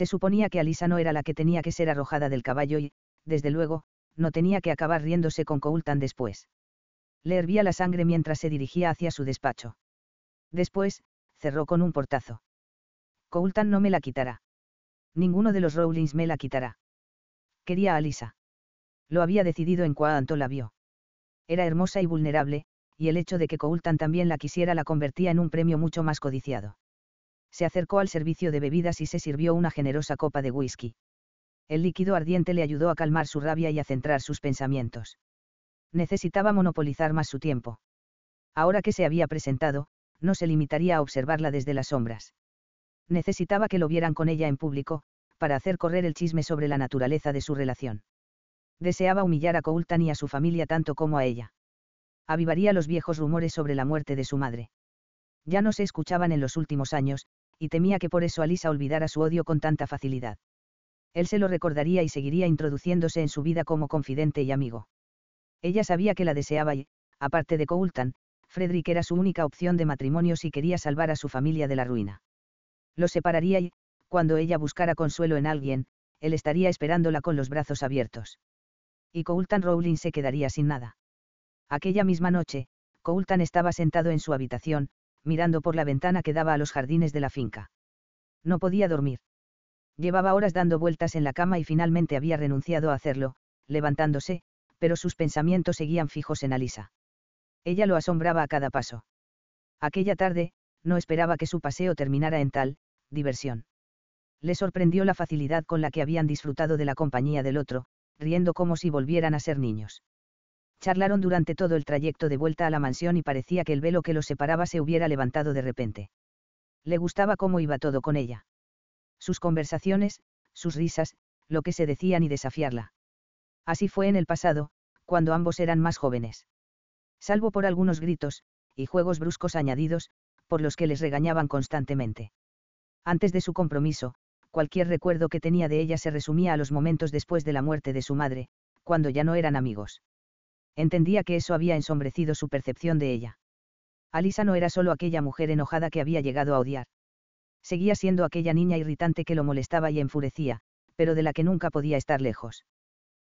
Se suponía que Alisa no era la que tenía que ser arrojada del caballo y, desde luego, no tenía que acabar riéndose con Coultan después. Le hervía la sangre mientras se dirigía hacia su despacho. Después, cerró con un portazo. Coultan no me la quitará. Ninguno de los Rowlings me la quitará. Quería a Alisa. Lo había decidido en cuanto la vio. Era hermosa y vulnerable, y el hecho de que Coultan también la quisiera la convertía en un premio mucho más codiciado se acercó al servicio de bebidas y se sirvió una generosa copa de whisky. El líquido ardiente le ayudó a calmar su rabia y a centrar sus pensamientos. Necesitaba monopolizar más su tiempo. Ahora que se había presentado, no se limitaría a observarla desde las sombras. Necesitaba que lo vieran con ella en público, para hacer correr el chisme sobre la naturaleza de su relación. Deseaba humillar a Coultan y a su familia tanto como a ella. Avivaría los viejos rumores sobre la muerte de su madre. Ya no se escuchaban en los últimos años, y temía que por eso Alisa olvidara su odio con tanta facilidad. Él se lo recordaría y seguiría introduciéndose en su vida como confidente y amigo. Ella sabía que la deseaba y, aparte de Coultan, Frederick era su única opción de matrimonio si quería salvar a su familia de la ruina. Los separaría y, cuando ella buscara consuelo en alguien, él estaría esperándola con los brazos abiertos. Y Coultan Rowling se quedaría sin nada. Aquella misma noche, Coultan estaba sentado en su habitación, mirando por la ventana que daba a los jardines de la finca. No podía dormir. Llevaba horas dando vueltas en la cama y finalmente había renunciado a hacerlo, levantándose, pero sus pensamientos seguían fijos en Alisa. Ella lo asombraba a cada paso. Aquella tarde, no esperaba que su paseo terminara en tal, diversión. Le sorprendió la facilidad con la que habían disfrutado de la compañía del otro, riendo como si volvieran a ser niños. Charlaron durante todo el trayecto de vuelta a la mansión y parecía que el velo que los separaba se hubiera levantado de repente. Le gustaba cómo iba todo con ella. Sus conversaciones, sus risas, lo que se decían y desafiarla. Así fue en el pasado, cuando ambos eran más jóvenes. Salvo por algunos gritos, y juegos bruscos añadidos, por los que les regañaban constantemente. Antes de su compromiso, cualquier recuerdo que tenía de ella se resumía a los momentos después de la muerte de su madre, cuando ya no eran amigos entendía que eso había ensombrecido su percepción de ella. Alisa no era solo aquella mujer enojada que había llegado a odiar. Seguía siendo aquella niña irritante que lo molestaba y enfurecía, pero de la que nunca podía estar lejos.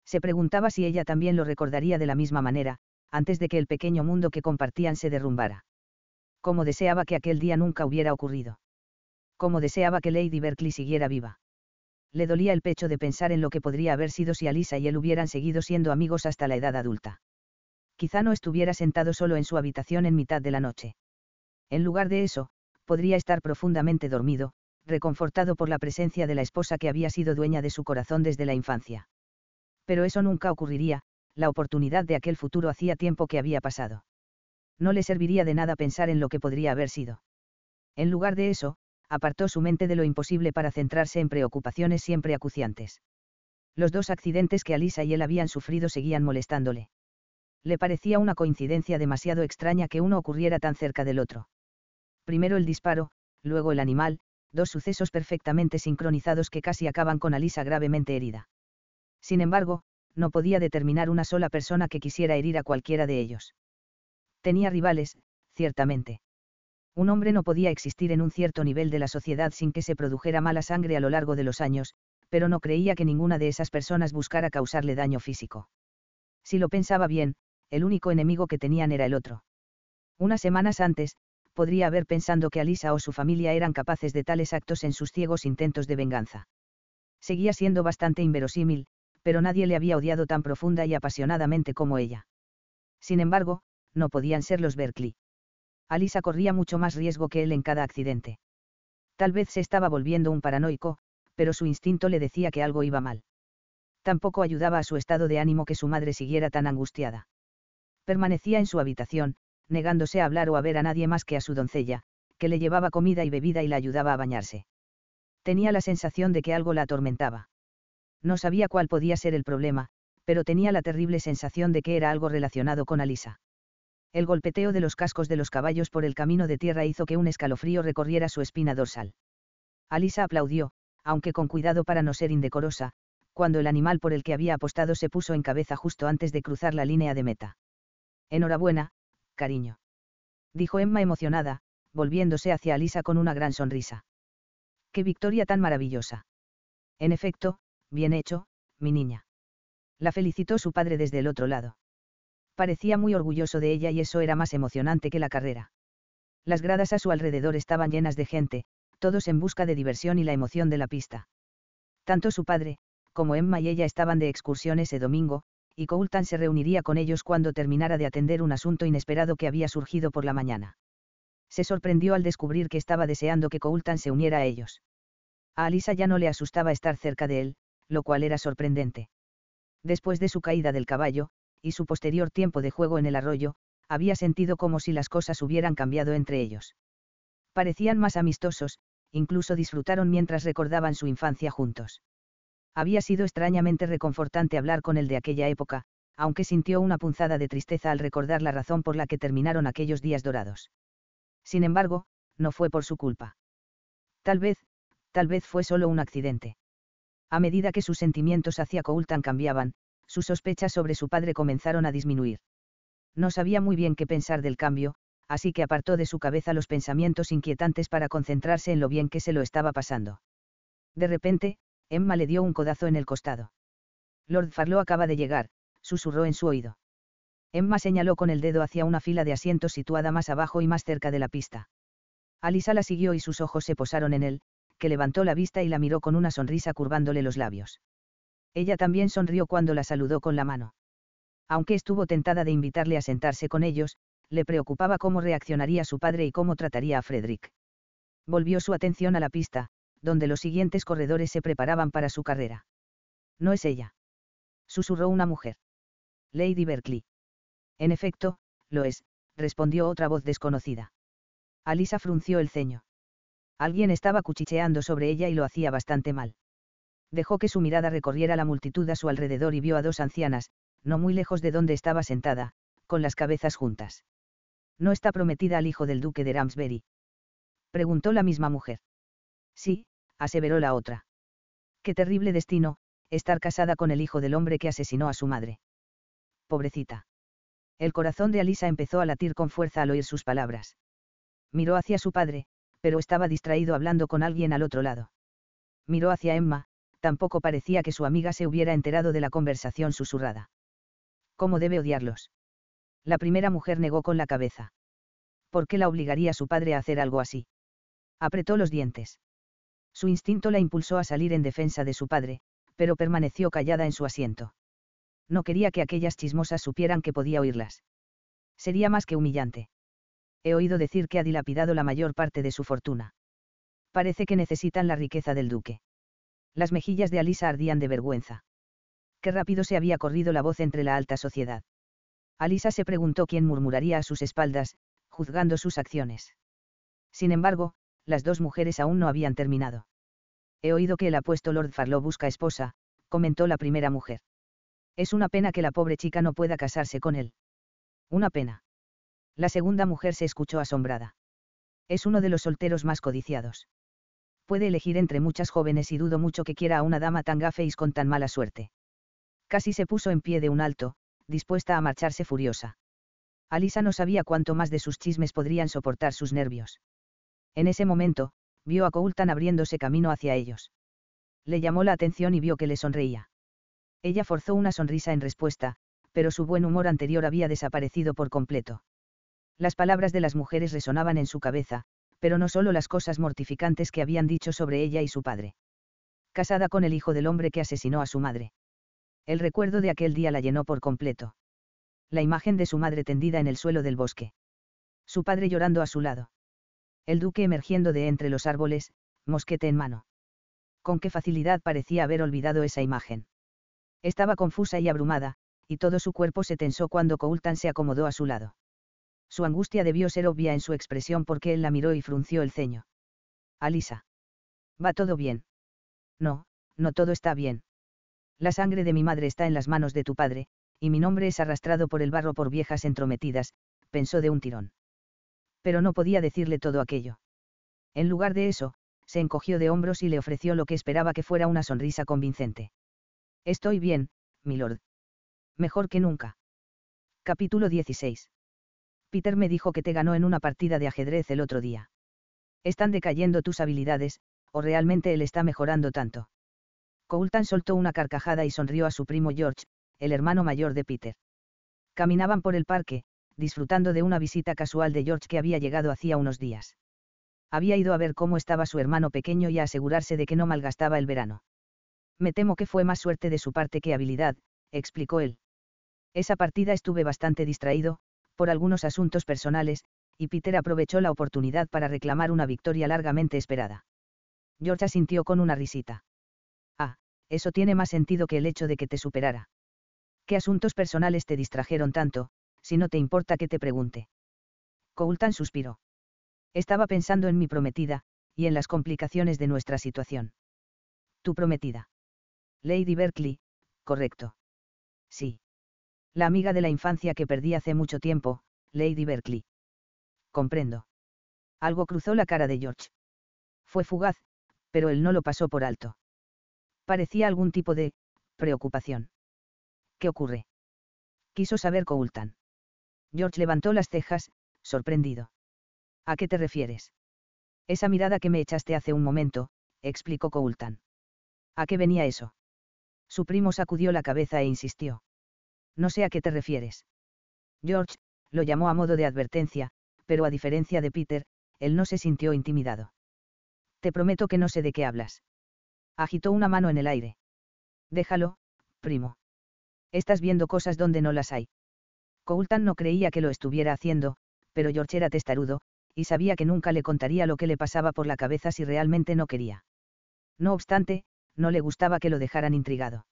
Se preguntaba si ella también lo recordaría de la misma manera, antes de que el pequeño mundo que compartían se derrumbara. Cómo deseaba que aquel día nunca hubiera ocurrido. Cómo deseaba que Lady Berkeley siguiera viva. Le dolía el pecho de pensar en lo que podría haber sido si Alisa y él hubieran seguido siendo amigos hasta la edad adulta quizá no estuviera sentado solo en su habitación en mitad de la noche. En lugar de eso, podría estar profundamente dormido, reconfortado por la presencia de la esposa que había sido dueña de su corazón desde la infancia. Pero eso nunca ocurriría, la oportunidad de aquel futuro hacía tiempo que había pasado. No le serviría de nada pensar en lo que podría haber sido. En lugar de eso, apartó su mente de lo imposible para centrarse en preocupaciones siempre acuciantes. Los dos accidentes que Alisa y él habían sufrido seguían molestándole le parecía una coincidencia demasiado extraña que uno ocurriera tan cerca del otro. Primero el disparo, luego el animal, dos sucesos perfectamente sincronizados que casi acaban con Alisa gravemente herida. Sin embargo, no podía determinar una sola persona que quisiera herir a cualquiera de ellos. Tenía rivales, ciertamente. Un hombre no podía existir en un cierto nivel de la sociedad sin que se produjera mala sangre a lo largo de los años, pero no creía que ninguna de esas personas buscara causarle daño físico. Si lo pensaba bien, el único enemigo que tenían era el otro. Unas semanas antes, podría haber pensado que Alisa o su familia eran capaces de tales actos en sus ciegos intentos de venganza. Seguía siendo bastante inverosímil, pero nadie le había odiado tan profunda y apasionadamente como ella. Sin embargo, no podían ser los Berkeley. Alisa corría mucho más riesgo que él en cada accidente. Tal vez se estaba volviendo un paranoico, pero su instinto le decía que algo iba mal. Tampoco ayudaba a su estado de ánimo que su madre siguiera tan angustiada. Permanecía en su habitación, negándose a hablar o a ver a nadie más que a su doncella, que le llevaba comida y bebida y la ayudaba a bañarse. Tenía la sensación de que algo la atormentaba. No sabía cuál podía ser el problema, pero tenía la terrible sensación de que era algo relacionado con Alisa. El golpeteo de los cascos de los caballos por el camino de tierra hizo que un escalofrío recorriera su espina dorsal. Alisa aplaudió, aunque con cuidado para no ser indecorosa, cuando el animal por el que había apostado se puso en cabeza justo antes de cruzar la línea de meta. Enhorabuena, cariño. Dijo Emma emocionada, volviéndose hacia Alisa con una gran sonrisa. ¡Qué victoria tan maravillosa! En efecto, bien hecho, mi niña. La felicitó su padre desde el otro lado parecía muy orgulloso de ella y eso era más emocionante que la carrera. Las gradas a su alrededor estaban llenas de gente, todos en busca de diversión y la emoción de la pista. Tanto su padre, como Emma y ella estaban de excursión ese domingo, y Coulton se reuniría con ellos cuando terminara de atender un asunto inesperado que había surgido por la mañana. Se sorprendió al descubrir que estaba deseando que Coulton se uniera a ellos. A Alisa ya no le asustaba estar cerca de él, lo cual era sorprendente. Después de su caída del caballo, y su posterior tiempo de juego en el arroyo, había sentido como si las cosas hubieran cambiado entre ellos. Parecían más amistosos, incluso disfrutaron mientras recordaban su infancia juntos. Había sido extrañamente reconfortante hablar con él de aquella época, aunque sintió una punzada de tristeza al recordar la razón por la que terminaron aquellos días dorados. Sin embargo, no fue por su culpa. Tal vez, tal vez fue solo un accidente. A medida que sus sentimientos hacia Coultan cambiaban, sus sospechas sobre su padre comenzaron a disminuir. No sabía muy bien qué pensar del cambio, así que apartó de su cabeza los pensamientos inquietantes para concentrarse en lo bien que se lo estaba pasando. De repente, Emma le dio un codazo en el costado. Lord Farlow acaba de llegar, susurró en su oído. Emma señaló con el dedo hacia una fila de asientos situada más abajo y más cerca de la pista. Alisa la siguió y sus ojos se posaron en él, que levantó la vista y la miró con una sonrisa curvándole los labios. Ella también sonrió cuando la saludó con la mano. Aunque estuvo tentada de invitarle a sentarse con ellos, le preocupaba cómo reaccionaría su padre y cómo trataría a Frederick. Volvió su atención a la pista, donde los siguientes corredores se preparaban para su carrera. No es ella. Susurró una mujer. Lady Berkeley. En efecto, lo es, respondió otra voz desconocida. Alisa frunció el ceño. Alguien estaba cuchicheando sobre ella y lo hacía bastante mal dejó que su mirada recorriera la multitud a su alrededor y vio a dos ancianas, no muy lejos de donde estaba sentada, con las cabezas juntas. ¿No está prometida al hijo del duque de Ramsbury? Preguntó la misma mujer. Sí, aseveró la otra. Qué terrible destino, estar casada con el hijo del hombre que asesinó a su madre. Pobrecita. El corazón de Alisa empezó a latir con fuerza al oír sus palabras. Miró hacia su padre, pero estaba distraído hablando con alguien al otro lado. Miró hacia Emma, tampoco parecía que su amiga se hubiera enterado de la conversación susurrada. ¿Cómo debe odiarlos? La primera mujer negó con la cabeza. ¿Por qué la obligaría su padre a hacer algo así? Apretó los dientes. Su instinto la impulsó a salir en defensa de su padre, pero permaneció callada en su asiento. No quería que aquellas chismosas supieran que podía oírlas. Sería más que humillante. He oído decir que ha dilapidado la mayor parte de su fortuna. Parece que necesitan la riqueza del duque. Las mejillas de Alisa ardían de vergüenza. Qué rápido se había corrido la voz entre la alta sociedad. Alisa se preguntó quién murmuraría a sus espaldas, juzgando sus acciones. Sin embargo, las dos mujeres aún no habían terminado. He oído que el apuesto Lord Farlow busca esposa, comentó la primera mujer. Es una pena que la pobre chica no pueda casarse con él. Una pena. La segunda mujer se escuchó asombrada. Es uno de los solteros más codiciados puede elegir entre muchas jóvenes y dudo mucho que quiera a una dama tan gafeis con tan mala suerte. Casi se puso en pie de un alto, dispuesta a marcharse furiosa. Alisa no sabía cuánto más de sus chismes podrían soportar sus nervios. En ese momento, vio a Coultan abriéndose camino hacia ellos. Le llamó la atención y vio que le sonreía. Ella forzó una sonrisa en respuesta, pero su buen humor anterior había desaparecido por completo. Las palabras de las mujeres resonaban en su cabeza, pero no solo las cosas mortificantes que habían dicho sobre ella y su padre. Casada con el hijo del hombre que asesinó a su madre. El recuerdo de aquel día la llenó por completo. La imagen de su madre tendida en el suelo del bosque. Su padre llorando a su lado. El duque emergiendo de entre los árboles, mosquete en mano. Con qué facilidad parecía haber olvidado esa imagen. Estaba confusa y abrumada, y todo su cuerpo se tensó cuando Coultan se acomodó a su lado. Su angustia debió ser obvia en su expresión porque él la miró y frunció el ceño. Alisa. ¿Va todo bien? No, no todo está bien. La sangre de mi madre está en las manos de tu padre, y mi nombre es arrastrado por el barro por viejas entrometidas, pensó de un tirón. Pero no podía decirle todo aquello. En lugar de eso, se encogió de hombros y le ofreció lo que esperaba que fuera una sonrisa convincente. Estoy bien, milord. Mejor que nunca. Capítulo 16. Peter me dijo que te ganó en una partida de ajedrez el otro día. Están decayendo tus habilidades, o realmente él está mejorando tanto. Coultan soltó una carcajada y sonrió a su primo George, el hermano mayor de Peter. Caminaban por el parque, disfrutando de una visita casual de George que había llegado hacía unos días. Había ido a ver cómo estaba su hermano pequeño y a asegurarse de que no malgastaba el verano. Me temo que fue más suerte de su parte que habilidad, explicó él. Esa partida estuve bastante distraído, por algunos asuntos personales, y Peter aprovechó la oportunidad para reclamar una victoria largamente esperada. George asintió con una risita. Ah, eso tiene más sentido que el hecho de que te superara. ¿Qué asuntos personales te distrajeron tanto, si no te importa que te pregunte? Coultan suspiró. Estaba pensando en mi prometida, y en las complicaciones de nuestra situación. Tu prometida. Lady Berkeley, correcto. Sí. La amiga de la infancia que perdí hace mucho tiempo, Lady Berkeley. Comprendo. Algo cruzó la cara de George. Fue fugaz, pero él no lo pasó por alto. Parecía algún tipo de preocupación. ¿Qué ocurre? Quiso saber Coultan. George levantó las cejas, sorprendido. ¿A qué te refieres? Esa mirada que me echaste hace un momento, explicó Coultan. ¿A qué venía eso? Su primo sacudió la cabeza e insistió. No sé a qué te refieres. George, lo llamó a modo de advertencia, pero a diferencia de Peter, él no se sintió intimidado. Te prometo que no sé de qué hablas. Agitó una mano en el aire. Déjalo, primo. Estás viendo cosas donde no las hay. Coultan no creía que lo estuviera haciendo, pero George era testarudo, y sabía que nunca le contaría lo que le pasaba por la cabeza si realmente no quería. No obstante, no le gustaba que lo dejaran intrigado.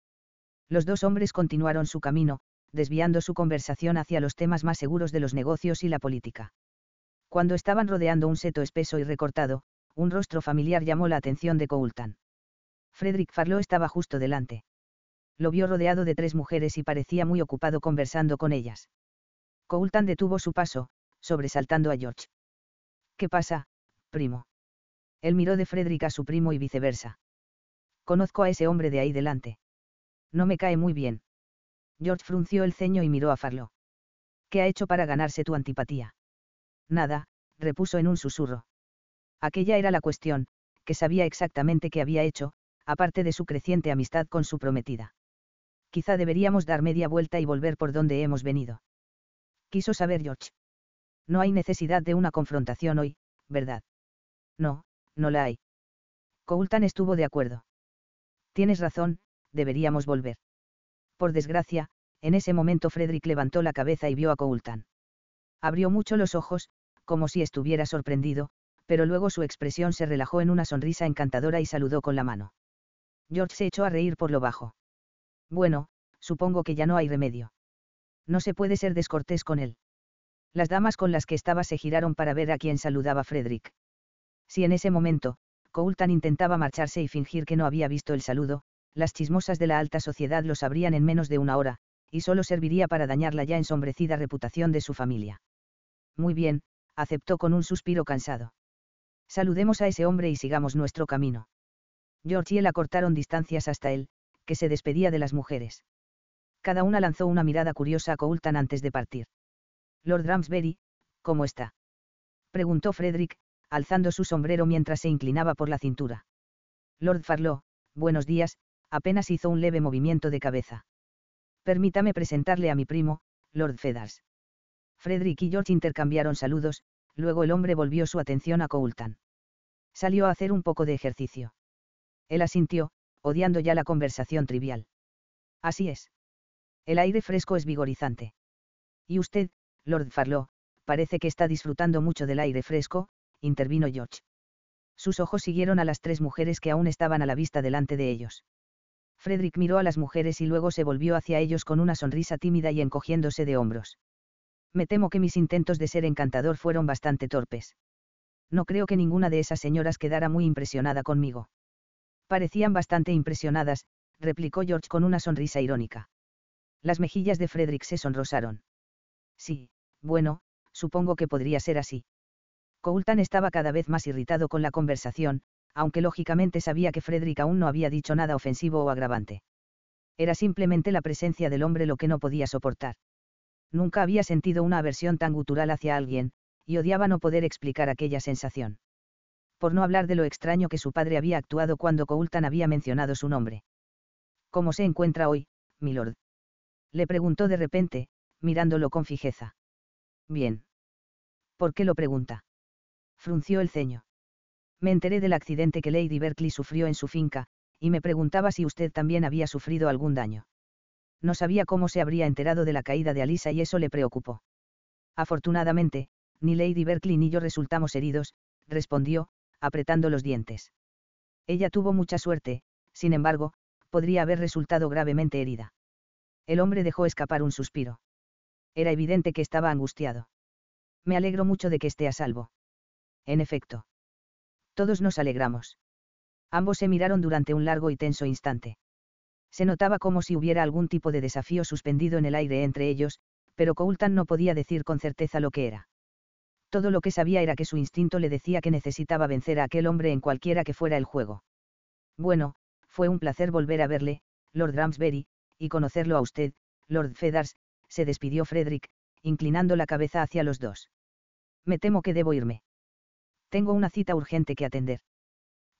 Los dos hombres continuaron su camino, desviando su conversación hacia los temas más seguros de los negocios y la política. Cuando estaban rodeando un seto espeso y recortado, un rostro familiar llamó la atención de Coultan. Frederick Farlow estaba justo delante. Lo vio rodeado de tres mujeres y parecía muy ocupado conversando con ellas. Coultan detuvo su paso, sobresaltando a George. ¿Qué pasa, primo? Él miró de Frederick a su primo y viceversa. Conozco a ese hombre de ahí delante. No me cae muy bien. George frunció el ceño y miró a Farlow. ¿Qué ha hecho para ganarse tu antipatía? Nada, repuso en un susurro. Aquella era la cuestión, que sabía exactamente qué había hecho, aparte de su creciente amistad con su prometida. Quizá deberíamos dar media vuelta y volver por donde hemos venido. Quiso saber George. No hay necesidad de una confrontación hoy, ¿verdad? No, no la hay. Coultan estuvo de acuerdo. Tienes razón, deberíamos volver. Por desgracia, en ese momento Frederick levantó la cabeza y vio a Coultan. Abrió mucho los ojos, como si estuviera sorprendido, pero luego su expresión se relajó en una sonrisa encantadora y saludó con la mano. George se echó a reír por lo bajo. Bueno, supongo que ya no hay remedio. No se puede ser descortés con él. Las damas con las que estaba se giraron para ver a quién saludaba Frederick. Si en ese momento, Coultan intentaba marcharse y fingir que no había visto el saludo, las chismosas de la alta sociedad lo sabrían en menos de una hora, y solo serviría para dañar la ya ensombrecida reputación de su familia. Muy bien, aceptó con un suspiro cansado. Saludemos a ese hombre y sigamos nuestro camino. George y él acortaron distancias hasta él, que se despedía de las mujeres. Cada una lanzó una mirada curiosa a Coulton antes de partir. Lord Ramsbury, ¿cómo está? preguntó Frederick, alzando su sombrero mientras se inclinaba por la cintura. Lord Farlow, buenos días, apenas hizo un leve movimiento de cabeza. Permítame presentarle a mi primo, Lord Feathers. Frederick y George intercambiaron saludos, luego el hombre volvió su atención a Coulton. Salió a hacer un poco de ejercicio. Él asintió, odiando ya la conversación trivial. Así es. El aire fresco es vigorizante. Y usted, Lord Farlow, parece que está disfrutando mucho del aire fresco, intervino George. Sus ojos siguieron a las tres mujeres que aún estaban a la vista delante de ellos. Frederick miró a las mujeres y luego se volvió hacia ellos con una sonrisa tímida y encogiéndose de hombros. Me temo que mis intentos de ser encantador fueron bastante torpes. No creo que ninguna de esas señoras quedara muy impresionada conmigo. Parecían bastante impresionadas, replicó George con una sonrisa irónica. Las mejillas de Frederick se sonrosaron. Sí, bueno, supongo que podría ser así. Coulton estaba cada vez más irritado con la conversación, aunque lógicamente sabía que Frederick aún no había dicho nada ofensivo o agravante. Era simplemente la presencia del hombre lo que no podía soportar. Nunca había sentido una aversión tan gutural hacia alguien, y odiaba no poder explicar aquella sensación. Por no hablar de lo extraño que su padre había actuado cuando Coulton había mencionado su nombre. ¿Cómo se encuentra hoy, milord? Le preguntó de repente, mirándolo con fijeza. Bien. ¿Por qué lo pregunta? frunció el ceño. Me enteré del accidente que Lady Berkeley sufrió en su finca, y me preguntaba si usted también había sufrido algún daño. No sabía cómo se habría enterado de la caída de Alisa y eso le preocupó. Afortunadamente, ni Lady Berkeley ni yo resultamos heridos, respondió, apretando los dientes. Ella tuvo mucha suerte, sin embargo, podría haber resultado gravemente herida. El hombre dejó escapar un suspiro. Era evidente que estaba angustiado. Me alegro mucho de que esté a salvo. En efecto. Todos nos alegramos. Ambos se miraron durante un largo y tenso instante. Se notaba como si hubiera algún tipo de desafío suspendido en el aire entre ellos, pero Coulton no podía decir con certeza lo que era. Todo lo que sabía era que su instinto le decía que necesitaba vencer a aquel hombre en cualquiera que fuera el juego. Bueno, fue un placer volver a verle, Lord Ramsbury, y conocerlo a usted, Lord Feathers, se despidió Frederick, inclinando la cabeza hacia los dos. Me temo que debo irme. Tengo una cita urgente que atender.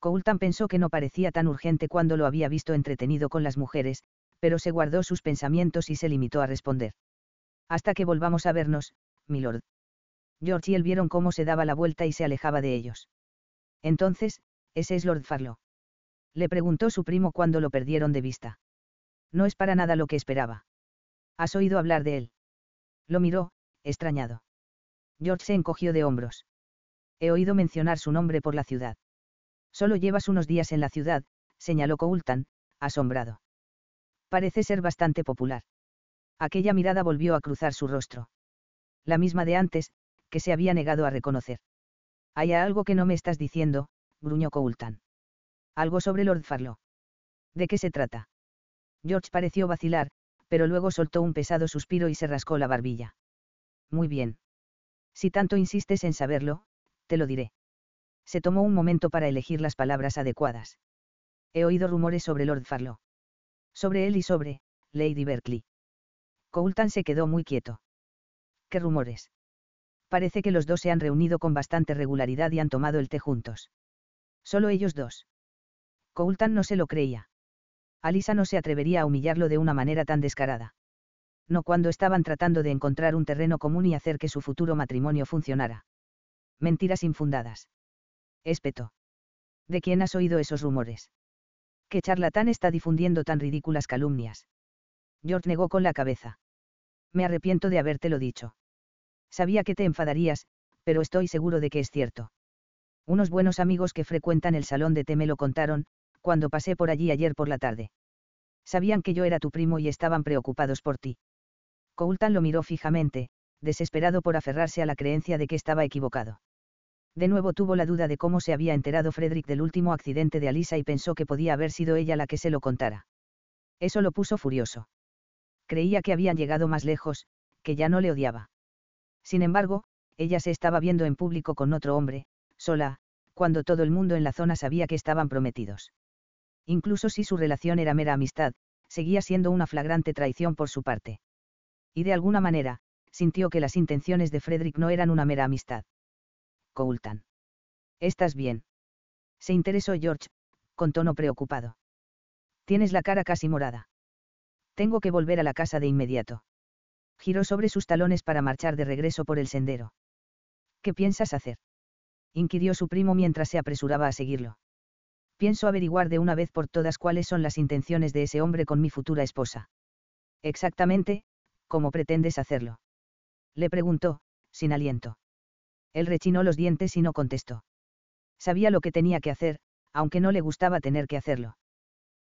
Coulton pensó que no parecía tan urgente cuando lo había visto entretenido con las mujeres, pero se guardó sus pensamientos y se limitó a responder. Hasta que volvamos a vernos, milord. George y él vieron cómo se daba la vuelta y se alejaba de ellos. Entonces, ese es Lord Farlow. Le preguntó su primo cuando lo perdieron de vista. No es para nada lo que esperaba. ¿Has oído hablar de él? Lo miró, extrañado. George se encogió de hombros. He oído mencionar su nombre por la ciudad. Solo llevas unos días en la ciudad, señaló Coulton, asombrado. Parece ser bastante popular. Aquella mirada volvió a cruzar su rostro. La misma de antes, que se había negado a reconocer. Hay algo que no me estás diciendo, gruñó Coulton. Algo sobre Lord Farlow. ¿De qué se trata? George pareció vacilar, pero luego soltó un pesado suspiro y se rascó la barbilla. Muy bien. Si tanto insistes en saberlo, te lo diré. Se tomó un momento para elegir las palabras adecuadas. He oído rumores sobre Lord Farlow. Sobre él y sobre, Lady Berkeley. Coulton se quedó muy quieto. ¿Qué rumores? Parece que los dos se han reunido con bastante regularidad y han tomado el té juntos. Solo ellos dos. Coulton no se lo creía. Alisa no se atrevería a humillarlo de una manera tan descarada. No cuando estaban tratando de encontrar un terreno común y hacer que su futuro matrimonio funcionara. Mentiras infundadas. Espeto. ¿De quién has oído esos rumores? ¿Qué charlatán está difundiendo tan ridículas calumnias? George negó con la cabeza. Me arrepiento de habértelo dicho. Sabía que te enfadarías, pero estoy seguro de que es cierto. Unos buenos amigos que frecuentan el salón de té me lo contaron, cuando pasé por allí ayer por la tarde. Sabían que yo era tu primo y estaban preocupados por ti. Coulton lo miró fijamente, desesperado por aferrarse a la creencia de que estaba equivocado. De nuevo tuvo la duda de cómo se había enterado Frederick del último accidente de Alisa y pensó que podía haber sido ella la que se lo contara. Eso lo puso furioso. Creía que habían llegado más lejos, que ya no le odiaba. Sin embargo, ella se estaba viendo en público con otro hombre, sola, cuando todo el mundo en la zona sabía que estaban prometidos. Incluso si su relación era mera amistad, seguía siendo una flagrante traición por su parte. Y de alguna manera, sintió que las intenciones de Frederick no eran una mera amistad. Coultan. ¿Estás bien? Se interesó George, con tono preocupado. Tienes la cara casi morada. Tengo que volver a la casa de inmediato. Giró sobre sus talones para marchar de regreso por el sendero. ¿Qué piensas hacer? inquirió su primo mientras se apresuraba a seguirlo. Pienso averiguar de una vez por todas cuáles son las intenciones de ese hombre con mi futura esposa. Exactamente, ¿cómo pretendes hacerlo? Le preguntó, sin aliento. Él rechinó los dientes y no contestó. Sabía lo que tenía que hacer, aunque no le gustaba tener que hacerlo.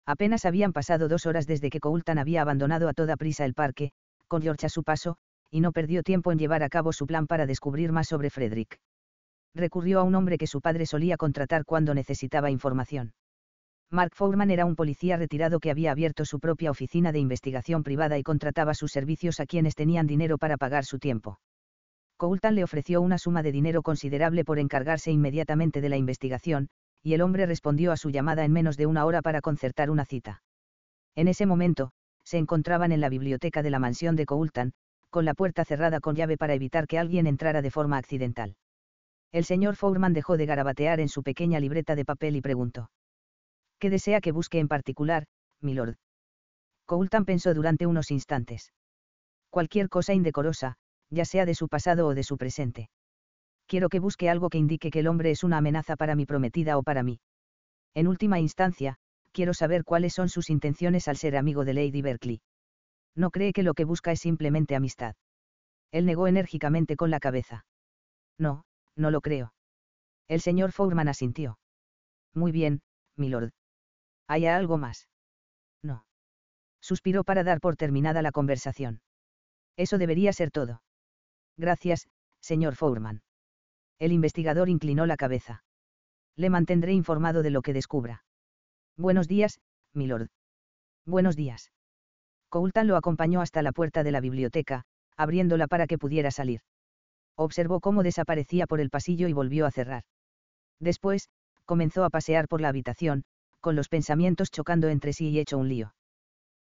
Apenas habían pasado dos horas desde que Coultan había abandonado a toda prisa el parque, con George a su paso, y no perdió tiempo en llevar a cabo su plan para descubrir más sobre Frederick. Recurrió a un hombre que su padre solía contratar cuando necesitaba información. Mark Foreman era un policía retirado que había abierto su propia oficina de investigación privada y contrataba sus servicios a quienes tenían dinero para pagar su tiempo. Coultan le ofreció una suma de dinero considerable por encargarse inmediatamente de la investigación, y el hombre respondió a su llamada en menos de una hora para concertar una cita. En ese momento, se encontraban en la biblioteca de la mansión de Coultan, con la puerta cerrada con llave para evitar que alguien entrara de forma accidental. El señor Foreman dejó de garabatear en su pequeña libreta de papel y preguntó. ¿Qué desea que busque en particular, milord? Coultan pensó durante unos instantes. Cualquier cosa indecorosa, ya sea de su pasado o de su presente quiero que busque algo que indique que el hombre es una amenaza para mi prometida o para mí. En última instancia, quiero saber cuáles son sus intenciones al ser amigo de Lady Berkeley. No cree que lo que busca es simplemente amistad. Él negó enérgicamente con la cabeza. No, no lo creo. El señor Foreman asintió. Muy bien, milord. ¿Hay algo más? No. Suspiró para dar por terminada la conversación. Eso debería ser todo. Gracias, señor Foreman. El investigador inclinó la cabeza. Le mantendré informado de lo que descubra. Buenos días, milord. Buenos días. Coultan lo acompañó hasta la puerta de la biblioteca, abriéndola para que pudiera salir. Observó cómo desaparecía por el pasillo y volvió a cerrar. Después, comenzó a pasear por la habitación, con los pensamientos chocando entre sí y hecho un lío.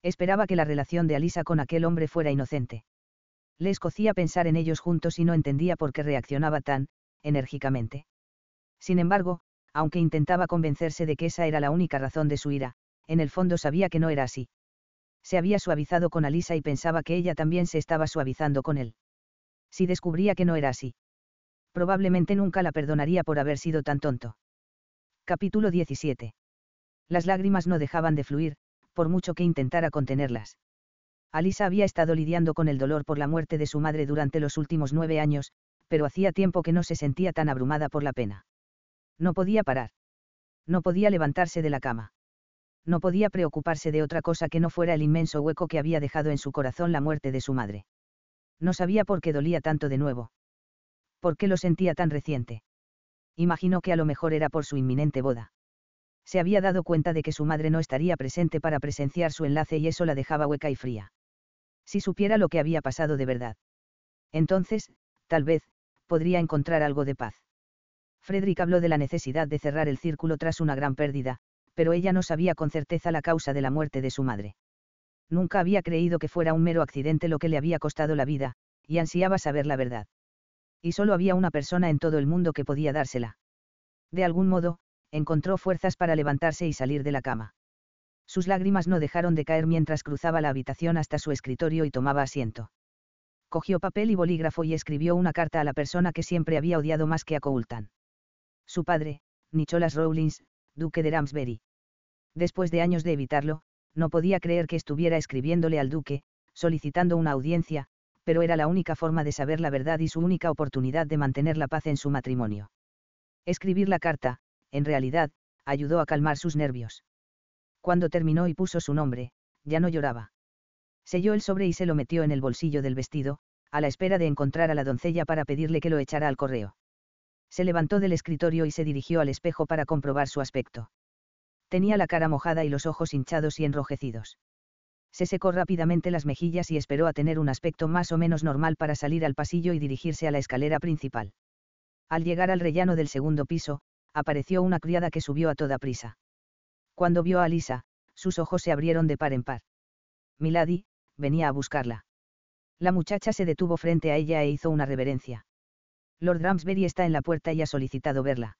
Esperaba que la relación de Alisa con aquel hombre fuera inocente. Le escocía pensar en ellos juntos y no entendía por qué reaccionaba tan, enérgicamente. Sin embargo, aunque intentaba convencerse de que esa era la única razón de su ira, en el fondo sabía que no era así. Se había suavizado con Alisa y pensaba que ella también se estaba suavizando con él. Si descubría que no era así. Probablemente nunca la perdonaría por haber sido tan tonto. Capítulo 17. Las lágrimas no dejaban de fluir, por mucho que intentara contenerlas. Alisa había estado lidiando con el dolor por la muerte de su madre durante los últimos nueve años, pero hacía tiempo que no se sentía tan abrumada por la pena. No podía parar. No podía levantarse de la cama. No podía preocuparse de otra cosa que no fuera el inmenso hueco que había dejado en su corazón la muerte de su madre. No sabía por qué dolía tanto de nuevo. ¿Por qué lo sentía tan reciente? Imaginó que a lo mejor era por su inminente boda. Se había dado cuenta de que su madre no estaría presente para presenciar su enlace y eso la dejaba hueca y fría. Si supiera lo que había pasado de verdad. Entonces, tal vez, podría encontrar algo de paz. Frederick habló de la necesidad de cerrar el círculo tras una gran pérdida, pero ella no sabía con certeza la causa de la muerte de su madre. Nunca había creído que fuera un mero accidente lo que le había costado la vida, y ansiaba saber la verdad. Y solo había una persona en todo el mundo que podía dársela. De algún modo, encontró fuerzas para levantarse y salir de la cama. Sus lágrimas no dejaron de caer mientras cruzaba la habitación hasta su escritorio y tomaba asiento cogió papel y bolígrafo y escribió una carta a la persona que siempre había odiado más que a Coultan. Su padre, Nicholas Rawlins, duque de Ramsbury. Después de años de evitarlo, no podía creer que estuviera escribiéndole al duque, solicitando una audiencia, pero era la única forma de saber la verdad y su única oportunidad de mantener la paz en su matrimonio. Escribir la carta, en realidad, ayudó a calmar sus nervios. Cuando terminó y puso su nombre, ya no lloraba. Selló el sobre y se lo metió en el bolsillo del vestido, a la espera de encontrar a la doncella para pedirle que lo echara al correo. Se levantó del escritorio y se dirigió al espejo para comprobar su aspecto. Tenía la cara mojada y los ojos hinchados y enrojecidos. Se secó rápidamente las mejillas y esperó a tener un aspecto más o menos normal para salir al pasillo y dirigirse a la escalera principal. Al llegar al rellano del segundo piso, apareció una criada que subió a toda prisa. Cuando vio a Lisa, sus ojos se abrieron de par en par. Milady, venía a buscarla. La muchacha se detuvo frente a ella e hizo una reverencia. Lord Ramsbury está en la puerta y ha solicitado verla.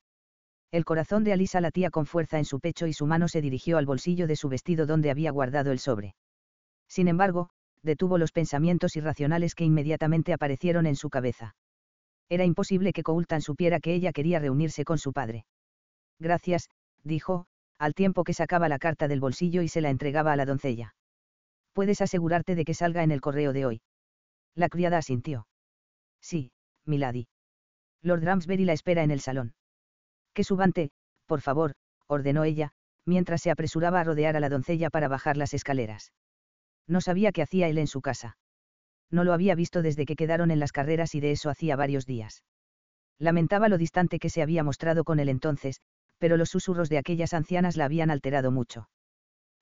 El corazón de Alisa latía con fuerza en su pecho y su mano se dirigió al bolsillo de su vestido donde había guardado el sobre. Sin embargo, detuvo los pensamientos irracionales que inmediatamente aparecieron en su cabeza. Era imposible que Coultan supiera que ella quería reunirse con su padre. Gracias, dijo, al tiempo que sacaba la carta del bolsillo y se la entregaba a la doncella. Puedes asegurarte de que salga en el correo de hoy. La criada asintió. Sí, Milady. Lord Ramsbury la espera en el salón. Que subante, por favor, ordenó ella, mientras se apresuraba a rodear a la doncella para bajar las escaleras. No sabía qué hacía él en su casa. No lo había visto desde que quedaron en las carreras y de eso hacía varios días. Lamentaba lo distante que se había mostrado con él entonces, pero los susurros de aquellas ancianas la habían alterado mucho.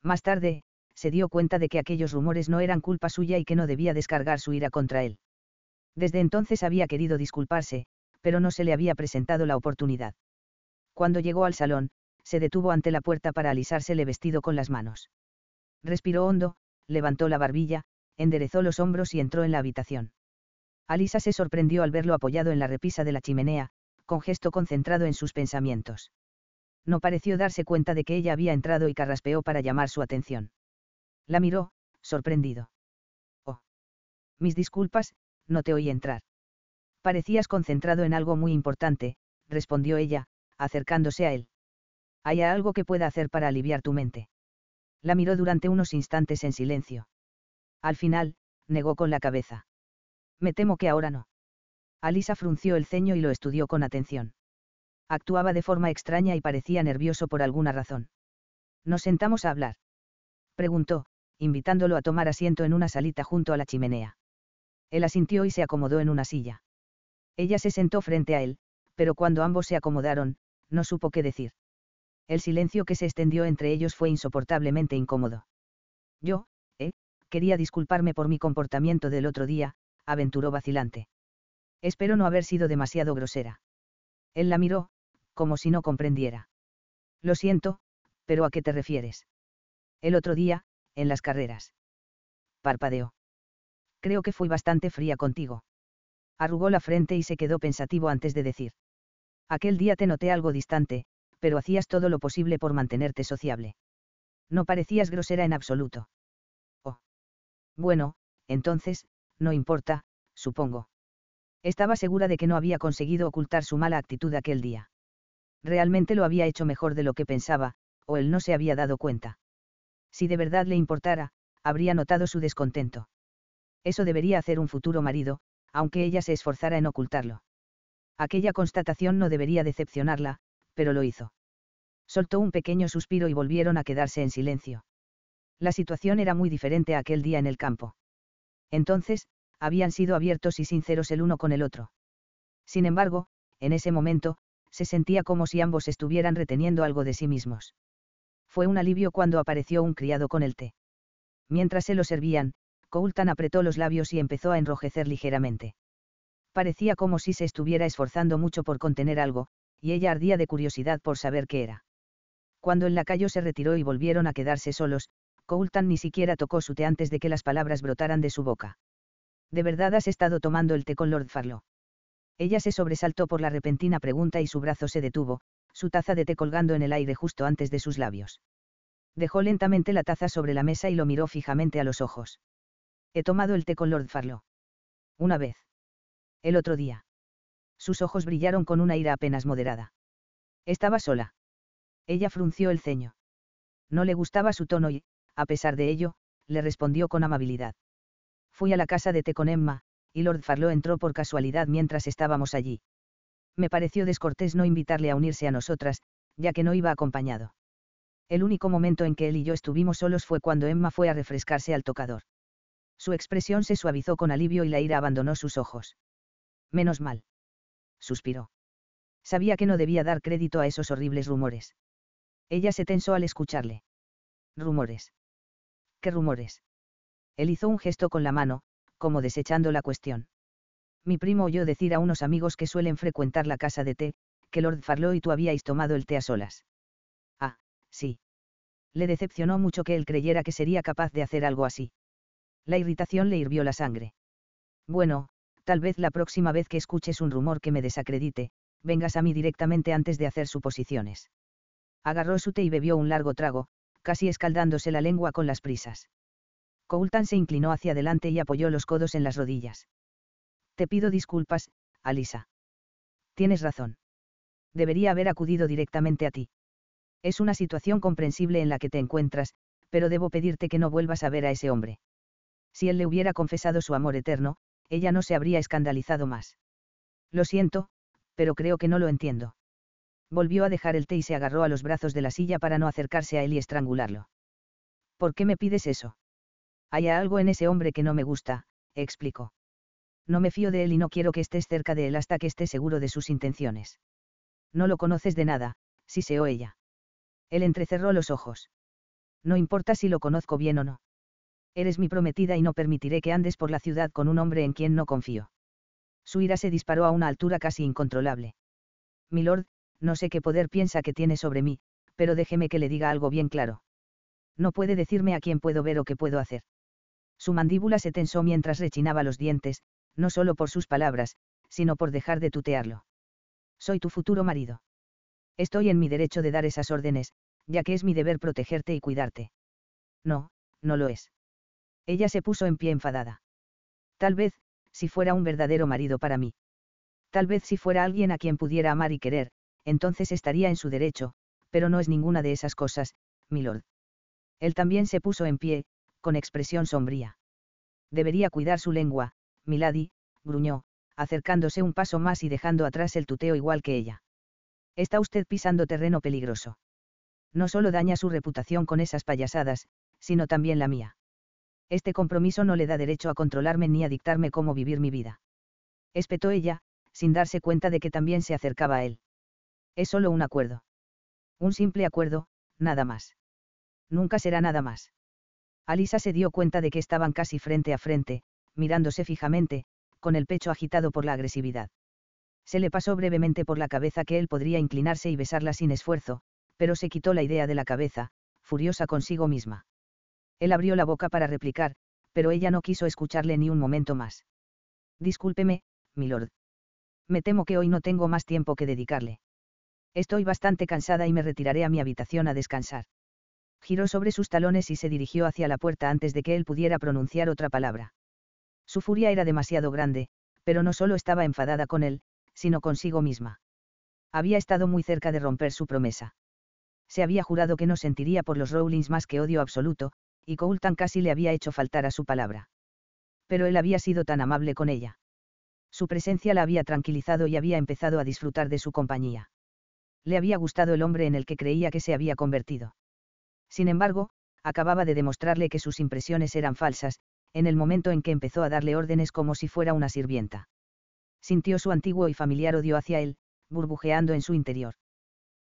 Más tarde, se dio cuenta de que aquellos rumores no eran culpa suya y que no debía descargar su ira contra él. Desde entonces había querido disculparse, pero no se le había presentado la oportunidad. Cuando llegó al salón, se detuvo ante la puerta para alisársele vestido con las manos. Respiró hondo, levantó la barbilla, enderezó los hombros y entró en la habitación. Alisa se sorprendió al verlo apoyado en la repisa de la chimenea, con gesto concentrado en sus pensamientos. No pareció darse cuenta de que ella había entrado y carraspeó para llamar su atención. La miró, sorprendido. Oh. Mis disculpas, no te oí entrar. Parecías concentrado en algo muy importante, respondió ella, acercándose a él. ¿Hay algo que pueda hacer para aliviar tu mente? La miró durante unos instantes en silencio. Al final, negó con la cabeza. Me temo que ahora no. Alisa frunció el ceño y lo estudió con atención. Actuaba de forma extraña y parecía nervioso por alguna razón. ¿Nos sentamos a hablar? Preguntó, invitándolo a tomar asiento en una salita junto a la chimenea. Él asintió y se acomodó en una silla. Ella se sentó frente a él, pero cuando ambos se acomodaron, no supo qué decir. El silencio que se extendió entre ellos fue insoportablemente incómodo. Yo, eh, quería disculparme por mi comportamiento del otro día, aventuró vacilante. Espero no haber sido demasiado grosera. Él la miró, como si no comprendiera. Lo siento, pero ¿a qué te refieres? El otro día, en las carreras. Parpadeó. Creo que fui bastante fría contigo. Arrugó la frente y se quedó pensativo antes de decir. Aquel día te noté algo distante, pero hacías todo lo posible por mantenerte sociable. No parecías grosera en absoluto. Oh. Bueno, entonces, no importa, supongo. Estaba segura de que no había conseguido ocultar su mala actitud aquel día. Realmente lo había hecho mejor de lo que pensaba, o él no se había dado cuenta. Si de verdad le importara, habría notado su descontento. Eso debería hacer un futuro marido, aunque ella se esforzara en ocultarlo. Aquella constatación no debería decepcionarla, pero lo hizo. Soltó un pequeño suspiro y volvieron a quedarse en silencio. La situación era muy diferente aquel día en el campo. Entonces, habían sido abiertos y sinceros el uno con el otro. Sin embargo, en ese momento, se sentía como si ambos estuvieran reteniendo algo de sí mismos fue un alivio cuando apareció un criado con el té. Mientras se lo servían, Coultan apretó los labios y empezó a enrojecer ligeramente. Parecía como si se estuviera esforzando mucho por contener algo, y ella ardía de curiosidad por saber qué era. Cuando el lacayo se retiró y volvieron a quedarse solos, Coultan ni siquiera tocó su té antes de que las palabras brotaran de su boca. ¿De verdad has estado tomando el té con Lord Farlow? Ella se sobresaltó por la repentina pregunta y su brazo se detuvo, su taza de té colgando en el aire justo antes de sus labios. Dejó lentamente la taza sobre la mesa y lo miró fijamente a los ojos. He tomado el té con Lord Farlow. Una vez. El otro día. Sus ojos brillaron con una ira apenas moderada. Estaba sola. Ella frunció el ceño. No le gustaba su tono y, a pesar de ello, le respondió con amabilidad. Fui a la casa de té con Emma, y Lord Farlow entró por casualidad mientras estábamos allí me pareció descortés no invitarle a unirse a nosotras, ya que no iba acompañado. El único momento en que él y yo estuvimos solos fue cuando Emma fue a refrescarse al tocador. Su expresión se suavizó con alivio y la ira abandonó sus ojos. Menos mal. Suspiró. Sabía que no debía dar crédito a esos horribles rumores. Ella se tensó al escucharle. Rumores. ¿Qué rumores? Él hizo un gesto con la mano, como desechando la cuestión mi primo oyó decir a unos amigos que suelen frecuentar la casa de té, que Lord Farlow y tú habíais tomado el té a solas. Ah, sí. Le decepcionó mucho que él creyera que sería capaz de hacer algo así. La irritación le hirvió la sangre. Bueno, tal vez la próxima vez que escuches un rumor que me desacredite, vengas a mí directamente antes de hacer suposiciones. Agarró su té y bebió un largo trago, casi escaldándose la lengua con las prisas. Coultan se inclinó hacia adelante y apoyó los codos en las rodillas. Te pido disculpas, Alisa. Tienes razón. Debería haber acudido directamente a ti. Es una situación comprensible en la que te encuentras, pero debo pedirte que no vuelvas a ver a ese hombre. Si él le hubiera confesado su amor eterno, ella no se habría escandalizado más. Lo siento, pero creo que no lo entiendo. Volvió a dejar el té y se agarró a los brazos de la silla para no acercarse a él y estrangularlo. ¿Por qué me pides eso? Hay algo en ese hombre que no me gusta, explicó. No me fío de él y no quiero que estés cerca de él hasta que esté seguro de sus intenciones. No lo conoces de nada, siseó ella. Él entrecerró los ojos. No importa si lo conozco bien o no. Eres mi prometida y no permitiré que andes por la ciudad con un hombre en quien no confío. Su ira se disparó a una altura casi incontrolable. Milord, no sé qué poder piensa que tiene sobre mí, pero déjeme que le diga algo bien claro. No puede decirme a quién puedo ver o qué puedo hacer. Su mandíbula se tensó mientras rechinaba los dientes, no solo por sus palabras, sino por dejar de tutearlo. Soy tu futuro marido. Estoy en mi derecho de dar esas órdenes, ya que es mi deber protegerte y cuidarte. No, no lo es. Ella se puso en pie enfadada. Tal vez, si fuera un verdadero marido para mí. Tal vez si fuera alguien a quien pudiera amar y querer, entonces estaría en su derecho, pero no es ninguna de esas cosas, milord. Él también se puso en pie, con expresión sombría. Debería cuidar su lengua, milady, gruñó, acercándose un paso más y dejando atrás el tuteo igual que ella. Está usted pisando terreno peligroso. No solo daña su reputación con esas payasadas, sino también la mía. Este compromiso no le da derecho a controlarme ni a dictarme cómo vivir mi vida. Espetó ella, sin darse cuenta de que también se acercaba a él. Es solo un acuerdo. Un simple acuerdo, nada más. Nunca será nada más. Alisa se dio cuenta de que estaban casi frente a frente, mirándose fijamente, con el pecho agitado por la agresividad. Se le pasó brevemente por la cabeza que él podría inclinarse y besarla sin esfuerzo, pero se quitó la idea de la cabeza, furiosa consigo misma. Él abrió la boca para replicar, pero ella no quiso escucharle ni un momento más. Discúlpeme, milord. Me temo que hoy no tengo más tiempo que dedicarle. Estoy bastante cansada y me retiraré a mi habitación a descansar. Giró sobre sus talones y se dirigió hacia la puerta antes de que él pudiera pronunciar otra palabra. Su furia era demasiado grande, pero no solo estaba enfadada con él, sino consigo misma. Había estado muy cerca de romper su promesa. Se había jurado que no sentiría por los Rowlings más que odio absoluto, y Coulton casi le había hecho faltar a su palabra. Pero él había sido tan amable con ella. Su presencia la había tranquilizado y había empezado a disfrutar de su compañía. Le había gustado el hombre en el que creía que se había convertido. Sin embargo, acababa de demostrarle que sus impresiones eran falsas, en el momento en que empezó a darle órdenes como si fuera una sirvienta. Sintió su antiguo y familiar odio hacia él, burbujeando en su interior.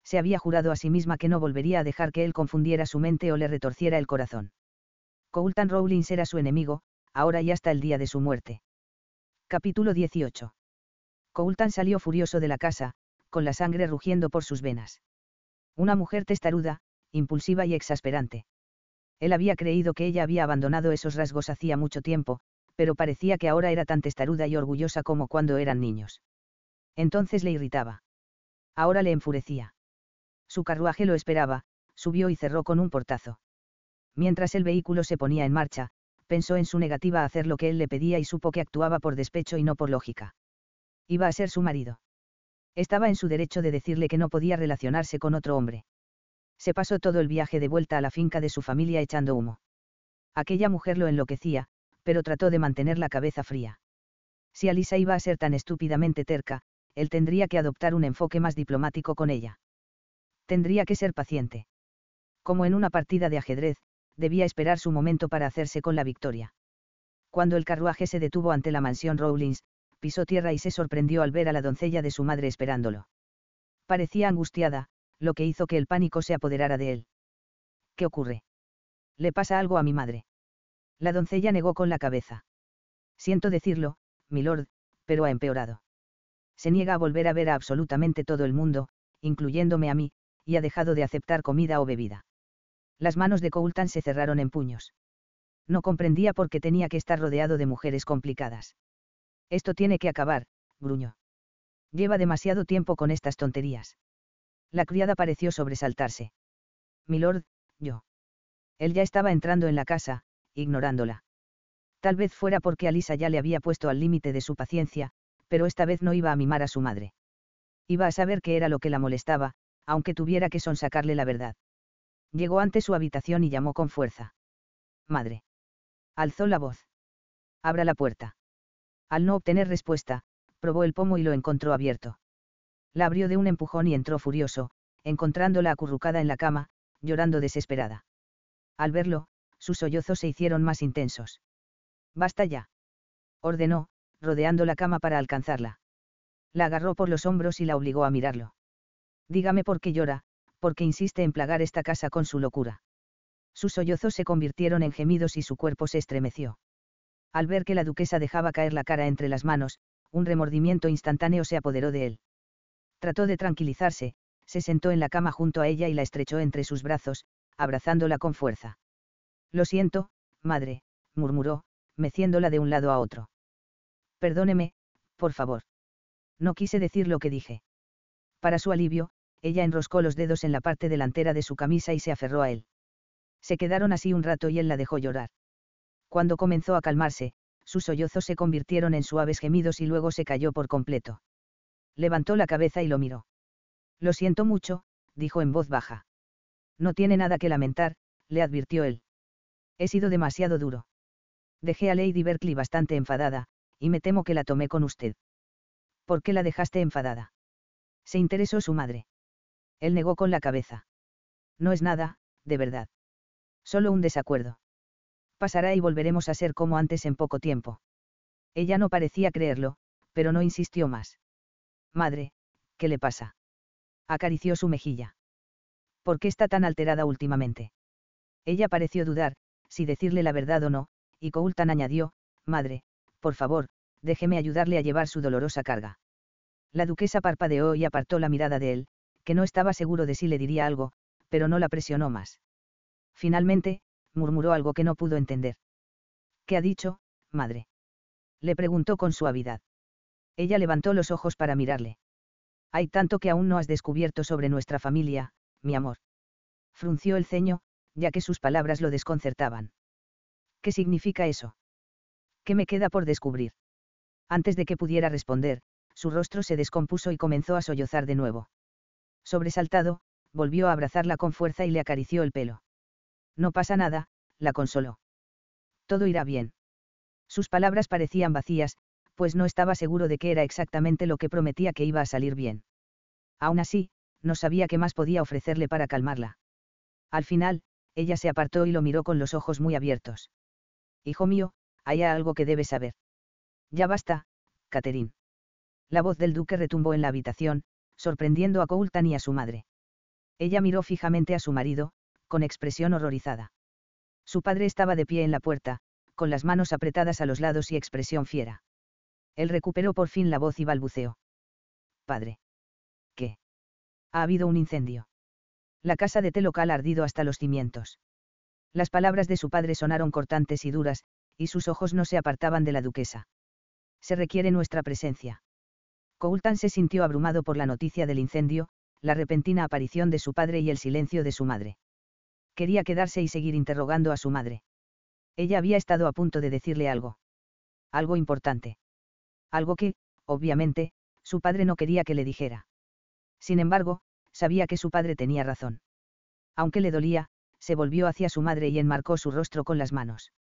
Se había jurado a sí misma que no volvería a dejar que él confundiera su mente o le retorciera el corazón. Coulton Rowlings era su enemigo, ahora y hasta el día de su muerte. Capítulo 18. Coulton salió furioso de la casa, con la sangre rugiendo por sus venas. Una mujer testaruda, impulsiva y exasperante. Él había creído que ella había abandonado esos rasgos hacía mucho tiempo, pero parecía que ahora era tan testaruda y orgullosa como cuando eran niños. Entonces le irritaba. Ahora le enfurecía. Su carruaje lo esperaba, subió y cerró con un portazo. Mientras el vehículo se ponía en marcha, pensó en su negativa a hacer lo que él le pedía y supo que actuaba por despecho y no por lógica. Iba a ser su marido. Estaba en su derecho de decirle que no podía relacionarse con otro hombre se pasó todo el viaje de vuelta a la finca de su familia echando humo. Aquella mujer lo enloquecía, pero trató de mantener la cabeza fría. Si Alisa iba a ser tan estúpidamente terca, él tendría que adoptar un enfoque más diplomático con ella. Tendría que ser paciente. Como en una partida de ajedrez, debía esperar su momento para hacerse con la victoria. Cuando el carruaje se detuvo ante la mansión Rowlings, pisó tierra y se sorprendió al ver a la doncella de su madre esperándolo. Parecía angustiada, lo que hizo que el pánico se apoderara de él. ¿Qué ocurre? Le pasa algo a mi madre. La doncella negó con la cabeza. Siento decirlo, milord, pero ha empeorado. Se niega a volver a ver a absolutamente todo el mundo, incluyéndome a mí, y ha dejado de aceptar comida o bebida. Las manos de Coulton se cerraron en puños. No comprendía por qué tenía que estar rodeado de mujeres complicadas. Esto tiene que acabar, gruñó. Lleva demasiado tiempo con estas tonterías. La criada pareció sobresaltarse. Milord, yo. Él ya estaba entrando en la casa, ignorándola. Tal vez fuera porque Alisa ya le había puesto al límite de su paciencia, pero esta vez no iba a mimar a su madre. Iba a saber qué era lo que la molestaba, aunque tuviera que sonsacarle la verdad. Llegó ante su habitación y llamó con fuerza. Madre. Alzó la voz. Abra la puerta. Al no obtener respuesta, probó el pomo y lo encontró abierto. La abrió de un empujón y entró furioso, encontrándola acurrucada en la cama, llorando desesperada. Al verlo, sus sollozos se hicieron más intensos. Basta ya. Ordenó, rodeando la cama para alcanzarla. La agarró por los hombros y la obligó a mirarlo. Dígame por qué llora, por qué insiste en plagar esta casa con su locura. Sus sollozos se convirtieron en gemidos y su cuerpo se estremeció. Al ver que la duquesa dejaba caer la cara entre las manos, un remordimiento instantáneo se apoderó de él. Trató de tranquilizarse, se sentó en la cama junto a ella y la estrechó entre sus brazos, abrazándola con fuerza. Lo siento, madre, murmuró, meciéndola de un lado a otro. Perdóneme, por favor. No quise decir lo que dije. Para su alivio, ella enroscó los dedos en la parte delantera de su camisa y se aferró a él. Se quedaron así un rato y él la dejó llorar. Cuando comenzó a calmarse, sus sollozos se convirtieron en suaves gemidos y luego se cayó por completo. Levantó la cabeza y lo miró. Lo siento mucho, dijo en voz baja. No tiene nada que lamentar, le advirtió él. He sido demasiado duro. Dejé a Lady Berkeley bastante enfadada, y me temo que la tomé con usted. ¿Por qué la dejaste enfadada? Se interesó su madre. Él negó con la cabeza. No es nada, de verdad. Solo un desacuerdo. Pasará y volveremos a ser como antes en poco tiempo. Ella no parecía creerlo, pero no insistió más. Madre, ¿qué le pasa? Acarició su mejilla. ¿Por qué está tan alterada últimamente? Ella pareció dudar, si decirle la verdad o no, y Coultan añadió, Madre, por favor, déjeme ayudarle a llevar su dolorosa carga. La duquesa parpadeó y apartó la mirada de él, que no estaba seguro de si le diría algo, pero no la presionó más. Finalmente, murmuró algo que no pudo entender. ¿Qué ha dicho, madre? Le preguntó con suavidad. Ella levantó los ojos para mirarle. Hay tanto que aún no has descubierto sobre nuestra familia, mi amor. Frunció el ceño, ya que sus palabras lo desconcertaban. ¿Qué significa eso? ¿Qué me queda por descubrir? Antes de que pudiera responder, su rostro se descompuso y comenzó a sollozar de nuevo. Sobresaltado, volvió a abrazarla con fuerza y le acarició el pelo. No pasa nada, la consoló. Todo irá bien. Sus palabras parecían vacías, pues no estaba seguro de qué era exactamente lo que prometía que iba a salir bien. Aún así, no sabía qué más podía ofrecerle para calmarla. Al final, ella se apartó y lo miró con los ojos muy abiertos. Hijo mío, hay algo que debes saber. Ya basta, Catherine. La voz del duque retumbó en la habitación, sorprendiendo a Coultan y a su madre. Ella miró fijamente a su marido, con expresión horrorizada. Su padre estaba de pie en la puerta, con las manos apretadas a los lados y expresión fiera. Él recuperó por fin la voz y balbuceó. Padre. ¿Qué? Ha habido un incendio. La casa de té local ha ardido hasta los cimientos. Las palabras de su padre sonaron cortantes y duras, y sus ojos no se apartaban de la duquesa. Se requiere nuestra presencia. Coultan se sintió abrumado por la noticia del incendio, la repentina aparición de su padre y el silencio de su madre quería quedarse y seguir interrogando a su madre. Ella había estado a punto de decirle algo. Algo importante. Algo que, obviamente, su padre no quería que le dijera. Sin embargo, sabía que su padre tenía razón. Aunque le dolía, se volvió hacia su madre y enmarcó su rostro con las manos.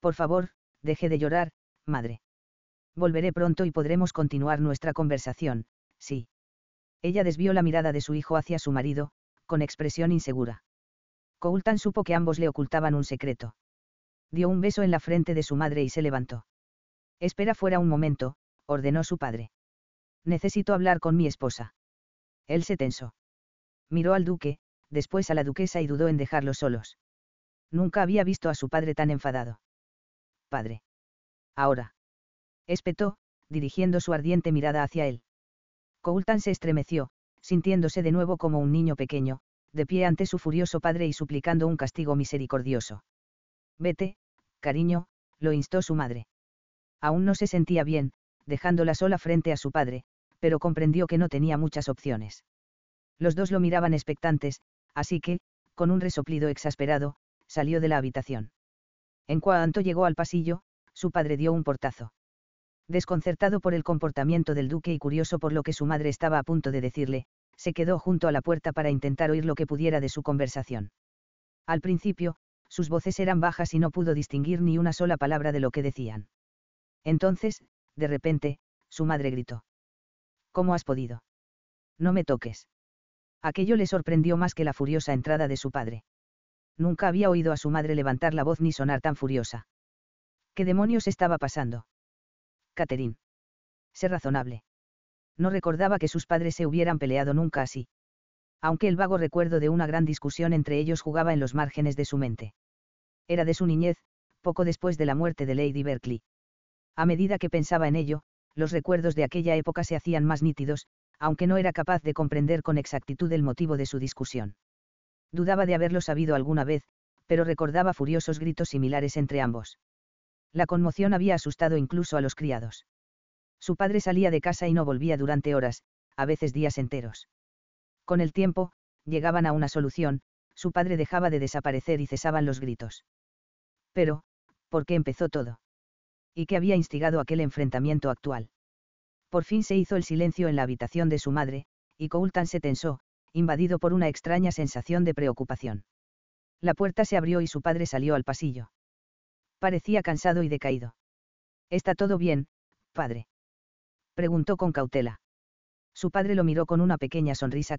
Por favor, deje de llorar, madre. Volveré pronto y podremos continuar nuestra conversación, sí. Ella desvió la mirada de su hijo hacia su marido, con expresión insegura. Coultan supo que ambos le ocultaban un secreto. Dio un beso en la frente de su madre y se levantó. Espera fuera un momento, ordenó su padre. Necesito hablar con mi esposa. Él se tensó. Miró al duque, después a la duquesa y dudó en dejarlos solos. Nunca había visto a su padre tan enfadado. Padre. Ahora. Espetó, dirigiendo su ardiente mirada hacia él. Coultan se estremeció, sintiéndose de nuevo como un niño pequeño, de pie ante su furioso padre y suplicando un castigo misericordioso. Vete, Cariño, lo instó su madre. Aún no se sentía bien, dejándola sola frente a su padre, pero comprendió que no tenía muchas opciones. Los dos lo miraban expectantes, así que, con un resoplido exasperado, salió de la habitación. En cuanto llegó al pasillo, su padre dio un portazo. Desconcertado por el comportamiento del duque y curioso por lo que su madre estaba a punto de decirle, se quedó junto a la puerta para intentar oír lo que pudiera de su conversación. Al principio, sus voces eran bajas y no pudo distinguir ni una sola palabra de lo que decían. Entonces, de repente, su madre gritó. ¿Cómo has podido? No me toques. Aquello le sorprendió más que la furiosa entrada de su padre. Nunca había oído a su madre levantar la voz ni sonar tan furiosa. ¿Qué demonios estaba pasando? Catherine. Sé razonable. No recordaba que sus padres se hubieran peleado nunca así. Aunque el vago recuerdo de una gran discusión entre ellos jugaba en los márgenes de su mente. Era de su niñez, poco después de la muerte de Lady Berkeley. A medida que pensaba en ello, los recuerdos de aquella época se hacían más nítidos, aunque no era capaz de comprender con exactitud el motivo de su discusión. Dudaba de haberlo sabido alguna vez, pero recordaba furiosos gritos similares entre ambos. La conmoción había asustado incluso a los criados. Su padre salía de casa y no volvía durante horas, a veces días enteros. Con el tiempo, llegaban a una solución, su padre dejaba de desaparecer y cesaban los gritos. Pero, ¿por qué empezó todo? ¿Y qué había instigado aquel enfrentamiento actual? Por fin se hizo el silencio en la habitación de su madre, y Coultan se tensó, invadido por una extraña sensación de preocupación. La puerta se abrió y su padre salió al pasillo. Parecía cansado y decaído. ¿Está todo bien, padre? Preguntó con cautela. Su padre lo miró con una pequeña sonrisa.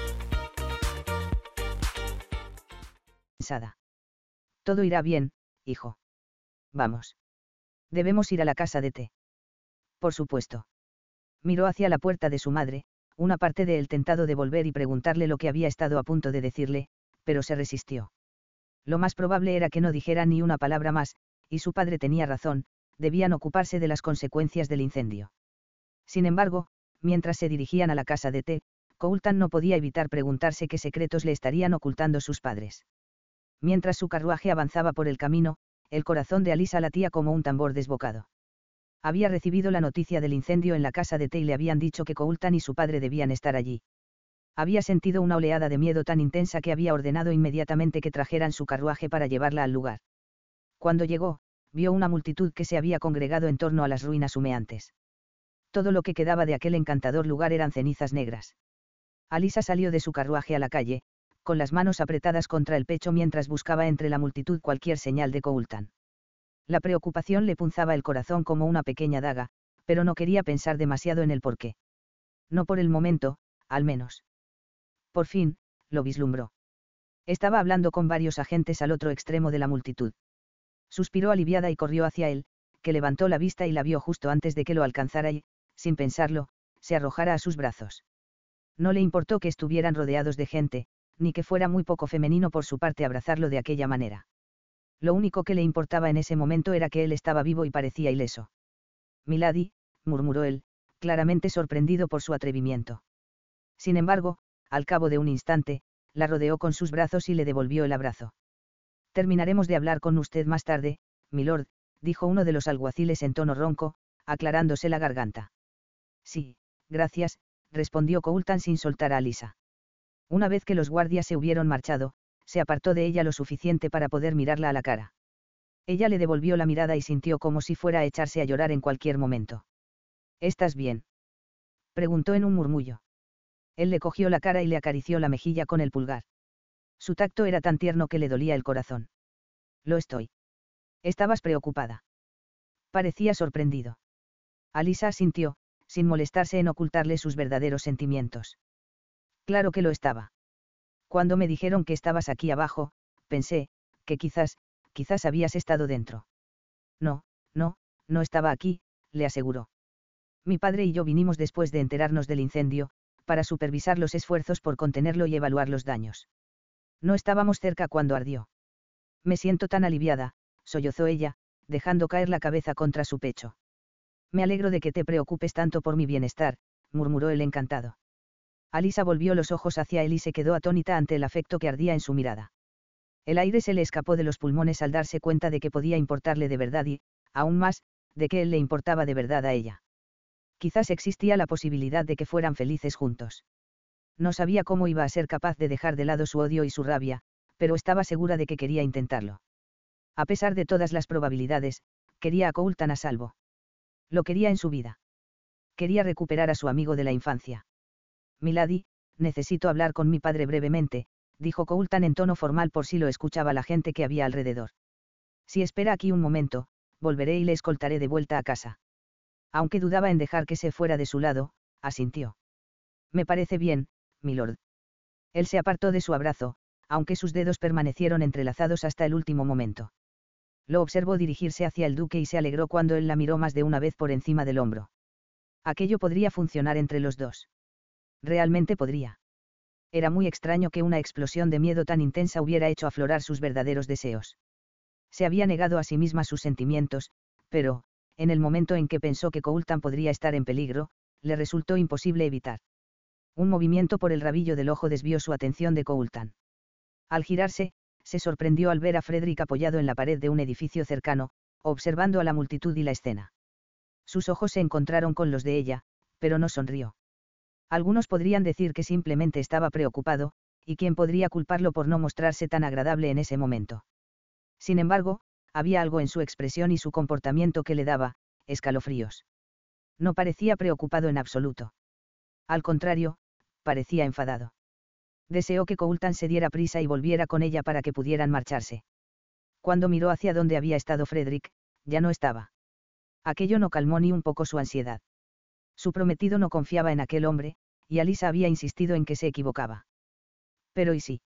Todo irá bien, hijo. Vamos. Debemos ir a la casa de té. Por supuesto. Miró hacia la puerta de su madre, una parte de él tentado de volver y preguntarle lo que había estado a punto de decirle, pero se resistió. Lo más probable era que no dijera ni una palabra más, y su padre tenía razón, debían ocuparse de las consecuencias del incendio. Sin embargo, mientras se dirigían a la casa de té, Coultan no podía evitar preguntarse qué secretos le estarían ocultando sus padres. Mientras su carruaje avanzaba por el camino, el corazón de Alisa latía como un tambor desbocado. Había recibido la noticia del incendio en la casa de Té y le habían dicho que Coultan y su padre debían estar allí. Había sentido una oleada de miedo tan intensa que había ordenado inmediatamente que trajeran su carruaje para llevarla al lugar. Cuando llegó, vio una multitud que se había congregado en torno a las ruinas humeantes. Todo lo que quedaba de aquel encantador lugar eran cenizas negras. Alisa salió de su carruaje a la calle, con las manos apretadas contra el pecho mientras buscaba entre la multitud cualquier señal de Coultan. La preocupación le punzaba el corazón como una pequeña daga, pero no quería pensar demasiado en el porqué. No por el momento, al menos. Por fin, lo vislumbró. Estaba hablando con varios agentes al otro extremo de la multitud. Suspiró aliviada y corrió hacia él, que levantó la vista y la vio justo antes de que lo alcanzara y, sin pensarlo, se arrojara a sus brazos. No le importó que estuvieran rodeados de gente, ni que fuera muy poco femenino por su parte abrazarlo de aquella manera. Lo único que le importaba en ese momento era que él estaba vivo y parecía ileso. Milady, murmuró él, claramente sorprendido por su atrevimiento. Sin embargo, al cabo de un instante, la rodeó con sus brazos y le devolvió el abrazo. Terminaremos de hablar con usted más tarde, milord, dijo uno de los alguaciles en tono ronco, aclarándose la garganta. Sí, gracias, respondió Coultan sin soltar a Alisa. Una vez que los guardias se hubieron marchado, se apartó de ella lo suficiente para poder mirarla a la cara. Ella le devolvió la mirada y sintió como si fuera a echarse a llorar en cualquier momento. ¿Estás bien? preguntó en un murmullo. Él le cogió la cara y le acarició la mejilla con el pulgar. Su tacto era tan tierno que le dolía el corazón. Lo estoy. Estabas preocupada. Parecía sorprendido. Alisa sintió, sin molestarse en ocultarle sus verdaderos sentimientos. Claro que lo estaba. Cuando me dijeron que estabas aquí abajo, pensé, que quizás, quizás habías estado dentro. No, no, no estaba aquí, le aseguró. Mi padre y yo vinimos después de enterarnos del incendio, para supervisar los esfuerzos por contenerlo y evaluar los daños. No estábamos cerca cuando ardió. Me siento tan aliviada, sollozó ella, dejando caer la cabeza contra su pecho. Me alegro de que te preocupes tanto por mi bienestar, murmuró el encantado. Alisa volvió los ojos hacia él y se quedó atónita ante el afecto que ardía en su mirada. El aire se le escapó de los pulmones al darse cuenta de que podía importarle de verdad y, aún más, de que él le importaba de verdad a ella. Quizás existía la posibilidad de que fueran felices juntos. No sabía cómo iba a ser capaz de dejar de lado su odio y su rabia, pero estaba segura de que quería intentarlo. A pesar de todas las probabilidades, quería a Coultan a salvo. Lo quería en su vida. Quería recuperar a su amigo de la infancia. Milady, necesito hablar con mi padre brevemente, dijo Coultan en tono formal por si lo escuchaba la gente que había alrededor. Si espera aquí un momento, volveré y le escoltaré de vuelta a casa. Aunque dudaba en dejar que se fuera de su lado, asintió. Me parece bien, milord. Él se apartó de su abrazo, aunque sus dedos permanecieron entrelazados hasta el último momento. Lo observó dirigirse hacia el duque y se alegró cuando él la miró más de una vez por encima del hombro. Aquello podría funcionar entre los dos. Realmente podría. Era muy extraño que una explosión de miedo tan intensa hubiera hecho aflorar sus verdaderos deseos. Se había negado a sí misma sus sentimientos, pero, en el momento en que pensó que Coultan podría estar en peligro, le resultó imposible evitar. Un movimiento por el rabillo del ojo desvió su atención de Coultan. Al girarse, se sorprendió al ver a Frederick apoyado en la pared de un edificio cercano, observando a la multitud y la escena. Sus ojos se encontraron con los de ella, pero no sonrió. Algunos podrían decir que simplemente estaba preocupado, y quién podría culparlo por no mostrarse tan agradable en ese momento. Sin embargo, había algo en su expresión y su comportamiento que le daba, escalofríos. No parecía preocupado en absoluto. Al contrario, parecía enfadado. Deseó que Coultan se diera prisa y volviera con ella para que pudieran marcharse. Cuando miró hacia donde había estado Frederick, ya no estaba. Aquello no calmó ni un poco su ansiedad. Su prometido no confiaba en aquel hombre, y Alisa había insistido en que se equivocaba. Pero ¿y si?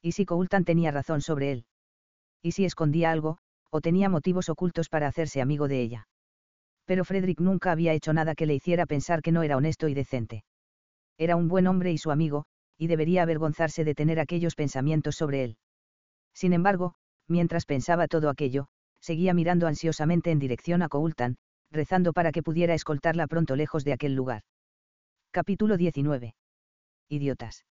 ¿Y si Coultan tenía razón sobre él? ¿Y si escondía algo, o tenía motivos ocultos para hacerse amigo de ella? Pero Frederick nunca había hecho nada que le hiciera pensar que no era honesto y decente. Era un buen hombre y su amigo, y debería avergonzarse de tener aquellos pensamientos sobre él. Sin embargo, mientras pensaba todo aquello, seguía mirando ansiosamente en dirección a Coultan, rezando para que pudiera escoltarla pronto lejos de aquel lugar. Capítulo 19. Idiotas.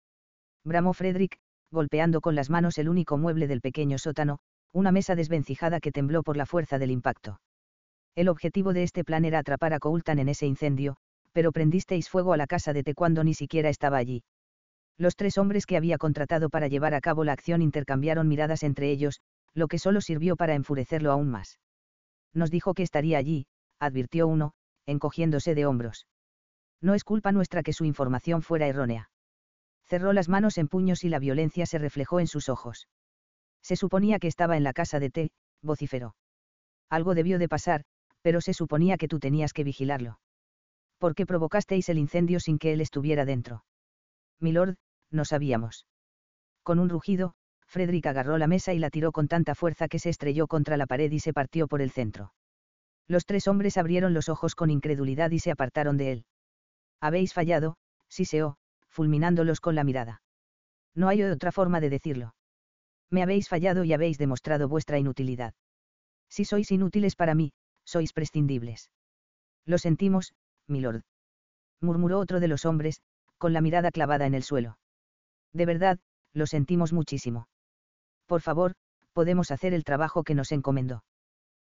Bramó Frederick, golpeando con las manos el único mueble del pequeño sótano, una mesa desvencijada que tembló por la fuerza del impacto. El objetivo de este plan era atrapar a Coultan en ese incendio, pero prendisteis fuego a la casa de Te cuando ni siquiera estaba allí. Los tres hombres que había contratado para llevar a cabo la acción intercambiaron miradas entre ellos, lo que solo sirvió para enfurecerlo aún más. Nos dijo que estaría allí, advirtió uno, encogiéndose de hombros. No es culpa nuestra que su información fuera errónea. Cerró las manos en puños y la violencia se reflejó en sus ojos. Se suponía que estaba en la casa de T, vociferó. Algo debió de pasar, pero se suponía que tú tenías que vigilarlo. ¿Por qué provocasteis el incendio sin que él estuviera dentro? Milord, no sabíamos. Con un rugido, Frederick agarró la mesa y la tiró con tanta fuerza que se estrelló contra la pared y se partió por el centro. Los tres hombres abrieron los ojos con incredulidad y se apartaron de él. Habéis fallado, siseó, fulminándolos con la mirada. No hay otra forma de decirlo. Me habéis fallado y habéis demostrado vuestra inutilidad. Si sois inútiles para mí, sois prescindibles. Lo sentimos, milord. Murmuró otro de los hombres, con la mirada clavada en el suelo. De verdad, lo sentimos muchísimo. Por favor, podemos hacer el trabajo que nos encomendó.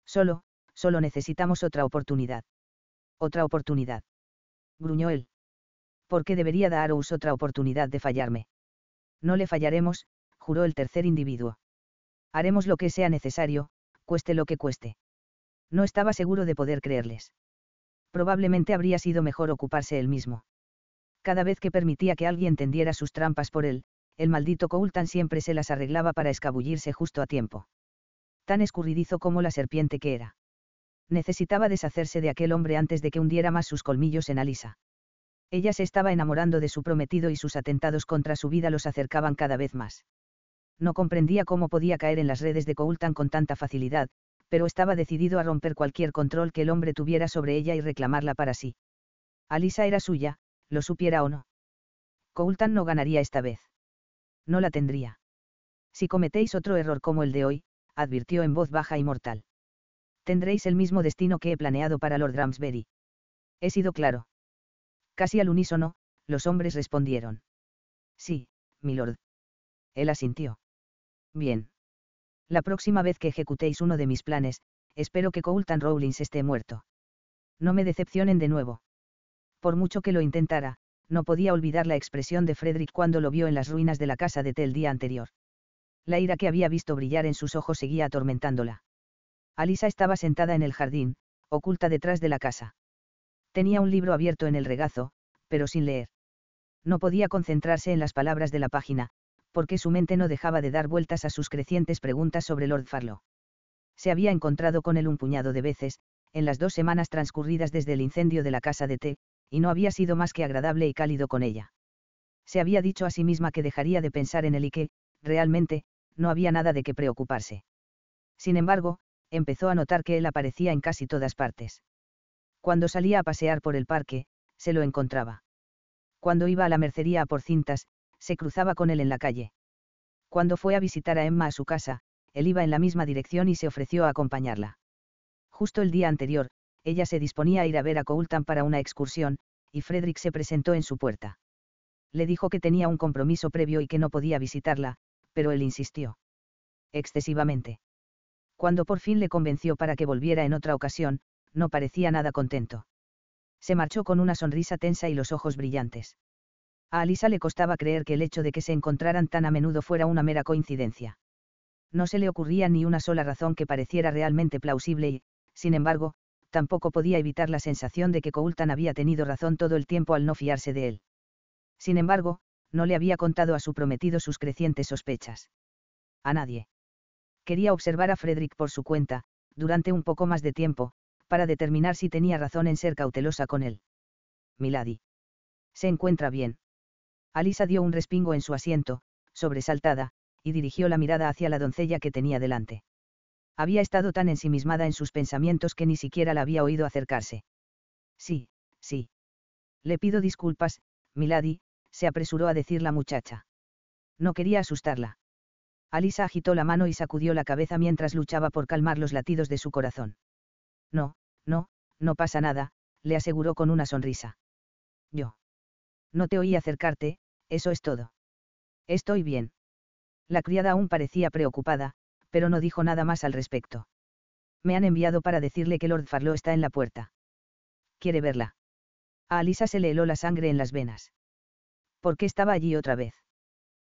Solo, solo necesitamos otra oportunidad. Otra oportunidad. Gruñó él. ¿Por qué debería daros otra oportunidad de fallarme? No le fallaremos, juró el tercer individuo. Haremos lo que sea necesario, cueste lo que cueste. No estaba seguro de poder creerles. Probablemente habría sido mejor ocuparse él mismo. Cada vez que permitía que alguien tendiera sus trampas por él, el maldito Coultan siempre se las arreglaba para escabullirse justo a tiempo. Tan escurridizo como la serpiente que era. Necesitaba deshacerse de aquel hombre antes de que hundiera más sus colmillos en Alisa. Ella se estaba enamorando de su prometido y sus atentados contra su vida los acercaban cada vez más. No comprendía cómo podía caer en las redes de Coultan con tanta facilidad, pero estaba decidido a romper cualquier control que el hombre tuviera sobre ella y reclamarla para sí. Alisa era suya, lo supiera o no. Coultan no ganaría esta vez. No la tendría. Si cometéis otro error como el de hoy, advirtió en voz baja y mortal. Tendréis el mismo destino que he planeado para Lord Ramsbury. He sido claro. Casi al unísono, los hombres respondieron. Sí, milord. Él asintió. Bien. La próxima vez que ejecutéis uno de mis planes, espero que Coultan Rowlings esté muerto. No me decepcionen de nuevo. Por mucho que lo intentara, no podía olvidar la expresión de Frederick cuando lo vio en las ruinas de la casa de T el día anterior. La ira que había visto brillar en sus ojos seguía atormentándola. Alisa estaba sentada en el jardín, oculta detrás de la casa. Tenía un libro abierto en el regazo, pero sin leer. No podía concentrarse en las palabras de la página, porque su mente no dejaba de dar vueltas a sus crecientes preguntas sobre Lord Farlow. Se había encontrado con él un puñado de veces, en las dos semanas transcurridas desde el incendio de la casa de té, y no había sido más que agradable y cálido con ella. Se había dicho a sí misma que dejaría de pensar en él y que, realmente, no había nada de qué preocuparse. Sin embargo, empezó a notar que él aparecía en casi todas partes. Cuando salía a pasear por el parque, se lo encontraba. Cuando iba a la mercería a por cintas, se cruzaba con él en la calle. Cuando fue a visitar a Emma a su casa, él iba en la misma dirección y se ofreció a acompañarla. Justo el día anterior, ella se disponía a ir a ver a Coultan para una excursión, y Frederick se presentó en su puerta. Le dijo que tenía un compromiso previo y que no podía visitarla, pero él insistió. Excesivamente. Cuando por fin le convenció para que volviera en otra ocasión, no parecía nada contento. Se marchó con una sonrisa tensa y los ojos brillantes. A Alisa le costaba creer que el hecho de que se encontraran tan a menudo fuera una mera coincidencia. No se le ocurría ni una sola razón que pareciera realmente plausible y, sin embargo, tampoco podía evitar la sensación de que Coultan había tenido razón todo el tiempo al no fiarse de él. Sin embargo, no le había contado a su prometido sus crecientes sospechas. A nadie. Quería observar a Frederick por su cuenta, durante un poco más de tiempo, para determinar si tenía razón en ser cautelosa con él. Milady. Se encuentra bien. Alisa dio un respingo en su asiento, sobresaltada, y dirigió la mirada hacia la doncella que tenía delante. Había estado tan ensimismada en sus pensamientos que ni siquiera la había oído acercarse. Sí, sí. Le pido disculpas, Milady, se apresuró a decir la muchacha. No quería asustarla. Alisa agitó la mano y sacudió la cabeza mientras luchaba por calmar los latidos de su corazón. No, no, no pasa nada, le aseguró con una sonrisa. Yo. No te oí acercarte, eso es todo. Estoy bien. La criada aún parecía preocupada, pero no dijo nada más al respecto. Me han enviado para decirle que Lord Farlow está en la puerta. ¿Quiere verla? A Alisa se le heló la sangre en las venas. ¿Por qué estaba allí otra vez?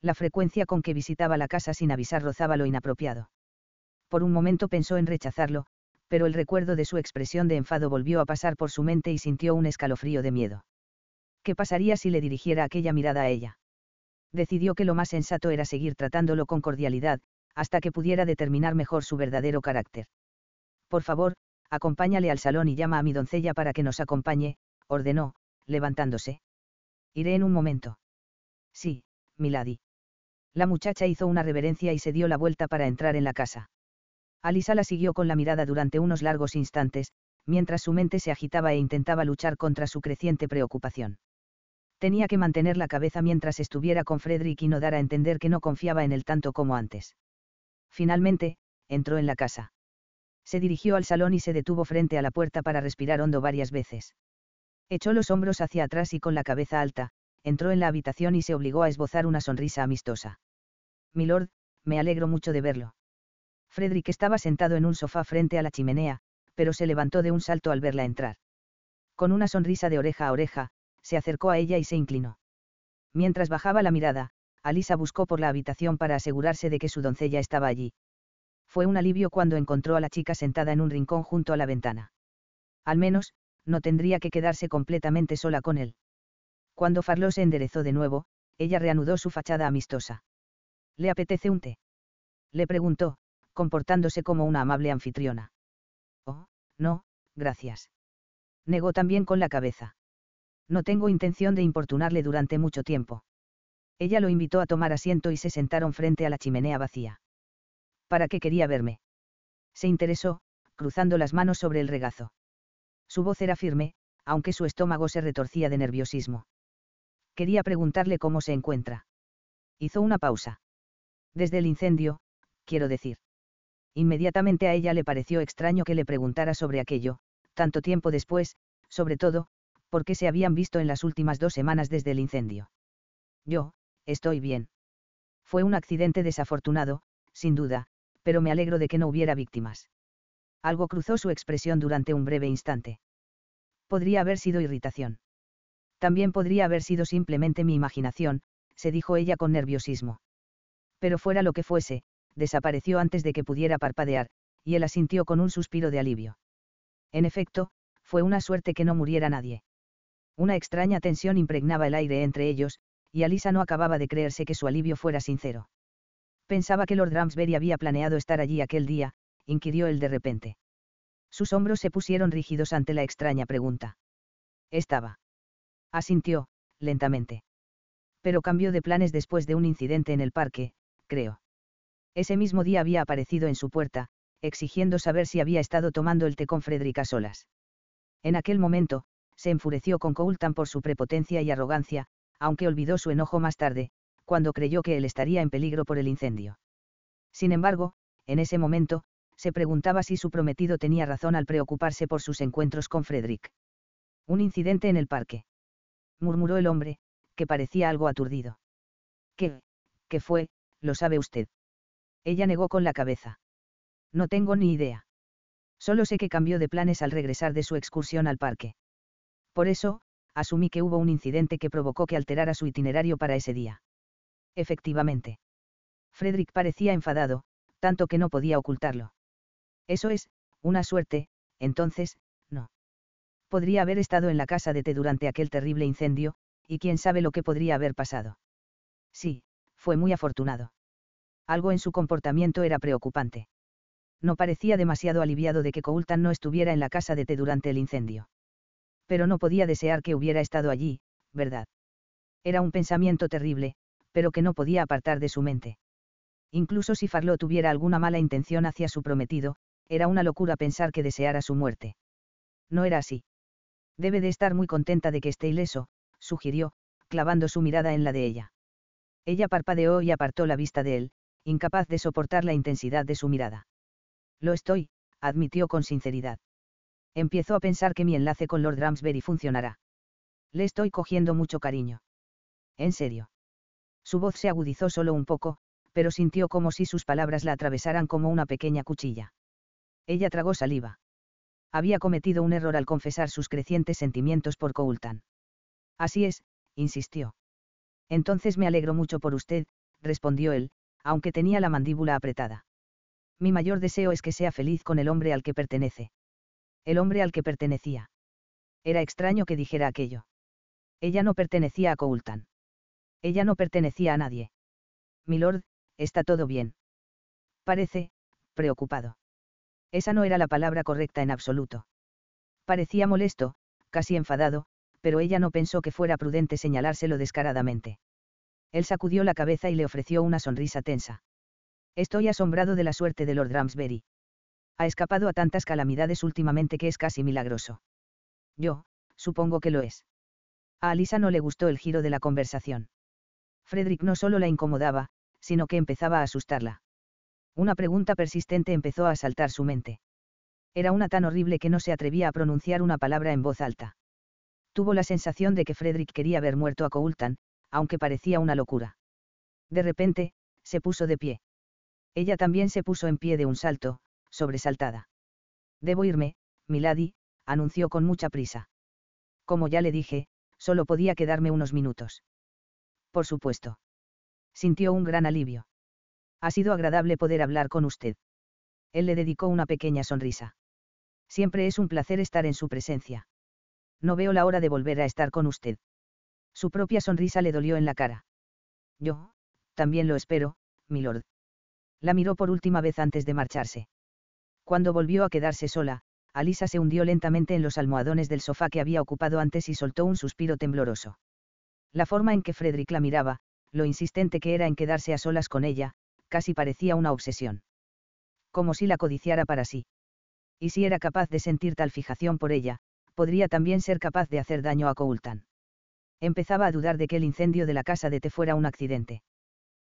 La frecuencia con que visitaba la casa sin avisar rozaba lo inapropiado. Por un momento pensó en rechazarlo, pero el recuerdo de su expresión de enfado volvió a pasar por su mente y sintió un escalofrío de miedo. ¿Qué pasaría si le dirigiera aquella mirada a ella? Decidió que lo más sensato era seguir tratándolo con cordialidad, hasta que pudiera determinar mejor su verdadero carácter. Por favor, acompáñale al salón y llama a mi doncella para que nos acompañe, ordenó, levantándose. Iré en un momento. Sí, Milady. La muchacha hizo una reverencia y se dio la vuelta para entrar en la casa. Alisa la siguió con la mirada durante unos largos instantes, mientras su mente se agitaba e intentaba luchar contra su creciente preocupación. Tenía que mantener la cabeza mientras estuviera con Frederick y no dar a entender que no confiaba en él tanto como antes. Finalmente, entró en la casa. Se dirigió al salón y se detuvo frente a la puerta para respirar hondo varias veces. Echó los hombros hacia atrás y con la cabeza alta, entró en la habitación y se obligó a esbozar una sonrisa amistosa. Milord, me alegro mucho de verlo. Frederick estaba sentado en un sofá frente a la chimenea, pero se levantó de un salto al verla entrar. Con una sonrisa de oreja a oreja, se acercó a ella y se inclinó. Mientras bajaba la mirada, Alisa buscó por la habitación para asegurarse de que su doncella estaba allí. Fue un alivio cuando encontró a la chica sentada en un rincón junto a la ventana. Al menos, no tendría que quedarse completamente sola con él. Cuando Farló se enderezó de nuevo, ella reanudó su fachada amistosa. ¿Le apetece un té? Le preguntó, comportándose como una amable anfitriona. Oh, no, gracias. Negó también con la cabeza. No tengo intención de importunarle durante mucho tiempo. Ella lo invitó a tomar asiento y se sentaron frente a la chimenea vacía. ¿Para qué quería verme? Se interesó, cruzando las manos sobre el regazo. Su voz era firme, aunque su estómago se retorcía de nerviosismo. Quería preguntarle cómo se encuentra. Hizo una pausa. Desde el incendio, quiero decir. Inmediatamente a ella le pareció extraño que le preguntara sobre aquello, tanto tiempo después, sobre todo, porque se habían visto en las últimas dos semanas desde el incendio. Yo, estoy bien. Fue un accidente desafortunado, sin duda, pero me alegro de que no hubiera víctimas. Algo cruzó su expresión durante un breve instante. Podría haber sido irritación. También podría haber sido simplemente mi imaginación, se dijo ella con nerviosismo. Pero fuera lo que fuese, desapareció antes de que pudiera parpadear, y él asintió con un suspiro de alivio. En efecto, fue una suerte que no muriera nadie. Una extraña tensión impregnaba el aire entre ellos, y Alisa no acababa de creerse que su alivio fuera sincero. Pensaba que Lord Ramsbury había planeado estar allí aquel día, inquirió él de repente. Sus hombros se pusieron rígidos ante la extraña pregunta. Estaba. Asintió, lentamente. Pero cambió de planes después de un incidente en el parque, creo. Ese mismo día había aparecido en su puerta, exigiendo saber si había estado tomando el té con Frederica solas. En aquel momento, se enfureció con Coulton por su prepotencia y arrogancia, aunque olvidó su enojo más tarde, cuando creyó que él estaría en peligro por el incendio. Sin embargo, en ese momento, se preguntaba si su prometido tenía razón al preocuparse por sus encuentros con Frederick. Un incidente en el parque. Murmuró el hombre, que parecía algo aturdido. ¿Qué? ¿Qué fue? Lo sabe usted. Ella negó con la cabeza. No tengo ni idea. Solo sé que cambió de planes al regresar de su excursión al parque. Por eso, asumí que hubo un incidente que provocó que alterara su itinerario para ese día. Efectivamente. Frederick parecía enfadado, tanto que no podía ocultarlo. Eso es, una suerte, entonces. Podría haber estado en la casa de té durante aquel terrible incendio, y quién sabe lo que podría haber pasado. Sí, fue muy afortunado. Algo en su comportamiento era preocupante. No parecía demasiado aliviado de que Coultan no estuviera en la casa de té durante el incendio pero no podía desear que hubiera estado allí, ¿verdad? Era un pensamiento terrible, pero que no podía apartar de su mente. Incluso si Farlo tuviera alguna mala intención hacia su prometido, era una locura pensar que deseara su muerte. No era así. Debe de estar muy contenta de que esté ileso, sugirió, clavando su mirada en la de ella. Ella parpadeó y apartó la vista de él, incapaz de soportar la intensidad de su mirada. Lo estoy, admitió con sinceridad. Empiezo a pensar que mi enlace con Lord Ramsbury funcionará. Le estoy cogiendo mucho cariño. En serio. Su voz se agudizó solo un poco, pero sintió como si sus palabras la atravesaran como una pequeña cuchilla. Ella tragó saliva. Había cometido un error al confesar sus crecientes sentimientos por Coultan. Así es, insistió. Entonces me alegro mucho por usted, respondió él, aunque tenía la mandíbula apretada. Mi mayor deseo es que sea feliz con el hombre al que pertenece el hombre al que pertenecía. Era extraño que dijera aquello. Ella no pertenecía a Coultan. Ella no pertenecía a nadie. Milord, está todo bien. Parece, preocupado. Esa no era la palabra correcta en absoluto. Parecía molesto, casi enfadado, pero ella no pensó que fuera prudente señalárselo descaradamente. Él sacudió la cabeza y le ofreció una sonrisa tensa. Estoy asombrado de la suerte de Lord Ramsbury ha escapado a tantas calamidades últimamente que es casi milagroso. Yo, supongo que lo es. A Alisa no le gustó el giro de la conversación. Frederick no solo la incomodaba, sino que empezaba a asustarla. Una pregunta persistente empezó a asaltar su mente. Era una tan horrible que no se atrevía a pronunciar una palabra en voz alta. Tuvo la sensación de que Frederick quería ver muerto a Coultan, aunque parecía una locura. De repente, se puso de pie. Ella también se puso en pie de un salto, sobresaltada. Debo irme, Milady, anunció con mucha prisa. Como ya le dije, solo podía quedarme unos minutos. Por supuesto. Sintió un gran alivio. Ha sido agradable poder hablar con usted. Él le dedicó una pequeña sonrisa. Siempre es un placer estar en su presencia. No veo la hora de volver a estar con usted. Su propia sonrisa le dolió en la cara. Yo, también lo espero, milord. La miró por última vez antes de marcharse. Cuando volvió a quedarse sola, Alisa se hundió lentamente en los almohadones del sofá que había ocupado antes y soltó un suspiro tembloroso. La forma en que Frederick la miraba, lo insistente que era en quedarse a solas con ella, casi parecía una obsesión. Como si la codiciara para sí. Y si era capaz de sentir tal fijación por ella, podría también ser capaz de hacer daño a Coultan. Empezaba a dudar de que el incendio de la casa de T fuera un accidente.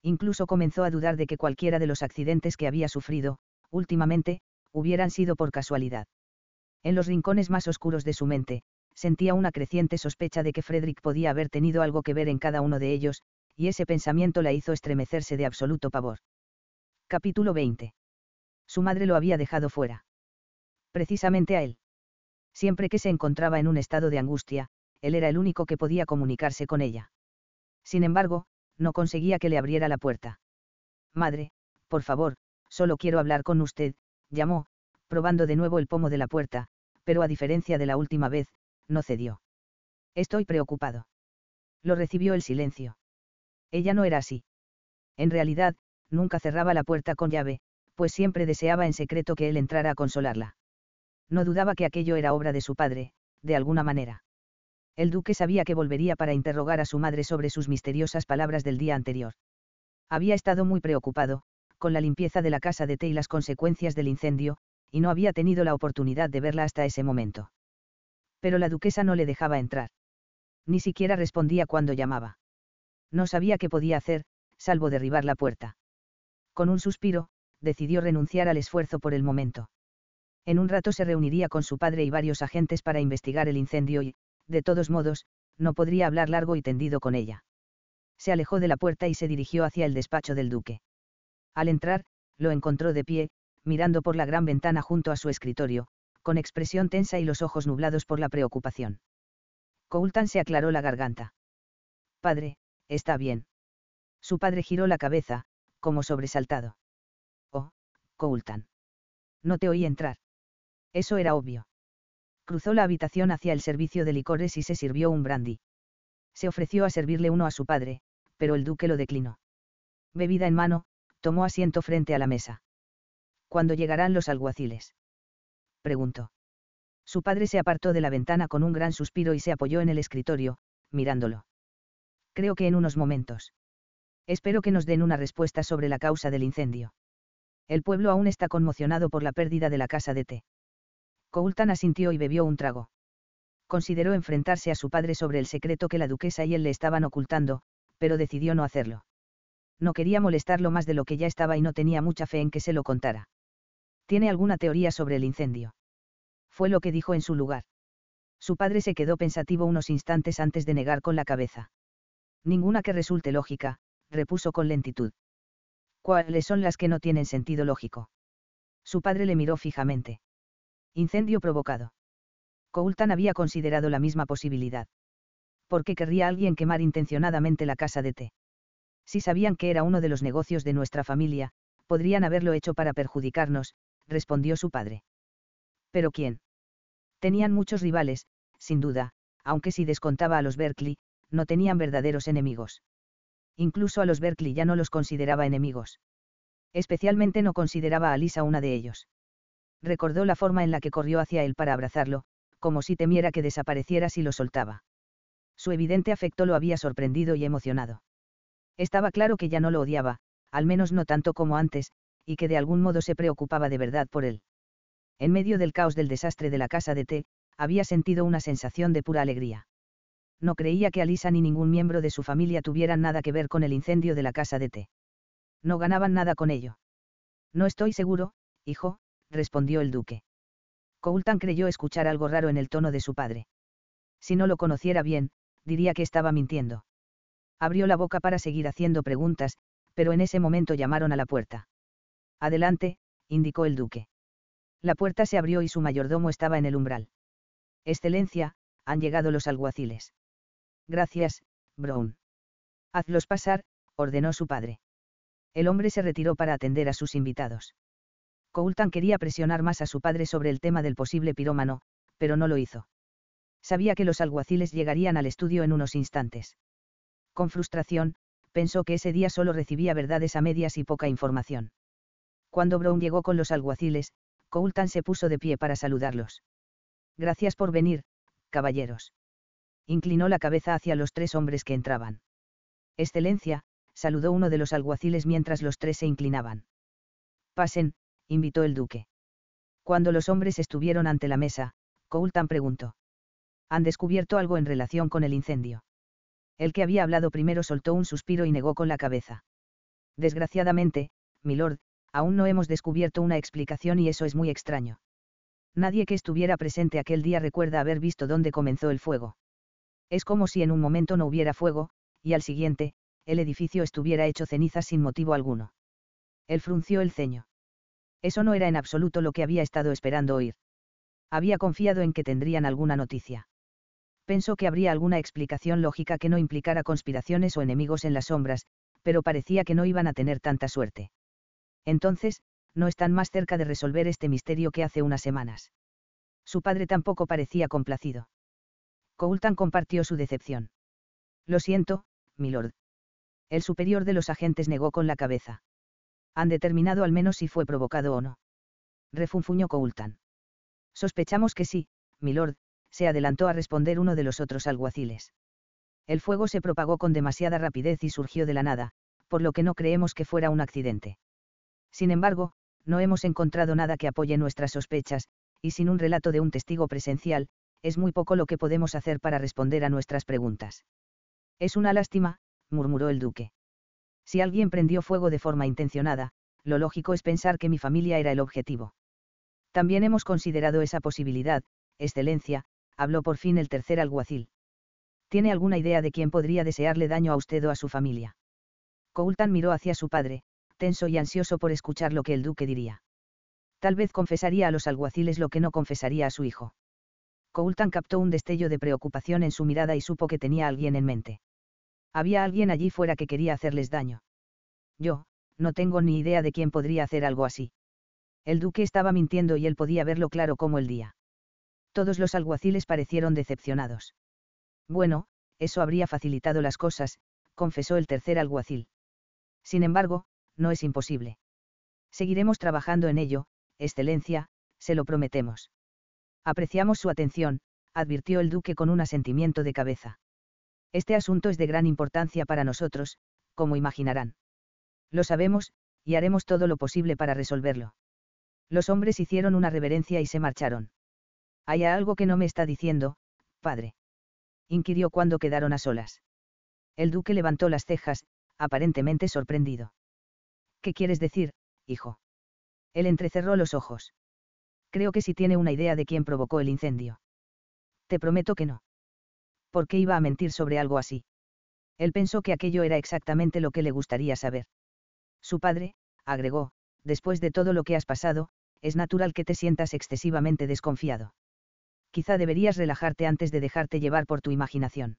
Incluso comenzó a dudar de que cualquiera de los accidentes que había sufrido, últimamente, hubieran sido por casualidad. En los rincones más oscuros de su mente, sentía una creciente sospecha de que Frederick podía haber tenido algo que ver en cada uno de ellos, y ese pensamiento la hizo estremecerse de absoluto pavor. Capítulo 20. Su madre lo había dejado fuera. Precisamente a él. Siempre que se encontraba en un estado de angustia, él era el único que podía comunicarse con ella. Sin embargo, no conseguía que le abriera la puerta. Madre, por favor, solo quiero hablar con usted, llamó, probando de nuevo el pomo de la puerta, pero a diferencia de la última vez, no cedió. Estoy preocupado. Lo recibió el silencio. Ella no era así. En realidad, nunca cerraba la puerta con llave, pues siempre deseaba en secreto que él entrara a consolarla. No dudaba que aquello era obra de su padre, de alguna manera. El duque sabía que volvería para interrogar a su madre sobre sus misteriosas palabras del día anterior. Había estado muy preocupado, con la limpieza de la casa de té y las consecuencias del incendio, y no había tenido la oportunidad de verla hasta ese momento. Pero la duquesa no le dejaba entrar. Ni siquiera respondía cuando llamaba. No sabía qué podía hacer, salvo derribar la puerta. Con un suspiro, decidió renunciar al esfuerzo por el momento. En un rato se reuniría con su padre y varios agentes para investigar el incendio y, de todos modos, no podría hablar largo y tendido con ella. Se alejó de la puerta y se dirigió hacia el despacho del duque. Al entrar, lo encontró de pie, mirando por la gran ventana junto a su escritorio, con expresión tensa y los ojos nublados por la preocupación. Coultan se aclaró la garganta. Padre, está bien. Su padre giró la cabeza, como sobresaltado. Oh, Coultan. No te oí entrar. Eso era obvio. Cruzó la habitación hacia el servicio de licores y se sirvió un brandy. Se ofreció a servirle uno a su padre, pero el duque lo declinó. Bebida en mano, tomó asiento frente a la mesa. ¿Cuándo llegarán los alguaciles? preguntó. Su padre se apartó de la ventana con un gran suspiro y se apoyó en el escritorio, mirándolo. Creo que en unos momentos. Espero que nos den una respuesta sobre la causa del incendio. El pueblo aún está conmocionado por la pérdida de la casa de té. Coultan asintió y bebió un trago. Consideró enfrentarse a su padre sobre el secreto que la duquesa y él le estaban ocultando, pero decidió no hacerlo. No quería molestarlo más de lo que ya estaba y no tenía mucha fe en que se lo contara. ¿Tiene alguna teoría sobre el incendio? Fue lo que dijo en su lugar. Su padre se quedó pensativo unos instantes antes de negar con la cabeza. Ninguna que resulte lógica, repuso con lentitud. ¿Cuáles son las que no tienen sentido lógico? Su padre le miró fijamente. Incendio provocado. Coultan había considerado la misma posibilidad. ¿Por qué querría alguien quemar intencionadamente la casa de té? Si sabían que era uno de los negocios de nuestra familia, podrían haberlo hecho para perjudicarnos, respondió su padre. ¿Pero quién? Tenían muchos rivales, sin duda, aunque si descontaba a los Berkeley, no tenían verdaderos enemigos. Incluso a los Berkeley ya no los consideraba enemigos. Especialmente no consideraba a Lisa una de ellos. Recordó la forma en la que corrió hacia él para abrazarlo, como si temiera que desapareciera si lo soltaba. Su evidente afecto lo había sorprendido y emocionado. Estaba claro que ya no lo odiaba, al menos no tanto como antes, y que de algún modo se preocupaba de verdad por él. En medio del caos del desastre de la casa de té, había sentido una sensación de pura alegría. No creía que Alisa ni ningún miembro de su familia tuvieran nada que ver con el incendio de la casa de té. No ganaban nada con ello. No estoy seguro, hijo, respondió el duque. Coultan creyó escuchar algo raro en el tono de su padre. Si no lo conociera bien, diría que estaba mintiendo. Abrió la boca para seguir haciendo preguntas, pero en ese momento llamaron a la puerta. Adelante, indicó el duque. La puerta se abrió y su mayordomo estaba en el umbral. Excelencia, han llegado los alguaciles. Gracias, Brown. Hazlos pasar, ordenó su padre. El hombre se retiró para atender a sus invitados. Coultan quería presionar más a su padre sobre el tema del posible pirómano, pero no lo hizo. Sabía que los alguaciles llegarían al estudio en unos instantes. Con frustración, pensó que ese día solo recibía verdades a medias y poca información. Cuando Brown llegó con los alguaciles, Coultan se puso de pie para saludarlos. Gracias por venir, caballeros. Inclinó la cabeza hacia los tres hombres que entraban. Excelencia, saludó uno de los alguaciles mientras los tres se inclinaban. Pasen, invitó el duque. Cuando los hombres estuvieron ante la mesa, Coultan preguntó. ¿Han descubierto algo en relación con el incendio? El que había hablado primero soltó un suspiro y negó con la cabeza. Desgraciadamente, milord, aún no hemos descubierto una explicación y eso es muy extraño. Nadie que estuviera presente aquel día recuerda haber visto dónde comenzó el fuego. Es como si en un momento no hubiera fuego, y al siguiente, el edificio estuviera hecho cenizas sin motivo alguno. Él frunció el ceño. Eso no era en absoluto lo que había estado esperando oír. Había confiado en que tendrían alguna noticia. Pensó que habría alguna explicación lógica que no implicara conspiraciones o enemigos en las sombras, pero parecía que no iban a tener tanta suerte. Entonces, no están más cerca de resolver este misterio que hace unas semanas. Su padre tampoco parecía complacido. Coultan compartió su decepción. Lo siento, milord. El superior de los agentes negó con la cabeza. Han determinado al menos si fue provocado o no. Refunfuñó Coultan. Sospechamos que sí, milord, se adelantó a responder uno de los otros alguaciles. El fuego se propagó con demasiada rapidez y surgió de la nada, por lo que no creemos que fuera un accidente. Sin embargo, no hemos encontrado nada que apoye nuestras sospechas, y sin un relato de un testigo presencial, es muy poco lo que podemos hacer para responder a nuestras preguntas. Es una lástima, murmuró el duque. Si alguien prendió fuego de forma intencionada, lo lógico es pensar que mi familia era el objetivo. También hemos considerado esa posibilidad, excelencia, habló por fin el tercer alguacil. ¿Tiene alguna idea de quién podría desearle daño a usted o a su familia? Coultan miró hacia su padre, tenso y ansioso por escuchar lo que el duque diría. Tal vez confesaría a los alguaciles lo que no confesaría a su hijo. Coultan captó un destello de preocupación en su mirada y supo que tenía a alguien en mente. Había alguien allí fuera que quería hacerles daño. Yo, no tengo ni idea de quién podría hacer algo así. El duque estaba mintiendo y él podía verlo claro como el día. Todos los alguaciles parecieron decepcionados. Bueno, eso habría facilitado las cosas, confesó el tercer alguacil. Sin embargo, no es imposible. Seguiremos trabajando en ello, excelencia, se lo prometemos. Apreciamos su atención, advirtió el duque con un asentimiento de cabeza. Este asunto es de gran importancia para nosotros, como imaginarán. Lo sabemos, y haremos todo lo posible para resolverlo. Los hombres hicieron una reverencia y se marcharon. ¿Hay algo que no me está diciendo, padre? inquirió cuando quedaron a solas. El duque levantó las cejas, aparentemente sorprendido. ¿Qué quieres decir, hijo? Él entrecerró los ojos. Creo que sí tiene una idea de quién provocó el incendio. Te prometo que no. ¿Por qué iba a mentir sobre algo así? Él pensó que aquello era exactamente lo que le gustaría saber. Su padre, agregó, después de todo lo que has pasado, es natural que te sientas excesivamente desconfiado. Quizá deberías relajarte antes de dejarte llevar por tu imaginación.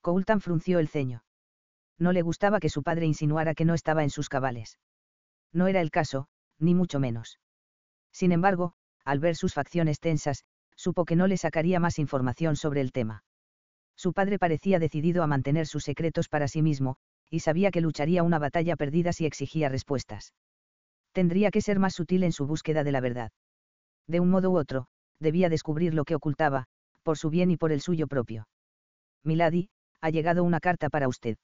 Coultan frunció el ceño. No le gustaba que su padre insinuara que no estaba en sus cabales. No era el caso, ni mucho menos. Sin embargo, al ver sus facciones tensas, supo que no le sacaría más información sobre el tema. Su padre parecía decidido a mantener sus secretos para sí mismo, y sabía que lucharía una batalla perdida si exigía respuestas. Tendría que ser más sutil en su búsqueda de la verdad. De un modo u otro, debía descubrir lo que ocultaba, por su bien y por el suyo propio. Milady, ha llegado una carta para usted.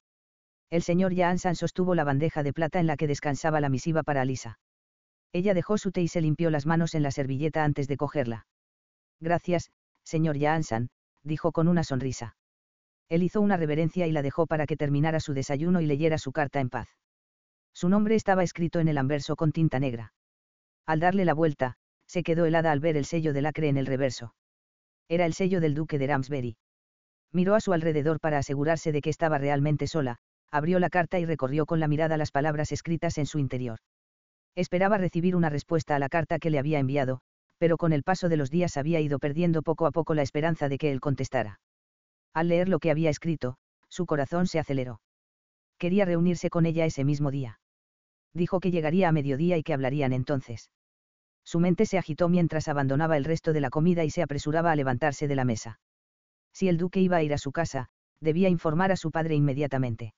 El señor Jaansan sostuvo la bandeja de plata en la que descansaba la misiva para Lisa. Ella dejó su té y se limpió las manos en la servilleta antes de cogerla. Gracias, señor Jaansan, dijo con una sonrisa. Él hizo una reverencia y la dejó para que terminara su desayuno y leyera su carta en paz. Su nombre estaba escrito en el anverso con tinta negra. Al darle la vuelta, se quedó helada al ver el sello de lacre en el reverso. Era el sello del duque de Ramsbury. Miró a su alrededor para asegurarse de que estaba realmente sola, abrió la carta y recorrió con la mirada las palabras escritas en su interior. Esperaba recibir una respuesta a la carta que le había enviado, pero con el paso de los días había ido perdiendo poco a poco la esperanza de que él contestara. Al leer lo que había escrito, su corazón se aceleró. Quería reunirse con ella ese mismo día. Dijo que llegaría a mediodía y que hablarían entonces. Su mente se agitó mientras abandonaba el resto de la comida y se apresuraba a levantarse de la mesa. Si el duque iba a ir a su casa, debía informar a su padre inmediatamente.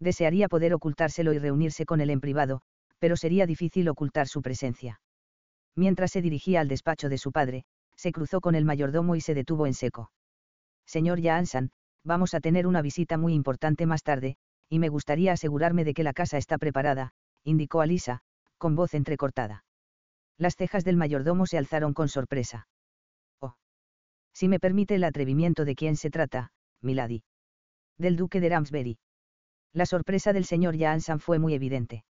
Desearía poder ocultárselo y reunirse con él en privado, pero sería difícil ocultar su presencia. Mientras se dirigía al despacho de su padre, se cruzó con el mayordomo y se detuvo en seco. Señor Jaansan, vamos a tener una visita muy importante más tarde, y me gustaría asegurarme de que la casa está preparada, indicó Alisa, con voz entrecortada. Las cejas del mayordomo se alzaron con sorpresa. Oh. Si me permite el atrevimiento de quién se trata, Milady. Del duque de Ramsbury. La sorpresa del señor Jaansan fue muy evidente.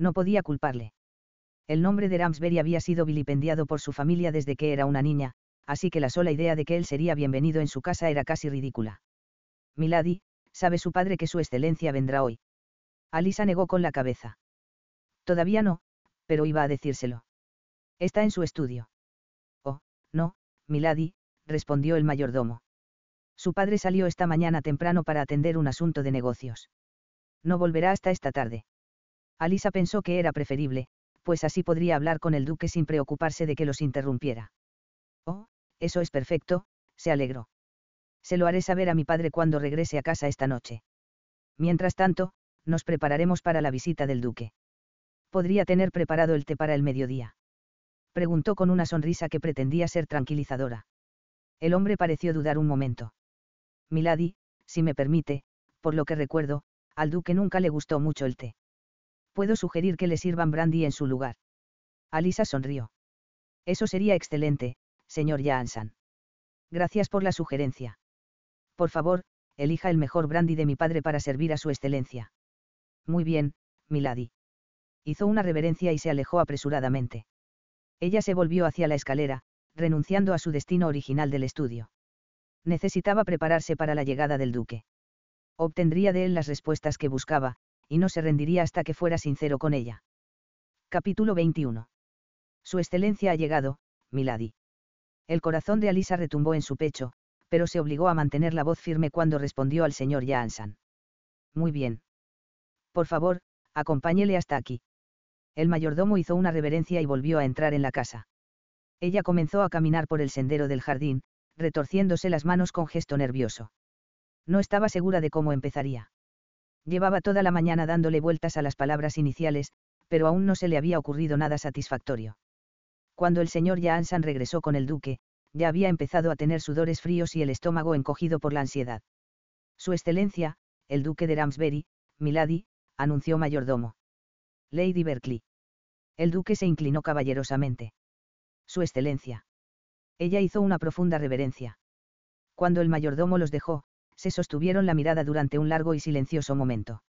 No podía culparle. El nombre de Ramsbury había sido vilipendiado por su familia desde que era una niña, así que la sola idea de que él sería bienvenido en su casa era casi ridícula. Milady, sabe su padre que su excelencia vendrá hoy. Alisa negó con la cabeza. Todavía no, pero iba a decírselo. Está en su estudio. Oh, no, Milady, respondió el mayordomo. Su padre salió esta mañana temprano para atender un asunto de negocios. No volverá hasta esta tarde. Alisa pensó que era preferible, pues así podría hablar con el duque sin preocuparse de que los interrumpiera. Oh, eso es perfecto, se alegró. Se lo haré saber a mi padre cuando regrese a casa esta noche. Mientras tanto, nos prepararemos para la visita del duque. Podría tener preparado el té para el mediodía preguntó con una sonrisa que pretendía ser tranquilizadora. El hombre pareció dudar un momento. Milady, si me permite, por lo que recuerdo, al duque nunca le gustó mucho el té. Puedo sugerir que le sirvan brandy en su lugar. Alisa sonrió. Eso sería excelente, señor Jaansan. Gracias por la sugerencia. Por favor, elija el mejor brandy de mi padre para servir a su excelencia. Muy bien, Milady. Hizo una reverencia y se alejó apresuradamente. Ella se volvió hacia la escalera, renunciando a su destino original del estudio. Necesitaba prepararse para la llegada del duque. Obtendría de él las respuestas que buscaba, y no se rendiría hasta que fuera sincero con ella. Capítulo 21. Su excelencia ha llegado, Milady. El corazón de Alisa retumbó en su pecho, pero se obligó a mantener la voz firme cuando respondió al señor Jaansan. Muy bien. Por favor, acompáñele hasta aquí. El mayordomo hizo una reverencia y volvió a entrar en la casa. Ella comenzó a caminar por el sendero del jardín, retorciéndose las manos con gesto nervioso. No estaba segura de cómo empezaría. Llevaba toda la mañana dándole vueltas a las palabras iniciales, pero aún no se le había ocurrido nada satisfactorio. Cuando el señor Jaansan regresó con el duque, ya había empezado a tener sudores fríos y el estómago encogido por la ansiedad. Su excelencia, el duque de Ramsbury, Milady, anunció mayordomo. Lady Berkeley. El duque se inclinó caballerosamente. Su excelencia. Ella hizo una profunda reverencia. Cuando el mayordomo los dejó, se sostuvieron la mirada durante un largo y silencioso momento.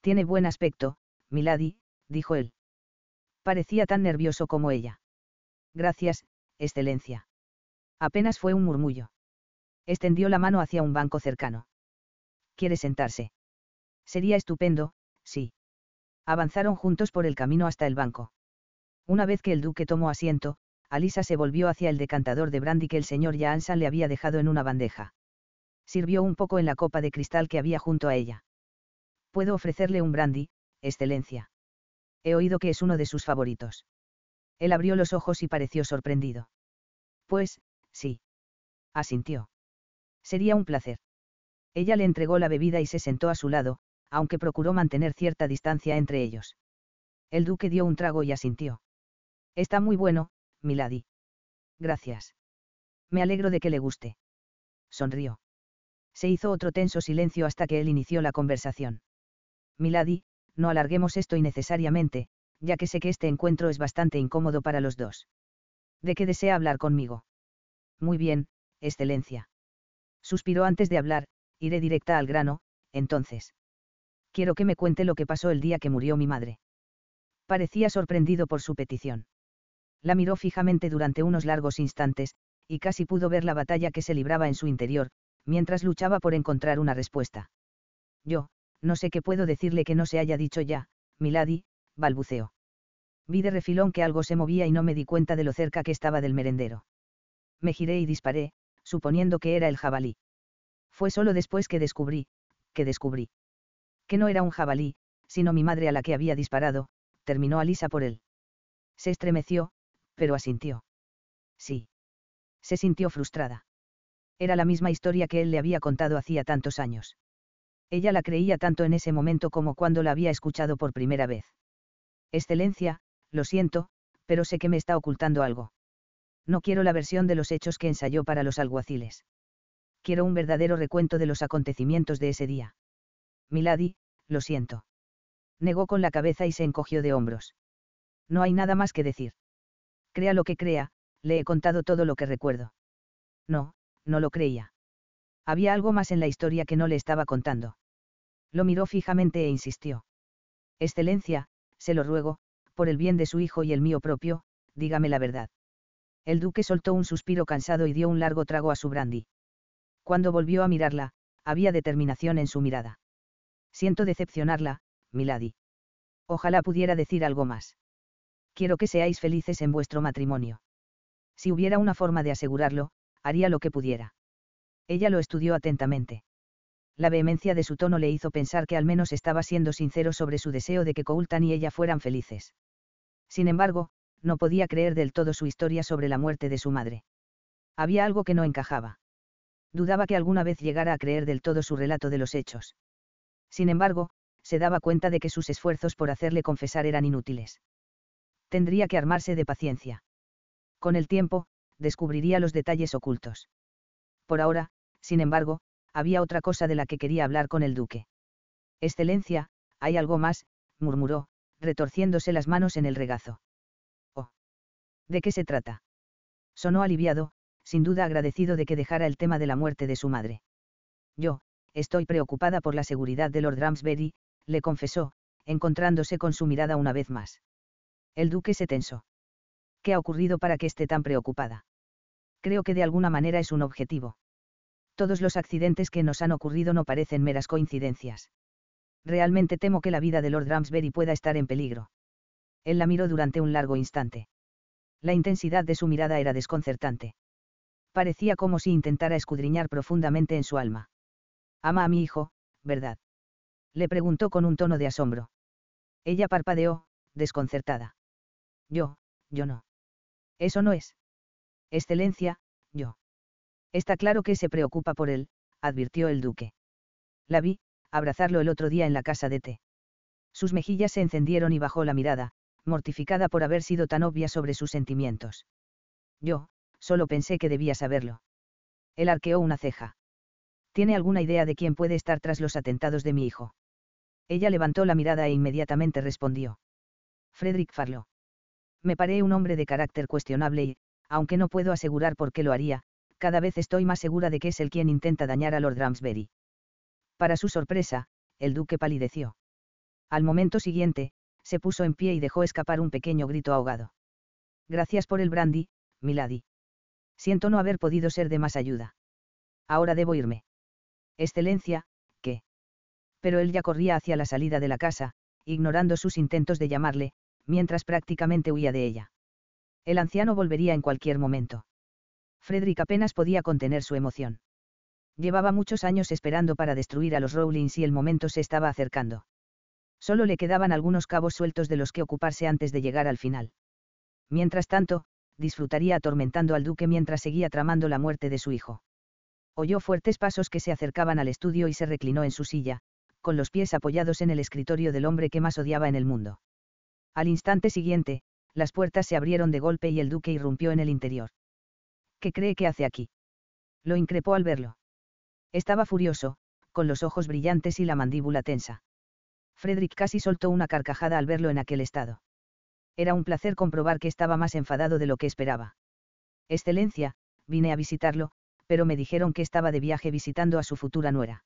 Tiene buen aspecto, Milady, dijo él. Parecía tan nervioso como ella. Gracias, excelencia. Apenas fue un murmullo. Extendió la mano hacia un banco cercano. ¿Quiere sentarse? Sería estupendo, sí. Avanzaron juntos por el camino hasta el banco. Una vez que el duque tomó asiento, Alisa se volvió hacia el decantador de brandy que el señor Jaansan le había dejado en una bandeja. Sirvió un poco en la copa de cristal que había junto a ella. Puedo ofrecerle un brandy, excelencia. He oído que es uno de sus favoritos. Él abrió los ojos y pareció sorprendido. Pues, sí. Asintió. Sería un placer. Ella le entregó la bebida y se sentó a su lado, aunque procuró mantener cierta distancia entre ellos. El duque dio un trago y asintió. Está muy bueno, Milady. Gracias. Me alegro de que le guste. Sonrió. Se hizo otro tenso silencio hasta que él inició la conversación. Milady, no alarguemos esto innecesariamente, ya que sé que este encuentro es bastante incómodo para los dos. ¿De qué desea hablar conmigo? Muy bien, excelencia. Suspiró antes de hablar, iré directa al grano, entonces quiero que me cuente lo que pasó el día que murió mi madre. Parecía sorprendido por su petición. La miró fijamente durante unos largos instantes, y casi pudo ver la batalla que se libraba en su interior, mientras luchaba por encontrar una respuesta. Yo, no sé qué puedo decirle que no se haya dicho ya, Milady, balbuceó. Vi de refilón que algo se movía y no me di cuenta de lo cerca que estaba del merendero. Me giré y disparé, suponiendo que era el jabalí. Fue solo después que descubrí, que descubrí. Que no era un jabalí, sino mi madre a la que había disparado, terminó Alisa por él. Se estremeció, pero asintió. Sí. Se sintió frustrada. Era la misma historia que él le había contado hacía tantos años. Ella la creía tanto en ese momento como cuando la había escuchado por primera vez. Excelencia, lo siento, pero sé que me está ocultando algo. No quiero la versión de los hechos que ensayó para los alguaciles. Quiero un verdadero recuento de los acontecimientos de ese día. Milady, lo siento. Negó con la cabeza y se encogió de hombros. No hay nada más que decir. Crea lo que crea, le he contado todo lo que recuerdo. No, no lo creía. Había algo más en la historia que no le estaba contando. Lo miró fijamente e insistió. Excelencia, se lo ruego, por el bien de su hijo y el mío propio, dígame la verdad. El duque soltó un suspiro cansado y dio un largo trago a su brandy. Cuando volvió a mirarla, había determinación en su mirada. Siento decepcionarla, Milady. Ojalá pudiera decir algo más. Quiero que seáis felices en vuestro matrimonio. Si hubiera una forma de asegurarlo, haría lo que pudiera. Ella lo estudió atentamente. La vehemencia de su tono le hizo pensar que al menos estaba siendo sincero sobre su deseo de que Coultan y ella fueran felices. Sin embargo, no podía creer del todo su historia sobre la muerte de su madre. Había algo que no encajaba. Dudaba que alguna vez llegara a creer del todo su relato de los hechos. Sin embargo, se daba cuenta de que sus esfuerzos por hacerle confesar eran inútiles. Tendría que armarse de paciencia. Con el tiempo, descubriría los detalles ocultos. Por ahora, sin embargo, había otra cosa de la que quería hablar con el duque. Excelencia, hay algo más, murmuró, retorciéndose las manos en el regazo. Oh. ¿De qué se trata? Sonó aliviado, sin duda agradecido de que dejara el tema de la muerte de su madre. Yo, estoy preocupada por la seguridad de Lord Ramsbury, le confesó, encontrándose con su mirada una vez más. El duque se tensó. ¿Qué ha ocurrido para que esté tan preocupada? Creo que de alguna manera es un objetivo. Todos los accidentes que nos han ocurrido no parecen meras coincidencias. Realmente temo que la vida de Lord Ramsbury pueda estar en peligro. Él la miró durante un largo instante. La intensidad de su mirada era desconcertante. Parecía como si intentara escudriñar profundamente en su alma. Ama a mi hijo, ¿verdad? Le preguntó con un tono de asombro. Ella parpadeó, desconcertada. Yo, yo no. Eso no es. Excelencia, yo. Está claro que se preocupa por él, advirtió el duque. La vi, abrazarlo el otro día en la casa de té. Sus mejillas se encendieron y bajó la mirada, mortificada por haber sido tan obvia sobre sus sentimientos. Yo, solo pensé que debía saberlo. Él arqueó una ceja. ¿Tiene alguna idea de quién puede estar tras los atentados de mi hijo? Ella levantó la mirada e inmediatamente respondió. Frederick Farlow. Me paré un hombre de carácter cuestionable y, aunque no puedo asegurar por qué lo haría, cada vez estoy más segura de que es él quien intenta dañar a Lord Ramsbury. Para su sorpresa, el duque palideció. Al momento siguiente, se puso en pie y dejó escapar un pequeño grito ahogado. Gracias por el brandy, Milady. Siento no haber podido ser de más ayuda. Ahora debo irme. Excelencia, ¿qué? Pero él ya corría hacia la salida de la casa, ignorando sus intentos de llamarle, mientras prácticamente huía de ella. El anciano volvería en cualquier momento. Frederick apenas podía contener su emoción. Llevaba muchos años esperando para destruir a los Rowlings y el momento se estaba acercando. Solo le quedaban algunos cabos sueltos de los que ocuparse antes de llegar al final. Mientras tanto, disfrutaría atormentando al duque mientras seguía tramando la muerte de su hijo. Oyó fuertes pasos que se acercaban al estudio y se reclinó en su silla, con los pies apoyados en el escritorio del hombre que más odiaba en el mundo. Al instante siguiente, las puertas se abrieron de golpe y el duque irrumpió en el interior. ¿Qué cree que hace aquí? Lo increpó al verlo. Estaba furioso, con los ojos brillantes y la mandíbula tensa. Frederick casi soltó una carcajada al verlo en aquel estado. Era un placer comprobar que estaba más enfadado de lo que esperaba. Excelencia, vine a visitarlo, pero me dijeron que estaba de viaje visitando a su futura nuera.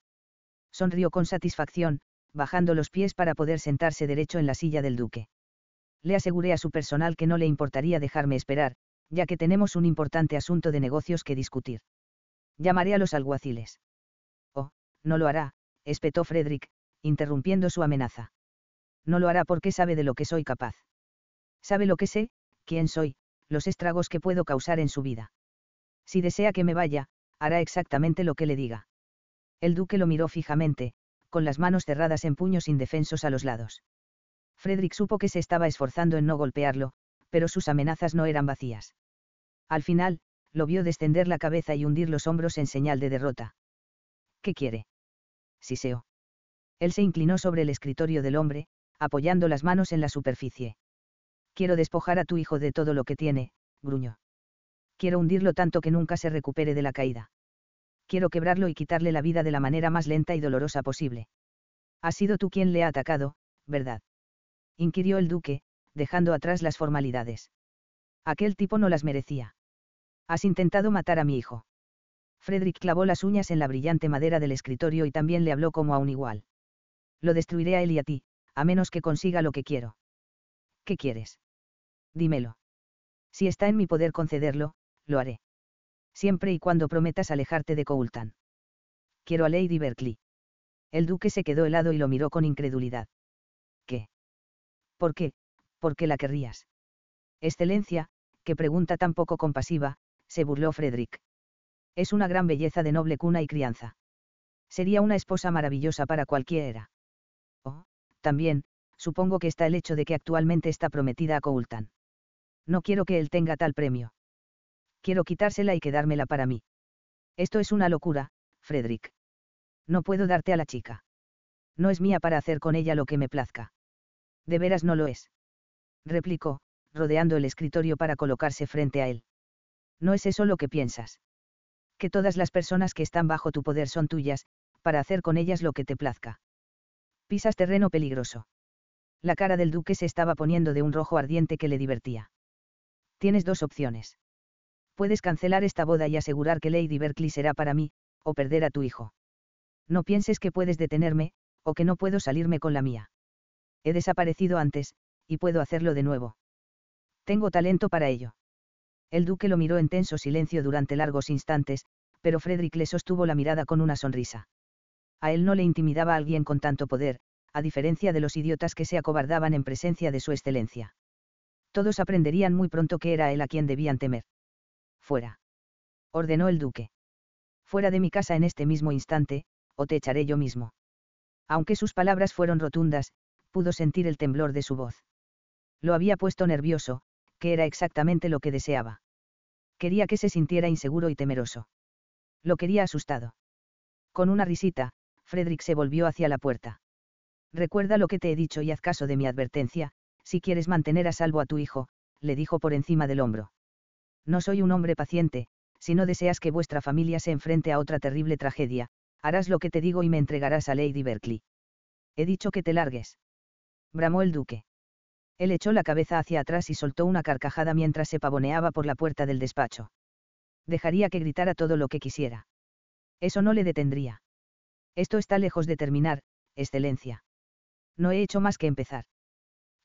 Sonrió con satisfacción, bajando los pies para poder sentarse derecho en la silla del duque. Le aseguré a su personal que no le importaría dejarme esperar, ya que tenemos un importante asunto de negocios que discutir. Llamaré a los alguaciles. Oh, no lo hará, espetó Frederick, interrumpiendo su amenaza. No lo hará porque sabe de lo que soy capaz. Sabe lo que sé, quién soy, los estragos que puedo causar en su vida. Si desea que me vaya, hará exactamente lo que le diga. El duque lo miró fijamente, con las manos cerradas en puños indefensos a los lados. Frederick supo que se estaba esforzando en no golpearlo, pero sus amenazas no eran vacías. Al final, lo vio descender la cabeza y hundir los hombros en señal de derrota. ¿Qué quiere? Siseo. Él se inclinó sobre el escritorio del hombre, apoyando las manos en la superficie. Quiero despojar a tu hijo de todo lo que tiene, gruñó. Quiero hundirlo tanto que nunca se recupere de la caída. Quiero quebrarlo y quitarle la vida de la manera más lenta y dolorosa posible. Has sido tú quien le ha atacado, ¿verdad? Inquirió el duque, dejando atrás las formalidades. Aquel tipo no las merecía. Has intentado matar a mi hijo. Frederick clavó las uñas en la brillante madera del escritorio y también le habló como a un igual. Lo destruiré a él y a ti, a menos que consiga lo que quiero. ¿Qué quieres? Dímelo. Si está en mi poder concederlo, lo haré. Siempre y cuando prometas alejarte de Coultan. Quiero a Lady Berkeley. El duque se quedó helado y lo miró con incredulidad. ¿Por qué? ¿Por qué la querrías? Excelencia, qué pregunta tan poco compasiva, se burló Frederick. Es una gran belleza de noble cuna y crianza. Sería una esposa maravillosa para cualquiera. Oh, también, supongo que está el hecho de que actualmente está prometida a Coultan. No quiero que él tenga tal premio. Quiero quitársela y quedármela para mí. Esto es una locura, Frederick. No puedo darte a la chica. No es mía para hacer con ella lo que me plazca. De veras no lo es. Replicó, rodeando el escritorio para colocarse frente a él. No es eso lo que piensas. Que todas las personas que están bajo tu poder son tuyas, para hacer con ellas lo que te plazca. Pisas terreno peligroso. La cara del duque se estaba poniendo de un rojo ardiente que le divertía. Tienes dos opciones. Puedes cancelar esta boda y asegurar que Lady Berkeley será para mí, o perder a tu hijo. No pienses que puedes detenerme, o que no puedo salirme con la mía. He desaparecido antes, y puedo hacerlo de nuevo. Tengo talento para ello. El duque lo miró en tenso silencio durante largos instantes, pero Frederick le sostuvo la mirada con una sonrisa. A él no le intimidaba alguien con tanto poder, a diferencia de los idiotas que se acobardaban en presencia de su excelencia. Todos aprenderían muy pronto que era él a quien debían temer. Fuera. Ordenó el duque. Fuera de mi casa en este mismo instante, o te echaré yo mismo. Aunque sus palabras fueron rotundas, pudo sentir el temblor de su voz. Lo había puesto nervioso, que era exactamente lo que deseaba. Quería que se sintiera inseguro y temeroso. Lo quería asustado. Con una risita, Frederick se volvió hacia la puerta. Recuerda lo que te he dicho y haz caso de mi advertencia, si quieres mantener a salvo a tu hijo, le dijo por encima del hombro. No soy un hombre paciente, si no deseas que vuestra familia se enfrente a otra terrible tragedia, harás lo que te digo y me entregarás a Lady Berkeley. He dicho que te largues bramó el duque. Él echó la cabeza hacia atrás y soltó una carcajada mientras se pavoneaba por la puerta del despacho. Dejaría que gritara todo lo que quisiera. Eso no le detendría. Esto está lejos de terminar, excelencia. No he hecho más que empezar.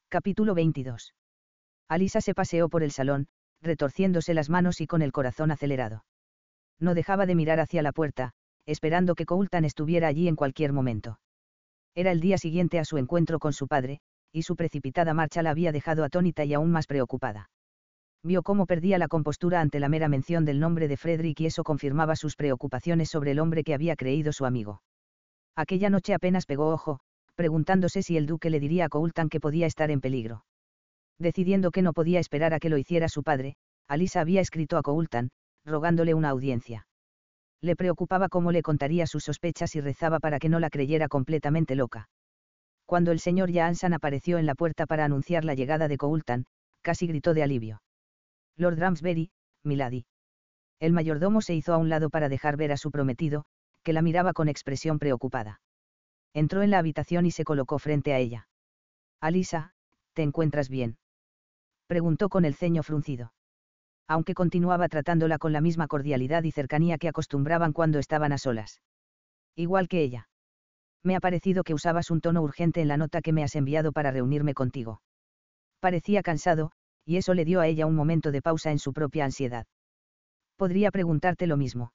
Capítulo 22. Alisa se paseó por el salón, retorciéndose las manos y con el corazón acelerado. No dejaba de mirar hacia la puerta, esperando que Coultan estuviera allí en cualquier momento. Era el día siguiente a su encuentro con su padre, y su precipitada marcha la había dejado atónita y aún más preocupada. Vio cómo perdía la compostura ante la mera mención del nombre de Frederick y eso confirmaba sus preocupaciones sobre el hombre que había creído su amigo. Aquella noche apenas pegó ojo, preguntándose si el duque le diría a Coultan que podía estar en peligro. Decidiendo que no podía esperar a que lo hiciera su padre, Alisa había escrito a Coultan, rogándole una audiencia le preocupaba cómo le contaría sus sospechas y rezaba para que no la creyera completamente loca. Cuando el señor Jaansan apareció en la puerta para anunciar la llegada de Coultan, casi gritó de alivio. Lord Ramsbury, Milady. El mayordomo se hizo a un lado para dejar ver a su prometido, que la miraba con expresión preocupada. Entró en la habitación y se colocó frente a ella. Alisa, ¿te encuentras bien? Preguntó con el ceño fruncido aunque continuaba tratándola con la misma cordialidad y cercanía que acostumbraban cuando estaban a solas. Igual que ella. Me ha parecido que usabas un tono urgente en la nota que me has enviado para reunirme contigo. Parecía cansado, y eso le dio a ella un momento de pausa en su propia ansiedad. Podría preguntarte lo mismo.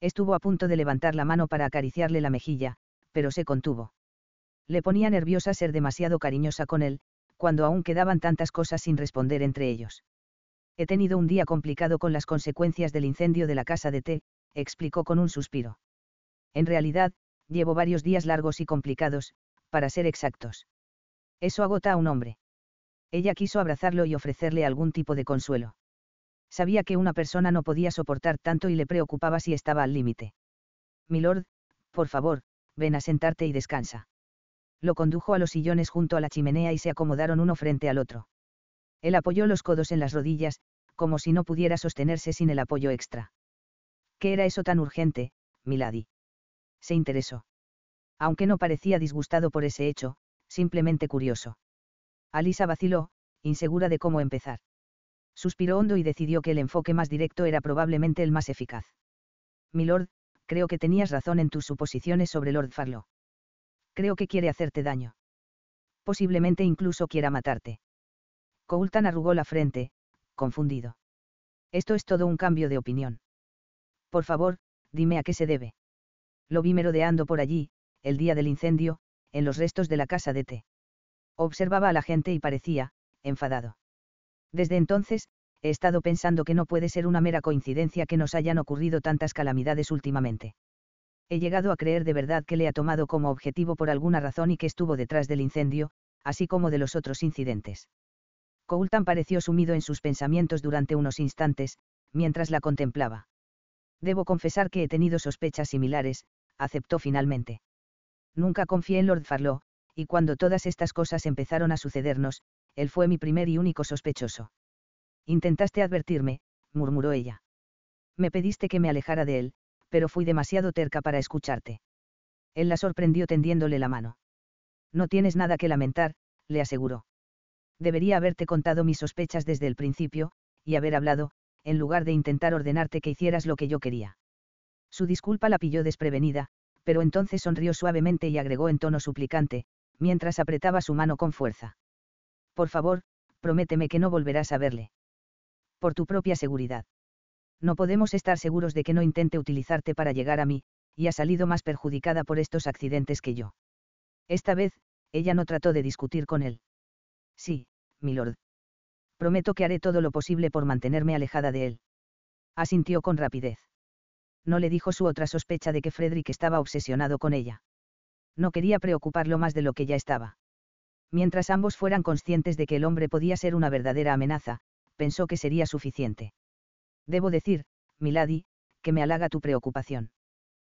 Estuvo a punto de levantar la mano para acariciarle la mejilla, pero se contuvo. Le ponía nerviosa ser demasiado cariñosa con él, cuando aún quedaban tantas cosas sin responder entre ellos. He tenido un día complicado con las consecuencias del incendio de la casa de té, explicó con un suspiro. En realidad, llevo varios días largos y complicados, para ser exactos. Eso agota a un hombre. Ella quiso abrazarlo y ofrecerle algún tipo de consuelo. Sabía que una persona no podía soportar tanto y le preocupaba si estaba al límite. Milord, por favor, ven a sentarte y descansa. Lo condujo a los sillones junto a la chimenea y se acomodaron uno frente al otro. Él apoyó los codos en las rodillas, como si no pudiera sostenerse sin el apoyo extra. ¿Qué era eso tan urgente, Milady? Se interesó. Aunque no parecía disgustado por ese hecho, simplemente curioso. Alisa vaciló, insegura de cómo empezar. Suspiró hondo y decidió que el enfoque más directo era probablemente el más eficaz. Milord, creo que tenías razón en tus suposiciones sobre Lord Farlow. Creo que quiere hacerte daño. Posiblemente incluso quiera matarte. Coulton arrugó la frente, confundido. Esto es todo un cambio de opinión. Por favor, dime a qué se debe. Lo vi merodeando por allí, el día del incendio, en los restos de la casa de té. Observaba a la gente y parecía, enfadado. Desde entonces, he estado pensando que no puede ser una mera coincidencia que nos hayan ocurrido tantas calamidades últimamente. He llegado a creer de verdad que le ha tomado como objetivo por alguna razón y que estuvo detrás del incendio, así como de los otros incidentes. Coulton pareció sumido en sus pensamientos durante unos instantes, mientras la contemplaba. Debo confesar que he tenido sospechas similares, aceptó finalmente. Nunca confié en Lord Farlow, y cuando todas estas cosas empezaron a sucedernos, él fue mi primer y único sospechoso. Intentaste advertirme, murmuró ella. Me pediste que me alejara de él, pero fui demasiado terca para escucharte. Él la sorprendió tendiéndole la mano. No tienes nada que lamentar, le aseguró debería haberte contado mis sospechas desde el principio, y haber hablado, en lugar de intentar ordenarte que hicieras lo que yo quería. Su disculpa la pilló desprevenida, pero entonces sonrió suavemente y agregó en tono suplicante, mientras apretaba su mano con fuerza. Por favor, prométeme que no volverás a verle. Por tu propia seguridad. No podemos estar seguros de que no intente utilizarte para llegar a mí, y ha salido más perjudicada por estos accidentes que yo. Esta vez, ella no trató de discutir con él. Sí, milord. Prometo que haré todo lo posible por mantenerme alejada de él. Asintió con rapidez. No le dijo su otra sospecha de que Frederick estaba obsesionado con ella. No quería preocuparlo más de lo que ya estaba. Mientras ambos fueran conscientes de que el hombre podía ser una verdadera amenaza, pensó que sería suficiente. Debo decir, Milady, que me halaga tu preocupación.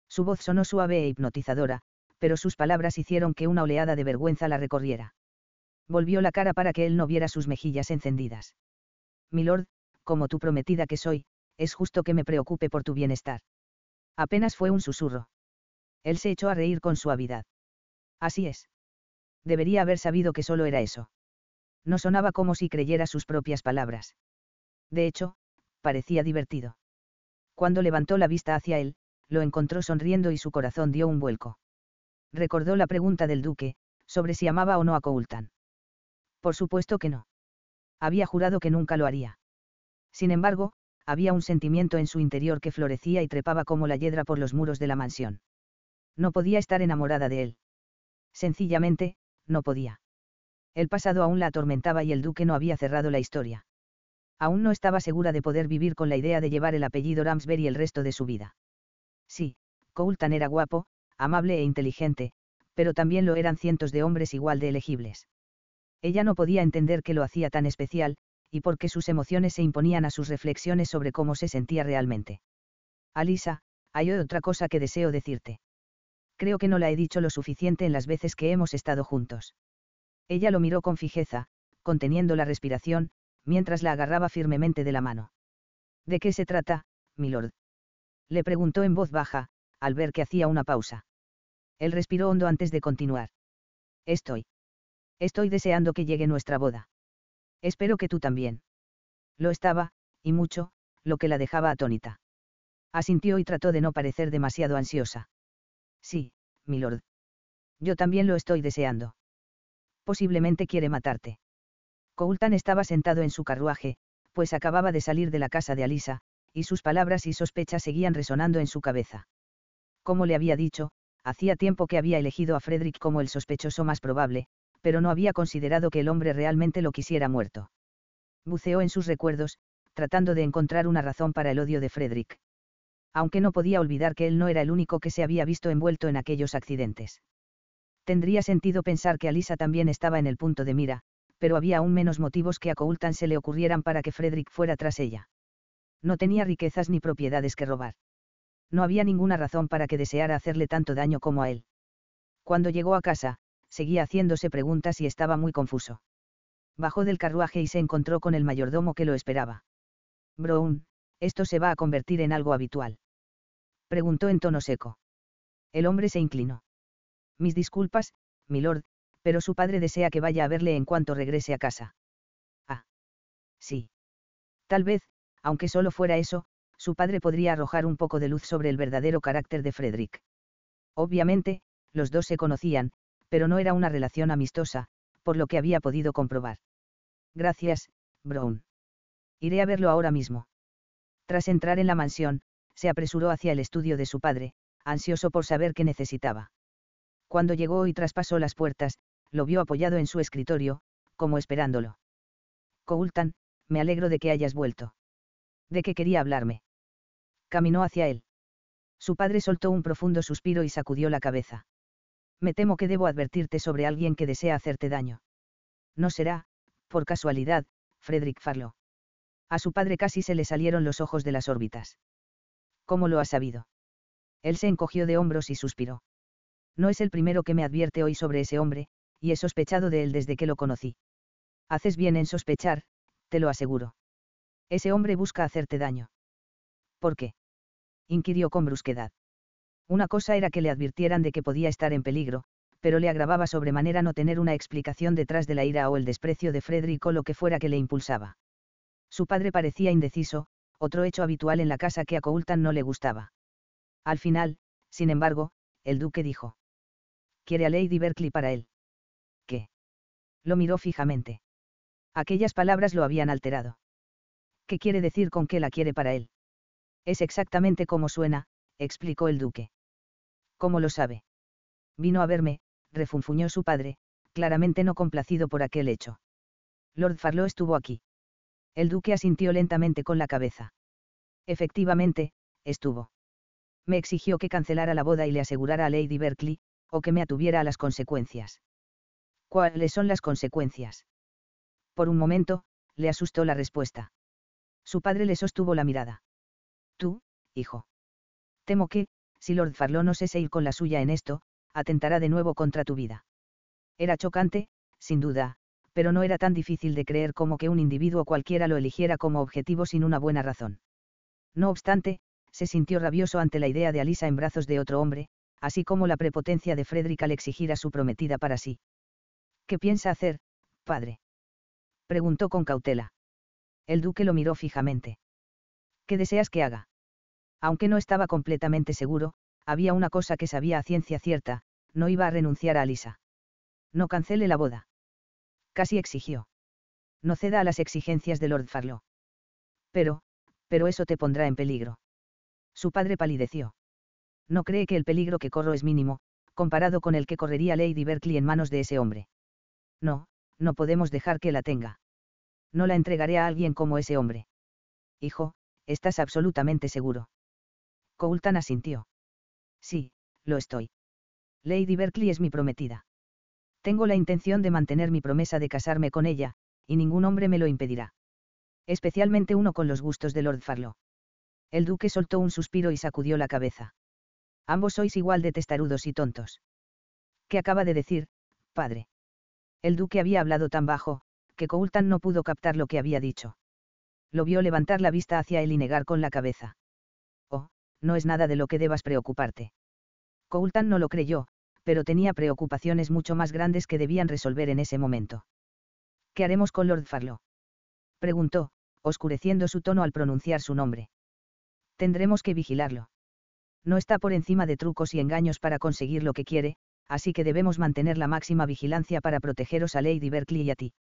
Su voz sonó suave e hipnotizadora, pero sus palabras hicieron que una oleada de vergüenza la recorriera volvió la cara para que él no viera sus mejillas encendidas. Milord, como tu prometida que soy, es justo que me preocupe por tu bienestar. Apenas fue un susurro. Él se echó a reír con suavidad. Así es. Debería haber sabido que solo era eso. No sonaba como si creyera sus propias palabras. De hecho, parecía divertido. Cuando levantó la vista hacia él, lo encontró sonriendo y su corazón dio un vuelco. Recordó la pregunta del duque, sobre si amaba o no a Coultan. Por supuesto que no. Había jurado que nunca lo haría. Sin embargo, había un sentimiento en su interior que florecía y trepaba como la hiedra por los muros de la mansión. No podía estar enamorada de él. Sencillamente, no podía. El pasado aún la atormentaba y el duque no había cerrado la historia. Aún no estaba segura de poder vivir con la idea de llevar el apellido Ramsbury el resto de su vida. Sí, Coulton era guapo, amable e inteligente, pero también lo eran cientos de hombres igual de elegibles. Ella no podía entender qué lo hacía tan especial, y por qué sus emociones se imponían a sus reflexiones sobre cómo se sentía realmente. Alisa, hay otra cosa que deseo decirte. Creo que no la he dicho lo suficiente en las veces que hemos estado juntos. Ella lo miró con fijeza, conteniendo la respiración, mientras la agarraba firmemente de la mano. ¿De qué se trata, milord? Le preguntó en voz baja, al ver que hacía una pausa. Él respiró hondo antes de continuar. Estoy. Estoy deseando que llegue nuestra boda. Espero que tú también. Lo estaba, y mucho, lo que la dejaba atónita. Asintió y trató de no parecer demasiado ansiosa. Sí, milord. Yo también lo estoy deseando. Posiblemente quiere matarte. Coultan estaba sentado en su carruaje, pues acababa de salir de la casa de Alisa, y sus palabras y sospechas seguían resonando en su cabeza. Como le había dicho, hacía tiempo que había elegido a Frederick como el sospechoso más probable, pero no había considerado que el hombre realmente lo quisiera muerto. Buceó en sus recuerdos, tratando de encontrar una razón para el odio de Frederick. Aunque no podía olvidar que él no era el único que se había visto envuelto en aquellos accidentes. Tendría sentido pensar que Alisa también estaba en el punto de mira, pero había aún menos motivos que a Coultan se le ocurrieran para que Frederick fuera tras ella. No tenía riquezas ni propiedades que robar. No había ninguna razón para que deseara hacerle tanto daño como a él. Cuando llegó a casa, seguía haciéndose preguntas y estaba muy confuso. Bajó del carruaje y se encontró con el mayordomo que lo esperaba. Brown, esto se va a convertir en algo habitual. Preguntó en tono seco. El hombre se inclinó. Mis disculpas, milord, pero su padre desea que vaya a verle en cuanto regrese a casa. Ah. Sí. Tal vez, aunque solo fuera eso, su padre podría arrojar un poco de luz sobre el verdadero carácter de Frederick. Obviamente, los dos se conocían, pero no era una relación amistosa, por lo que había podido comprobar. Gracias, Brown. Iré a verlo ahora mismo. Tras entrar en la mansión, se apresuró hacia el estudio de su padre, ansioso por saber qué necesitaba. Cuando llegó y traspasó las puertas, lo vio apoyado en su escritorio, como esperándolo. Coultan, me alegro de que hayas vuelto. ¿De qué quería hablarme? Caminó hacia él. Su padre soltó un profundo suspiro y sacudió la cabeza. Me temo que debo advertirte sobre alguien que desea hacerte daño. No será, por casualidad, Frederick Farlow. A su padre casi se le salieron los ojos de las órbitas. ¿Cómo lo ha sabido? Él se encogió de hombros y suspiró. No es el primero que me advierte hoy sobre ese hombre, y he sospechado de él desde que lo conocí. Haces bien en sospechar, te lo aseguro. Ese hombre busca hacerte daño. ¿Por qué? inquirió con brusquedad. Una cosa era que le advirtieran de que podía estar en peligro, pero le agravaba sobremanera no tener una explicación detrás de la ira o el desprecio de Frederick o lo que fuera que le impulsaba. Su padre parecía indeciso, otro hecho habitual en la casa que a Coultan no le gustaba. Al final, sin embargo, el duque dijo. Quiere a Lady Berkeley para él. ¿Qué? Lo miró fijamente. Aquellas palabras lo habían alterado. ¿Qué quiere decir con que la quiere para él? Es exactamente como suena, explicó el duque. ¿Cómo lo sabe? Vino a verme, refunfuñó su padre, claramente no complacido por aquel hecho. Lord Farlow estuvo aquí. El duque asintió lentamente con la cabeza. Efectivamente, estuvo. Me exigió que cancelara la boda y le asegurara a Lady Berkeley, o que me atuviera a las consecuencias. ¿Cuáles son las consecuencias? Por un momento, le asustó la respuesta. Su padre le sostuvo la mirada. Tú, hijo. Temo que, si Lord Farlow no se ir con la suya en esto, atentará de nuevo contra tu vida. Era chocante, sin duda, pero no era tan difícil de creer como que un individuo cualquiera lo eligiera como objetivo sin una buena razón. No obstante, se sintió rabioso ante la idea de Alisa en brazos de otro hombre, así como la prepotencia de Frederick al exigir a su prometida para sí. ¿Qué piensa hacer, padre? preguntó con cautela. El duque lo miró fijamente. ¿Qué deseas que haga? Aunque no estaba completamente seguro, había una cosa que sabía a ciencia cierta, no iba a renunciar a Alisa. No cancele la boda. Casi exigió. No ceda a las exigencias de Lord Farlow. Pero, pero eso te pondrá en peligro. Su padre palideció. No cree que el peligro que corro es mínimo, comparado con el que correría Lady Berkeley en manos de ese hombre. No, no podemos dejar que la tenga no la entregaré a alguien como ese hombre. Hijo, ¿estás absolutamente seguro? Coultan asintió. Sí, lo estoy. Lady Berkeley es mi prometida. Tengo la intención de mantener mi promesa de casarme con ella, y ningún hombre me lo impedirá. Especialmente uno con los gustos de Lord Farlow. El duque soltó un suspiro y sacudió la cabeza. Ambos sois igual de testarudos y tontos. ¿Qué acaba de decir, padre? El duque había hablado tan bajo, que Coultan no pudo captar lo que había dicho. Lo vio levantar la vista hacia él y negar con la cabeza. No es nada de lo que debas preocuparte. Coultan no lo creyó, pero tenía preocupaciones mucho más grandes que debían resolver en ese momento. ¿Qué haremos con Lord Farlow? preguntó, oscureciendo su tono al pronunciar su nombre. Tendremos que vigilarlo. No está por encima de trucos y engaños para conseguir lo que quiere, así que debemos mantener la máxima vigilancia para protegeros a Lady Berkeley y a ti.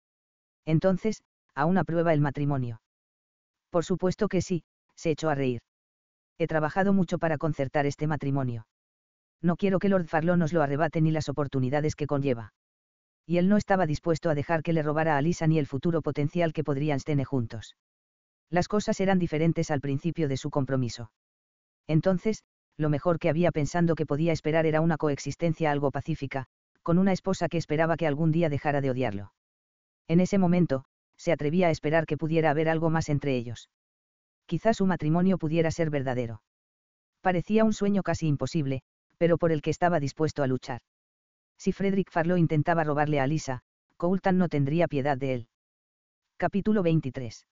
Entonces, ¿aún aprueba el matrimonio? Por supuesto que sí, se echó a reír. He trabajado mucho para concertar este matrimonio. No quiero que Lord Farlow nos lo arrebate ni las oportunidades que conlleva. Y él no estaba dispuesto a dejar que le robara a Lisa ni el futuro potencial que podrían tener juntos. Las cosas eran diferentes al principio de su compromiso. Entonces, lo mejor que había pensando que podía esperar era una coexistencia algo pacífica, con una esposa que esperaba que algún día dejara de odiarlo. En ese momento, se atrevía a esperar que pudiera haber algo más entre ellos. Quizás su matrimonio pudiera ser verdadero. Parecía un sueño casi imposible, pero por el que estaba dispuesto a luchar. Si Frederick Farlow intentaba robarle a Lisa, Coulton no tendría piedad de él. Capítulo 23.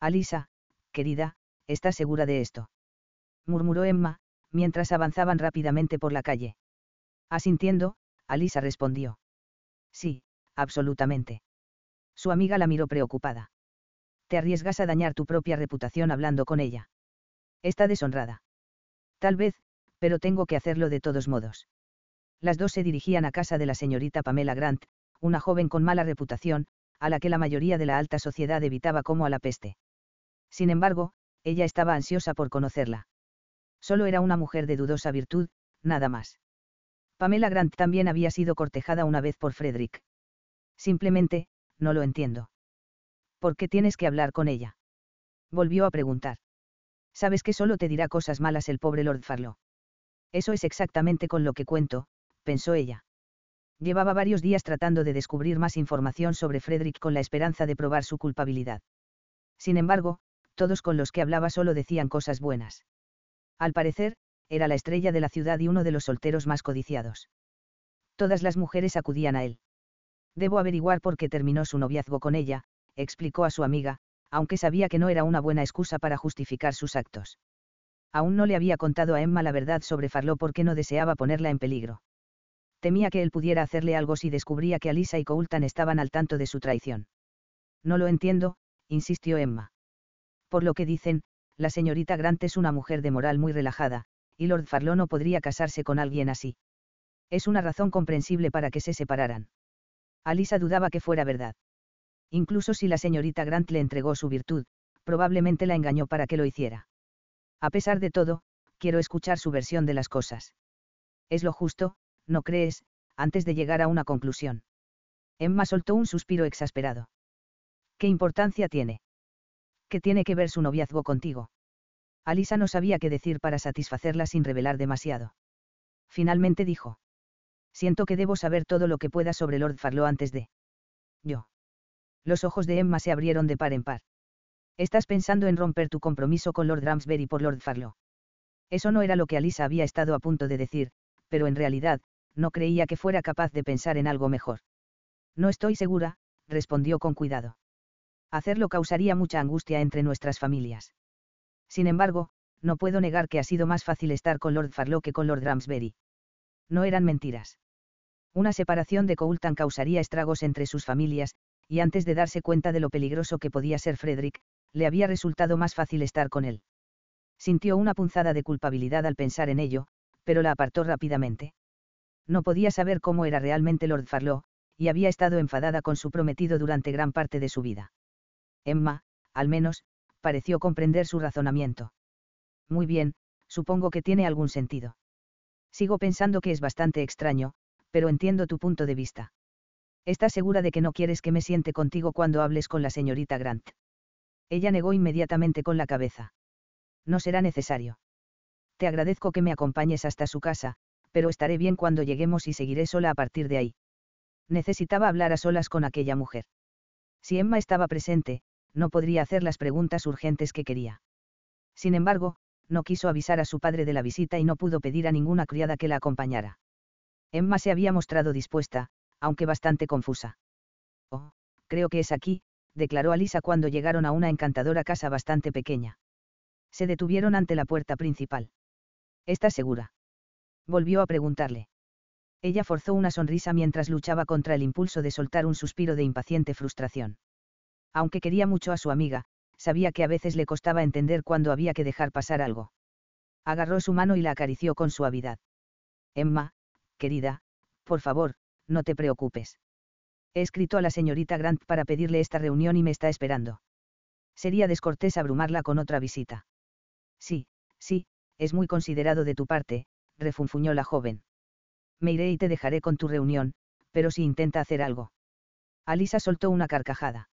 Alisa, querida, ¿estás segura de esto? murmuró Emma, mientras avanzaban rápidamente por la calle. Asintiendo, Alisa respondió. Sí, absolutamente. Su amiga la miró preocupada. Te arriesgas a dañar tu propia reputación hablando con ella. Está deshonrada. Tal vez, pero tengo que hacerlo de todos modos. Las dos se dirigían a casa de la señorita Pamela Grant, una joven con mala reputación, a la que la mayoría de la alta sociedad evitaba como a la peste. Sin embargo, ella estaba ansiosa por conocerla. Solo era una mujer de dudosa virtud, nada más. Pamela Grant también había sido cortejada una vez por Frederick. Simplemente, no lo entiendo. ¿Por qué tienes que hablar con ella? Volvió a preguntar. Sabes que solo te dirá cosas malas el pobre Lord Farlow. Eso es exactamente con lo que cuento, pensó ella. Llevaba varios días tratando de descubrir más información sobre Frederick con la esperanza de probar su culpabilidad. Sin embargo, todos con los que hablaba solo decían cosas buenas. Al parecer, era la estrella de la ciudad y uno de los solteros más codiciados. Todas las mujeres acudían a él. Debo averiguar por qué terminó su noviazgo con ella, explicó a su amiga, aunque sabía que no era una buena excusa para justificar sus actos. Aún no le había contado a Emma la verdad sobre Farlow porque no deseaba ponerla en peligro. Temía que él pudiera hacerle algo si descubría que Alisa y Coulton estaban al tanto de su traición. No lo entiendo, insistió Emma. Por lo que dicen, la señorita Grant es una mujer de moral muy relajada, y Lord Farlow no podría casarse con alguien así. Es una razón comprensible para que se separaran. Alisa dudaba que fuera verdad. Incluso si la señorita Grant le entregó su virtud, probablemente la engañó para que lo hiciera. A pesar de todo, quiero escuchar su versión de las cosas. Es lo justo, ¿no crees?, antes de llegar a una conclusión. Emma soltó un suspiro exasperado. ¿Qué importancia tiene? ¿Qué tiene que ver su noviazgo contigo? Alisa no sabía qué decir para satisfacerla sin revelar demasiado. Finalmente dijo. Siento que debo saber todo lo que pueda sobre Lord Farlow antes de. Yo. Los ojos de Emma se abrieron de par en par. Estás pensando en romper tu compromiso con Lord Ramsbury por Lord Farlow. Eso no era lo que Alisa había estado a punto de decir, pero en realidad, no creía que fuera capaz de pensar en algo mejor. No estoy segura, respondió con cuidado. Hacerlo causaría mucha angustia entre nuestras familias. Sin embargo, no puedo negar que ha sido más fácil estar con Lord Farlow que con Lord Ramsbury. No eran mentiras. Una separación de Coulton causaría estragos entre sus familias, y antes de darse cuenta de lo peligroso que podía ser Frederick, le había resultado más fácil estar con él. Sintió una punzada de culpabilidad al pensar en ello, pero la apartó rápidamente. No podía saber cómo era realmente Lord Farlow, y había estado enfadada con su prometido durante gran parte de su vida. Emma, al menos, pareció comprender su razonamiento. Muy bien, supongo que tiene algún sentido. Sigo pensando que es bastante extraño, pero entiendo tu punto de vista. ¿Estás segura de que no quieres que me siente contigo cuando hables con la señorita Grant? Ella negó inmediatamente con la cabeza. No será necesario. Te agradezco que me acompañes hasta su casa, pero estaré bien cuando lleguemos y seguiré sola a partir de ahí. Necesitaba hablar a solas con aquella mujer. Si Emma estaba presente, no podría hacer las preguntas urgentes que quería. Sin embargo, no quiso avisar a su padre de la visita y no pudo pedir a ninguna criada que la acompañara. Emma se había mostrado dispuesta, aunque bastante confusa. Oh, creo que es aquí, declaró Alisa cuando llegaron a una encantadora casa bastante pequeña. Se detuvieron ante la puerta principal. ¿Estás segura? Volvió a preguntarle. Ella forzó una sonrisa mientras luchaba contra el impulso de soltar un suspiro de impaciente frustración. Aunque quería mucho a su amiga, sabía que a veces le costaba entender cuándo había que dejar pasar algo. Agarró su mano y la acarició con suavidad. Emma, querida, por favor, no te preocupes. He escrito a la señorita Grant para pedirle esta reunión y me está esperando. Sería descortés abrumarla con otra visita. Sí, sí, es muy considerado de tu parte, refunfuñó la joven. Me iré y te dejaré con tu reunión, pero si intenta hacer algo. Alisa soltó una carcajada.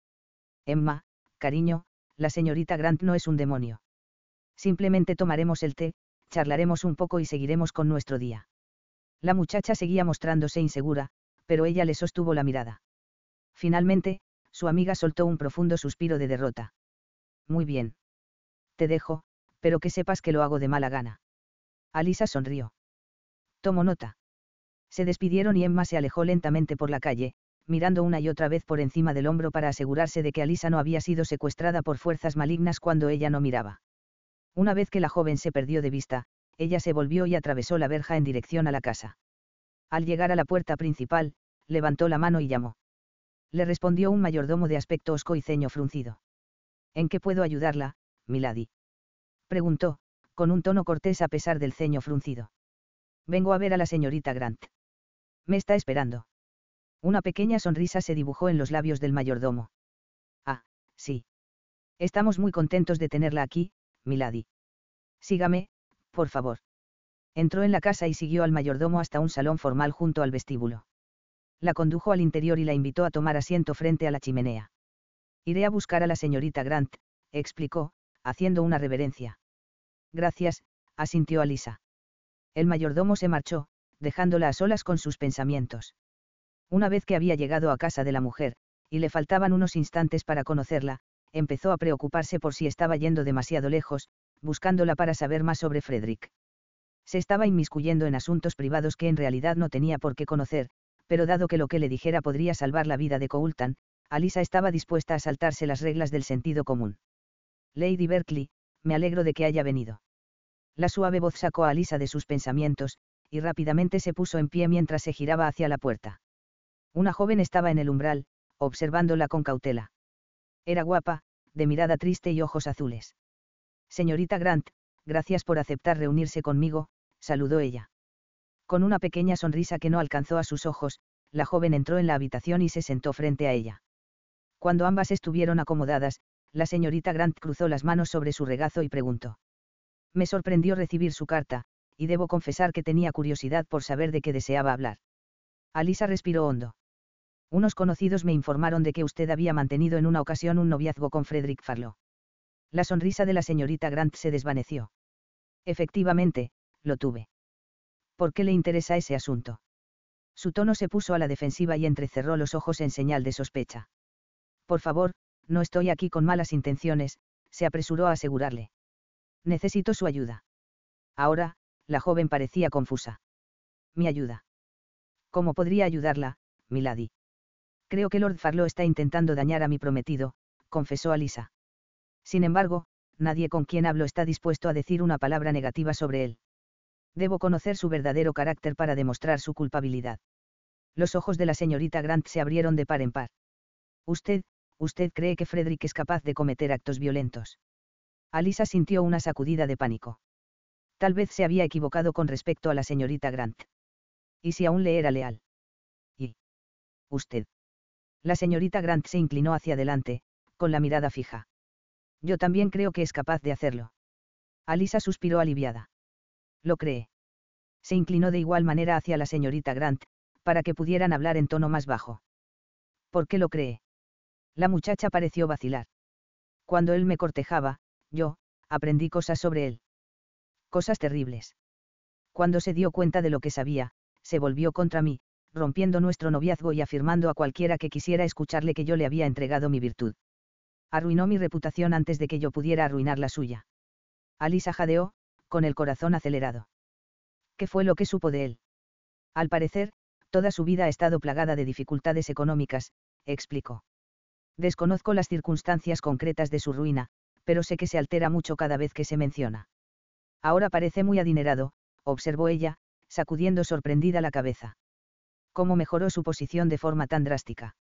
Emma, cariño, la señorita Grant no es un demonio. Simplemente tomaremos el té, charlaremos un poco y seguiremos con nuestro día. La muchacha seguía mostrándose insegura, pero ella le sostuvo la mirada. Finalmente, su amiga soltó un profundo suspiro de derrota. Muy bien. Te dejo, pero que sepas que lo hago de mala gana. Alisa sonrió. Tomo nota. Se despidieron y Emma se alejó lentamente por la calle, mirando una y otra vez por encima del hombro para asegurarse de que Alisa no había sido secuestrada por fuerzas malignas cuando ella no miraba. Una vez que la joven se perdió de vista, ella se volvió y atravesó la verja en dirección a la casa. Al llegar a la puerta principal, levantó la mano y llamó. Le respondió un mayordomo de aspecto osco y ceño fruncido. ¿En qué puedo ayudarla, Milady? Preguntó, con un tono cortés a pesar del ceño fruncido. Vengo a ver a la señorita Grant. Me está esperando. Una pequeña sonrisa se dibujó en los labios del mayordomo. Ah, sí. Estamos muy contentos de tenerla aquí, Milady. Sígame, por favor. Entró en la casa y siguió al mayordomo hasta un salón formal junto al vestíbulo. La condujo al interior y la invitó a tomar asiento frente a la chimenea. Iré a buscar a la señorita Grant, explicó, haciendo una reverencia. Gracias, asintió Alisa. El mayordomo se marchó, dejándola a solas con sus pensamientos. Una vez que había llegado a casa de la mujer, y le faltaban unos instantes para conocerla, empezó a preocuparse por si estaba yendo demasiado lejos, buscándola para saber más sobre Frederick. Se estaba inmiscuyendo en asuntos privados que en realidad no tenía por qué conocer, pero dado que lo que le dijera podría salvar la vida de Coultan, Alisa estaba dispuesta a saltarse las reglas del sentido común. Lady Berkeley, me alegro de que haya venido. La suave voz sacó a Alisa de sus pensamientos, y rápidamente se puso en pie mientras se giraba hacia la puerta. Una joven estaba en el umbral, observándola con cautela. Era guapa, de mirada triste y ojos azules. Señorita Grant, gracias por aceptar reunirse conmigo, saludó ella. Con una pequeña sonrisa que no alcanzó a sus ojos, la joven entró en la habitación y se sentó frente a ella. Cuando ambas estuvieron acomodadas, la señorita Grant cruzó las manos sobre su regazo y preguntó. Me sorprendió recibir su carta, y debo confesar que tenía curiosidad por saber de qué deseaba hablar. Alisa respiró hondo. Unos conocidos me informaron de que usted había mantenido en una ocasión un noviazgo con Frederick Farlow. La sonrisa de la señorita Grant se desvaneció. Efectivamente, lo tuve. ¿Por qué le interesa ese asunto? Su tono se puso a la defensiva y entrecerró los ojos en señal de sospecha. Por favor, no estoy aquí con malas intenciones, se apresuró a asegurarle. Necesito su ayuda. Ahora, la joven parecía confusa. Mi ayuda. ¿Cómo podría ayudarla, Milady? Creo que Lord Farlow está intentando dañar a mi prometido, confesó Alisa. Sin embargo, nadie con quien hablo está dispuesto a decir una palabra negativa sobre él. Debo conocer su verdadero carácter para demostrar su culpabilidad. Los ojos de la señorita Grant se abrieron de par en par. Usted, usted cree que Frederick es capaz de cometer actos violentos. Alisa sintió una sacudida de pánico. Tal vez se había equivocado con respecto a la señorita Grant. ¿Y si aún le era leal? ¿Y? Usted. La señorita Grant se inclinó hacia adelante, con la mirada fija. Yo también creo que es capaz de hacerlo. Alisa suspiró aliviada. ¿Lo cree? Se inclinó de igual manera hacia la señorita Grant, para que pudieran hablar en tono más bajo. ¿Por qué lo cree? La muchacha pareció vacilar. Cuando él me cortejaba, yo, aprendí cosas sobre él. Cosas terribles. Cuando se dio cuenta de lo que sabía, se volvió contra mí, rompiendo nuestro noviazgo y afirmando a cualquiera que quisiera escucharle que yo le había entregado mi virtud. Arruinó mi reputación antes de que yo pudiera arruinar la suya. Alisa jadeó, con el corazón acelerado. ¿Qué fue lo que supo de él? Al parecer, toda su vida ha estado plagada de dificultades económicas, explicó. Desconozco las circunstancias concretas de su ruina, pero sé que se altera mucho cada vez que se menciona. Ahora parece muy adinerado, observó ella, sacudiendo sorprendida la cabeza. ¿Cómo mejoró su posición de forma tan drástica?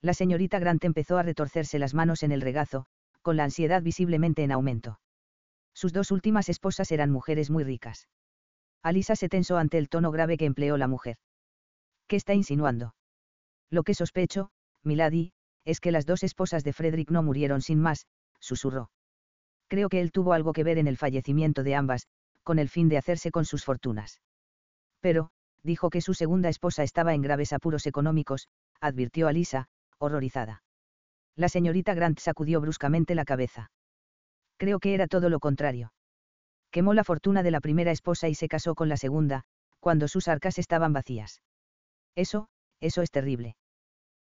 La señorita Grant empezó a retorcerse las manos en el regazo, con la ansiedad visiblemente en aumento. Sus dos últimas esposas eran mujeres muy ricas. Alisa se tensó ante el tono grave que empleó la mujer. ¿Qué está insinuando? Lo que sospecho, Milady, es que las dos esposas de Frederick no murieron sin más, susurró. Creo que él tuvo algo que ver en el fallecimiento de ambas, con el fin de hacerse con sus fortunas. Pero, dijo que su segunda esposa estaba en graves apuros económicos, advirtió a Lisa, horrorizada. La señorita Grant sacudió bruscamente la cabeza. Creo que era todo lo contrario. Quemó la fortuna de la primera esposa y se casó con la segunda, cuando sus arcas estaban vacías. Eso, eso es terrible.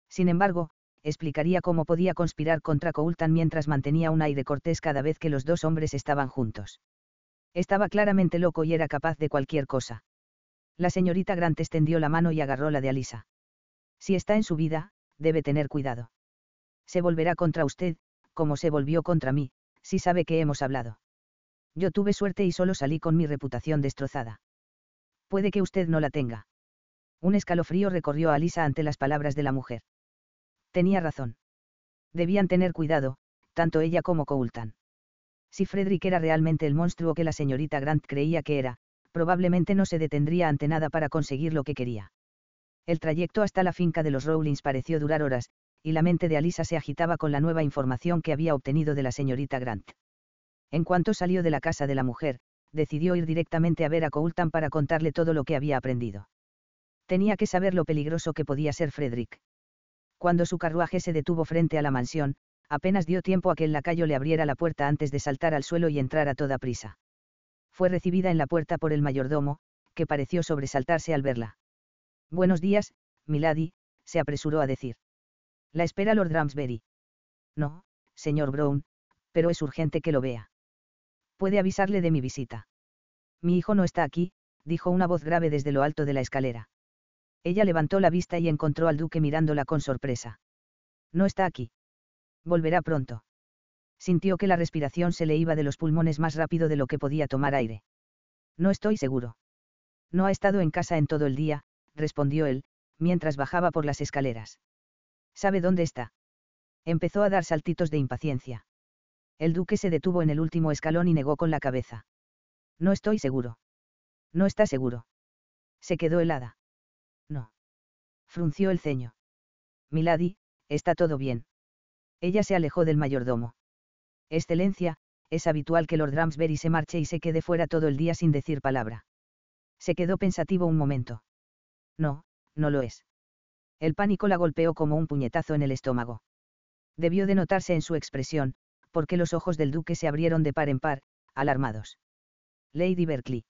Sin embargo, explicaría cómo podía conspirar contra Coultan mientras mantenía un aire cortés cada vez que los dos hombres estaban juntos. Estaba claramente loco y era capaz de cualquier cosa. La señorita Grant extendió la mano y agarró la de Alisa. Si está en su vida, debe tener cuidado. Se volverá contra usted, como se volvió contra mí, si sabe que hemos hablado. Yo tuve suerte y solo salí con mi reputación destrozada. Puede que usted no la tenga. Un escalofrío recorrió a Alisa ante las palabras de la mujer. Tenía razón. Debían tener cuidado, tanto ella como Coultan. Si Frederick era realmente el monstruo que la señorita Grant creía que era, probablemente no se detendría ante nada para conseguir lo que quería. El trayecto hasta la finca de los Rowlings pareció durar horas, y la mente de Alisa se agitaba con la nueva información que había obtenido de la señorita Grant. En cuanto salió de la casa de la mujer, decidió ir directamente a ver a Coultan para contarle todo lo que había aprendido. Tenía que saber lo peligroso que podía ser Frederick. Cuando su carruaje se detuvo frente a la mansión, apenas dio tiempo a que el lacayo le abriera la puerta antes de saltar al suelo y entrar a toda prisa. Fue recibida en la puerta por el mayordomo, que pareció sobresaltarse al verla. Buenos días, Milady, se apresuró a decir. La espera Lord Ramsbury. No, señor Brown, pero es urgente que lo vea. Puede avisarle de mi visita. Mi hijo no está aquí, dijo una voz grave desde lo alto de la escalera. Ella levantó la vista y encontró al duque mirándola con sorpresa. No está aquí. Volverá pronto. Sintió que la respiración se le iba de los pulmones más rápido de lo que podía tomar aire. No estoy seguro. No ha estado en casa en todo el día, respondió él, mientras bajaba por las escaleras. ¿Sabe dónde está? Empezó a dar saltitos de impaciencia. El duque se detuvo en el último escalón y negó con la cabeza. No estoy seguro. No está seguro. Se quedó helada. No. Frunció el ceño. Milady, está todo bien. Ella se alejó del mayordomo. Excelencia, es habitual que Lord Ramsbury se marche y se quede fuera todo el día sin decir palabra. Se quedó pensativo un momento. No, no lo es. El pánico la golpeó como un puñetazo en el estómago. Debió de notarse en su expresión, porque los ojos del duque se abrieron de par en par, alarmados. Lady Berkeley.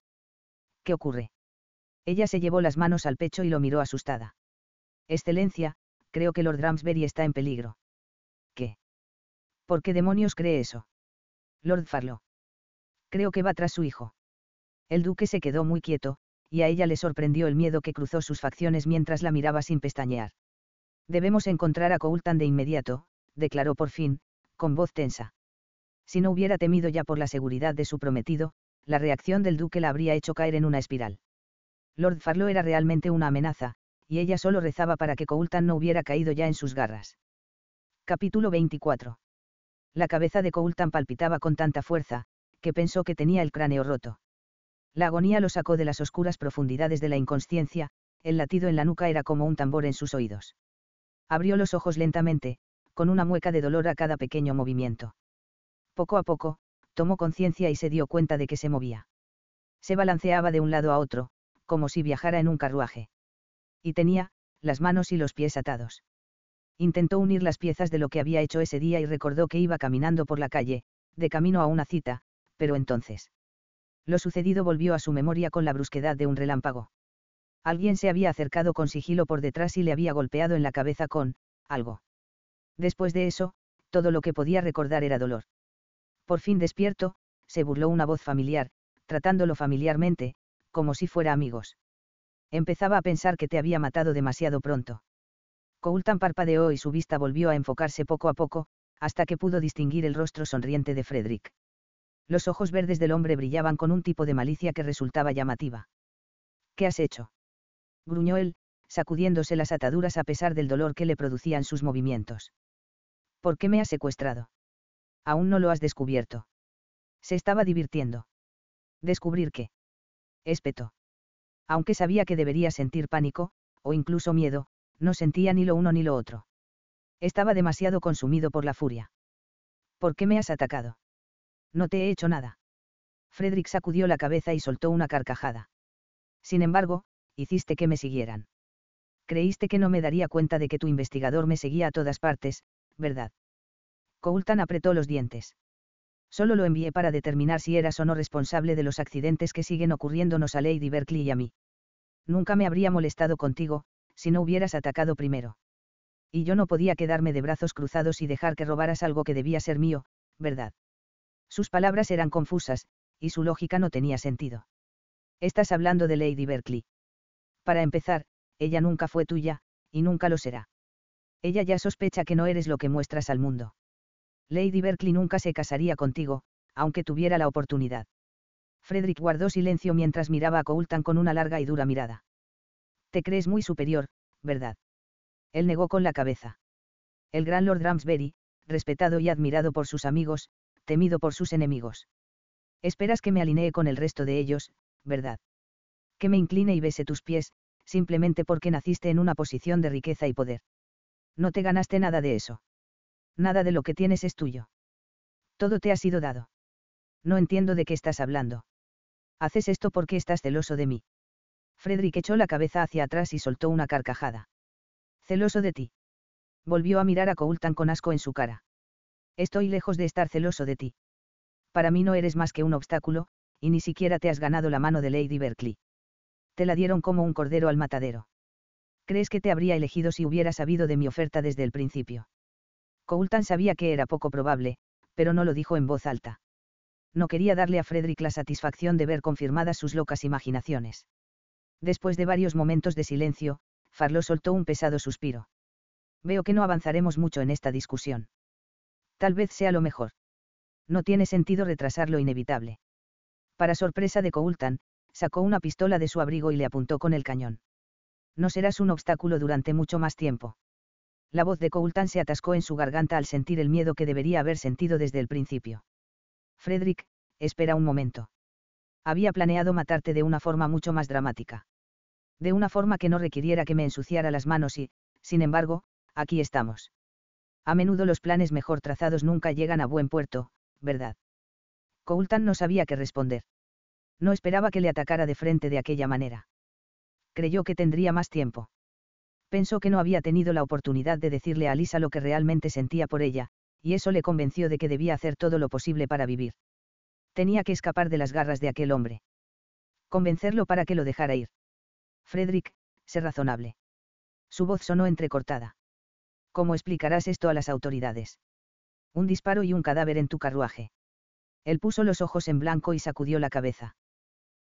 ¿Qué ocurre? Ella se llevó las manos al pecho y lo miró asustada. Excelencia, creo que Lord Ramsbury está en peligro. ¿Qué? ¿Por qué demonios cree eso? Lord Farlow. Creo que va tras su hijo. El duque se quedó muy quieto, y a ella le sorprendió el miedo que cruzó sus facciones mientras la miraba sin pestañear. Debemos encontrar a Coultan de inmediato, declaró por fin, con voz tensa. Si no hubiera temido ya por la seguridad de su prometido, la reacción del duque la habría hecho caer en una espiral. Lord Farlow era realmente una amenaza, y ella solo rezaba para que Coultan no hubiera caído ya en sus garras. Capítulo 24. La cabeza de Coultan palpitaba con tanta fuerza, que pensó que tenía el cráneo roto. La agonía lo sacó de las oscuras profundidades de la inconsciencia, el latido en la nuca era como un tambor en sus oídos. Abrió los ojos lentamente, con una mueca de dolor a cada pequeño movimiento. Poco a poco, tomó conciencia y se dio cuenta de que se movía. Se balanceaba de un lado a otro, como si viajara en un carruaje. Y tenía, las manos y los pies atados. Intentó unir las piezas de lo que había hecho ese día y recordó que iba caminando por la calle, de camino a una cita, pero entonces. Lo sucedido volvió a su memoria con la brusquedad de un relámpago. Alguien se había acercado con sigilo por detrás y le había golpeado en la cabeza con, algo. Después de eso, todo lo que podía recordar era dolor. Por fin despierto, se burló una voz familiar, tratándolo familiarmente, como si fuera amigos. Empezaba a pensar que te había matado demasiado pronto. Coultan parpadeó y su vista volvió a enfocarse poco a poco, hasta que pudo distinguir el rostro sonriente de Frederick. Los ojos verdes del hombre brillaban con un tipo de malicia que resultaba llamativa. ¿Qué has hecho? gruñó él, sacudiéndose las ataduras a pesar del dolor que le producían sus movimientos. ¿Por qué me has secuestrado? Aún no lo has descubierto. Se estaba divirtiendo. ¿Descubrir qué? espetó. Aunque sabía que debería sentir pánico, o incluso miedo, No sentía ni lo uno ni lo otro. Estaba demasiado consumido por la furia. ¿Por qué me has atacado? No te he hecho nada. Frederick sacudió la cabeza y soltó una carcajada. Sin embargo, hiciste que me siguieran. Creíste que no me daría cuenta de que tu investigador me seguía a todas partes, ¿verdad? Coulton apretó los dientes. Solo lo envié para determinar si eras o no responsable de los accidentes que siguen ocurriéndonos a Lady Berkeley y a mí. Nunca me habría molestado contigo, si no hubieras atacado primero. Y yo no podía quedarme de brazos cruzados y dejar que robaras algo que debía ser mío, ¿verdad? Sus palabras eran confusas, y su lógica no tenía sentido. Estás hablando de Lady Berkeley. Para empezar, ella nunca fue tuya, y nunca lo será. Ella ya sospecha que no eres lo que muestras al mundo. Lady Berkeley nunca se casaría contigo, aunque tuviera la oportunidad. Frederick guardó silencio mientras miraba a Coulton con una larga y dura mirada. Te crees muy superior, ¿verdad? Él negó con la cabeza. El gran Lord Ramsbury, respetado y admirado por sus amigos, temido por sus enemigos. Esperas que me alinee con el resto de ellos, ¿verdad? Que me incline y bese tus pies, simplemente porque naciste en una posición de riqueza y poder. No te ganaste nada de eso. Nada de lo que tienes es tuyo. Todo te ha sido dado. No entiendo de qué estás hablando. Haces esto porque estás celoso de mí. Frederick echó la cabeza hacia atrás y soltó una carcajada. Celoso de ti. Volvió a mirar a Coulton con asco en su cara. Estoy lejos de estar celoso de ti. Para mí no eres más que un obstáculo, y ni siquiera te has ganado la mano de Lady Berkeley. Te la dieron como un cordero al matadero. ¿Crees que te habría elegido si hubiera sabido de mi oferta desde el principio? Coulton sabía que era poco probable, pero no lo dijo en voz alta. No quería darle a Frederick la satisfacción de ver confirmadas sus locas imaginaciones. Después de varios momentos de silencio, Farlow soltó un pesado suspiro. Veo que no avanzaremos mucho en esta discusión. Tal vez sea lo mejor. No tiene sentido retrasar lo inevitable. Para sorpresa de Coulton, sacó una pistola de su abrigo y le apuntó con el cañón. No serás un obstáculo durante mucho más tiempo. La voz de Coulton se atascó en su garganta al sentir el miedo que debería haber sentido desde el principio. Frederick, espera un momento. Había planeado matarte de una forma mucho más dramática. De una forma que no requiriera que me ensuciara las manos y, sin embargo, aquí estamos. A menudo los planes mejor trazados nunca llegan a buen puerto, ¿verdad? Coulton no sabía qué responder. No esperaba que le atacara de frente de aquella manera. Creyó que tendría más tiempo. Pensó que no había tenido la oportunidad de decirle a Lisa lo que realmente sentía por ella, y eso le convenció de que debía hacer todo lo posible para vivir. Tenía que escapar de las garras de aquel hombre. Convencerlo para que lo dejara ir. Frederick, sé razonable. Su voz sonó entrecortada. ¿Cómo explicarás esto a las autoridades? Un disparo y un cadáver en tu carruaje. Él puso los ojos en blanco y sacudió la cabeza.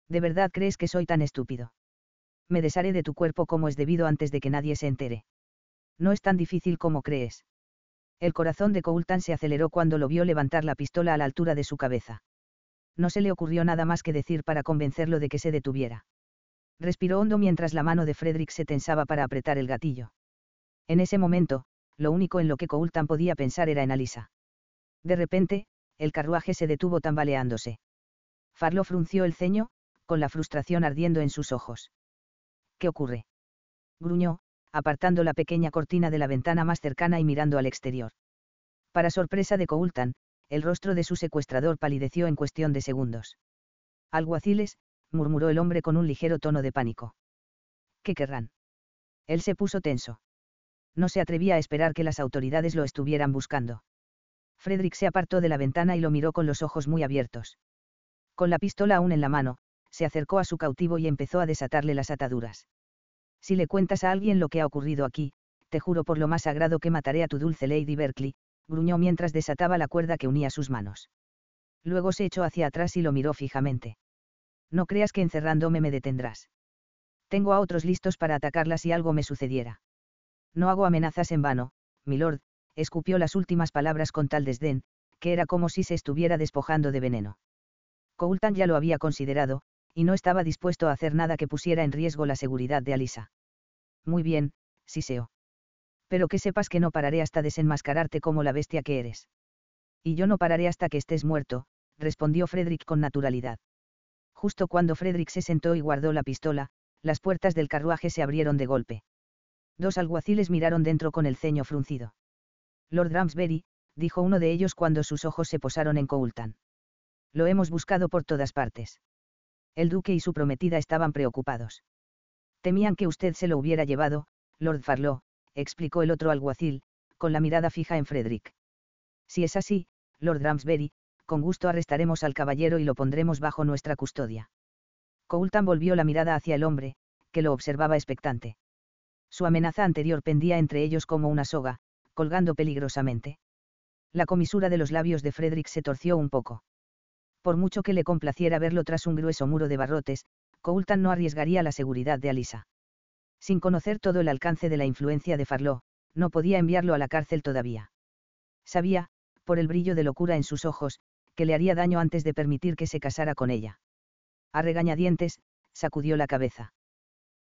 ¿De verdad crees que soy tan estúpido? Me desharé de tu cuerpo como es debido antes de que nadie se entere. No es tan difícil como crees. El corazón de Coulton se aceleró cuando lo vio levantar la pistola a la altura de su cabeza. No se le ocurrió nada más que decir para convencerlo de que se detuviera. Respiró hondo mientras la mano de Frederick se tensaba para apretar el gatillo. En ese momento, lo único en lo que Coulton podía pensar era en Alisa. De repente, el carruaje se detuvo tambaleándose. Farlo frunció el ceño, con la frustración ardiendo en sus ojos. ¿Qué ocurre? gruñó, apartando la pequeña cortina de la ventana más cercana y mirando al exterior. Para sorpresa de Coulton, el rostro de su secuestrador palideció en cuestión de segundos. Alguaciles, murmuró el hombre con un ligero tono de pánico. ¿Qué querrán? Él se puso tenso. No se atrevía a esperar que las autoridades lo estuvieran buscando. Frederick se apartó de la ventana y lo miró con los ojos muy abiertos. Con la pistola aún en la mano, se acercó a su cautivo y empezó a desatarle las ataduras. Si le cuentas a alguien lo que ha ocurrido aquí, te juro por lo más sagrado que mataré a tu dulce Lady Berkeley, gruñó mientras desataba la cuerda que unía sus manos. Luego se echó hacia atrás y lo miró fijamente. No creas que encerrándome me detendrás. Tengo a otros listos para atacarla si algo me sucediera. No hago amenazas en vano, milord, escupió las últimas palabras con tal desdén, que era como si se estuviera despojando de veneno. Coulton ya lo había considerado, y no estaba dispuesto a hacer nada que pusiera en riesgo la seguridad de Alisa. Muy bien, Siseo. Pero que sepas que no pararé hasta desenmascararte como la bestia que eres. Y yo no pararé hasta que estés muerto, respondió Frederick con naturalidad. Justo cuando Frederick se sentó y guardó la pistola, las puertas del carruaje se abrieron de golpe. Dos alguaciles miraron dentro con el ceño fruncido. Lord Ramsbury, dijo uno de ellos cuando sus ojos se posaron en Coultan. Lo hemos buscado por todas partes. El duque y su prometida estaban preocupados. Temían que usted se lo hubiera llevado, Lord Farlow, explicó el otro alguacil, con la mirada fija en Frederick. Si es así, Lord Ramsbury, con gusto arrestaremos al caballero y lo pondremos bajo nuestra custodia. Coultan volvió la mirada hacia el hombre, que lo observaba expectante. Su amenaza anterior pendía entre ellos como una soga, colgando peligrosamente. La comisura de los labios de Frederick se torció un poco. Por mucho que le complaciera verlo tras un grueso muro de barrotes, Coultan no arriesgaría la seguridad de Alisa. Sin conocer todo el alcance de la influencia de Farlow, no podía enviarlo a la cárcel todavía. Sabía, por el brillo de locura en sus ojos, que le haría daño antes de permitir que se casara con ella. A regañadientes, sacudió la cabeza.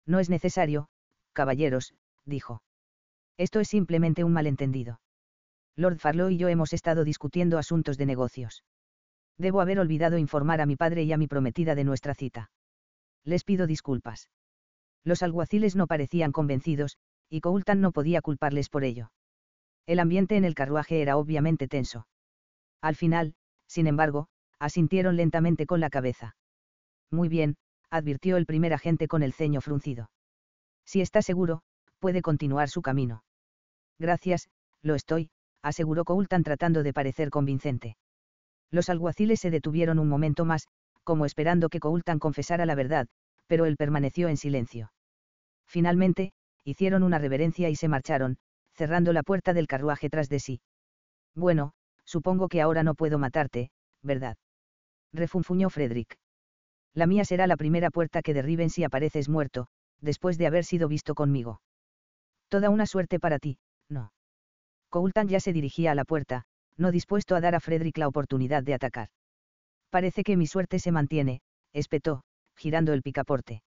No es necesario, caballeros, dijo. Esto es simplemente un malentendido. Lord Farlow y yo hemos estado discutiendo asuntos de negocios. Debo haber olvidado informar a mi padre y a mi prometida de nuestra cita. Les pido disculpas. Los alguaciles no parecían convencidos, y Coultan no podía culparles por ello. El ambiente en el carruaje era obviamente tenso. Al final, sin embargo, asintieron lentamente con la cabeza. Muy bien, advirtió el primer agente con el ceño fruncido. Si está seguro, puede continuar su camino. Gracias, lo estoy, aseguró Coultan tratando de parecer convincente. Los alguaciles se detuvieron un momento más, como esperando que Coultan confesara la verdad, pero él permaneció en silencio. Finalmente, hicieron una reverencia y se marcharon, cerrando la puerta del carruaje tras de sí. Bueno, supongo que ahora no puedo matarte, ¿verdad? Refunfuñó Frederick. La mía será la primera puerta que derriben si apareces muerto, después de haber sido visto conmigo. Toda una suerte para ti, no. Coultan ya se dirigía a la puerta, no dispuesto a dar a Frederick la oportunidad de atacar. Parece que mi suerte se mantiene, espetó, girando el picaporte.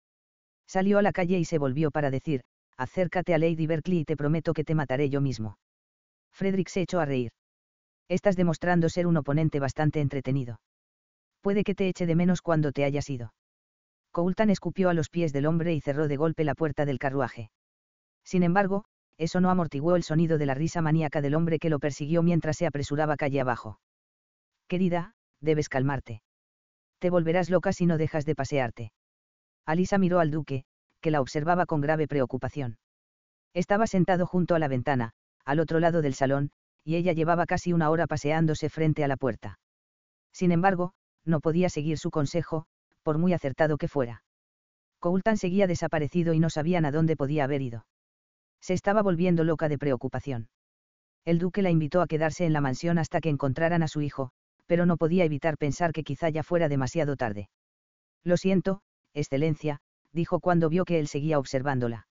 Salió a la calle y se volvió para decir, acércate a Lady Berkeley y te prometo que te mataré yo mismo. Frederick se echó a reír. Estás demostrando ser un oponente bastante entretenido. Puede que te eche de menos cuando te hayas ido. Coultan escupió a los pies del hombre y cerró de golpe la puerta del carruaje. Sin embargo, eso no amortiguó el sonido de la risa maníaca del hombre que lo persiguió mientras se apresuraba calle abajo. Querida, debes calmarte. Te volverás loca si no dejas de pasearte. Alisa miró al duque, que la observaba con grave preocupación. Estaba sentado junto a la ventana, al otro lado del salón, y ella llevaba casi una hora paseándose frente a la puerta. Sin embargo, no podía seguir su consejo, por muy acertado que fuera. Coultan seguía desaparecido y no sabían a dónde podía haber ido. Se estaba volviendo loca de preocupación. El duque la invitó a quedarse en la mansión hasta que encontraran a su hijo, pero no podía evitar pensar que quizá ya fuera demasiado tarde. Lo siento, excelencia, dijo cuando vio que él seguía observándola.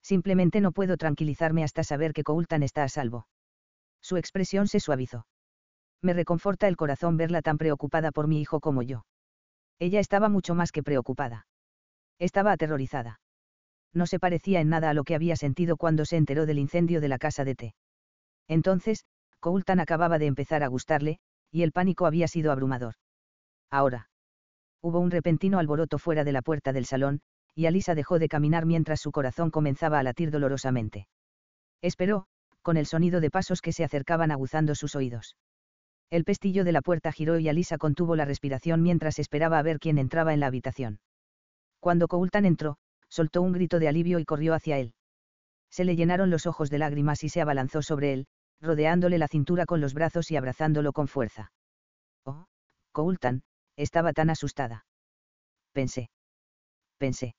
Simplemente no puedo tranquilizarme hasta saber que Coultan está a salvo. Su expresión se suavizó. Me reconforta el corazón verla tan preocupada por mi hijo como yo. Ella estaba mucho más que preocupada. Estaba aterrorizada no se parecía en nada a lo que había sentido cuando se enteró del incendio de la casa de té. Entonces, Coultan acababa de empezar a gustarle, y el pánico había sido abrumador. Ahora. Hubo un repentino alboroto fuera de la puerta del salón, y Alisa dejó de caminar mientras su corazón comenzaba a latir dolorosamente. Esperó, con el sonido de pasos que se acercaban aguzando sus oídos. El pestillo de la puerta giró y Alisa contuvo la respiración mientras esperaba a ver quién entraba en la habitación. Cuando Coultan entró, soltó un grito de alivio y corrió hacia él. Se le llenaron los ojos de lágrimas y se abalanzó sobre él, rodeándole la cintura con los brazos y abrazándolo con fuerza. Oh, Coultan, estaba tan asustada. Pensé. Pensé.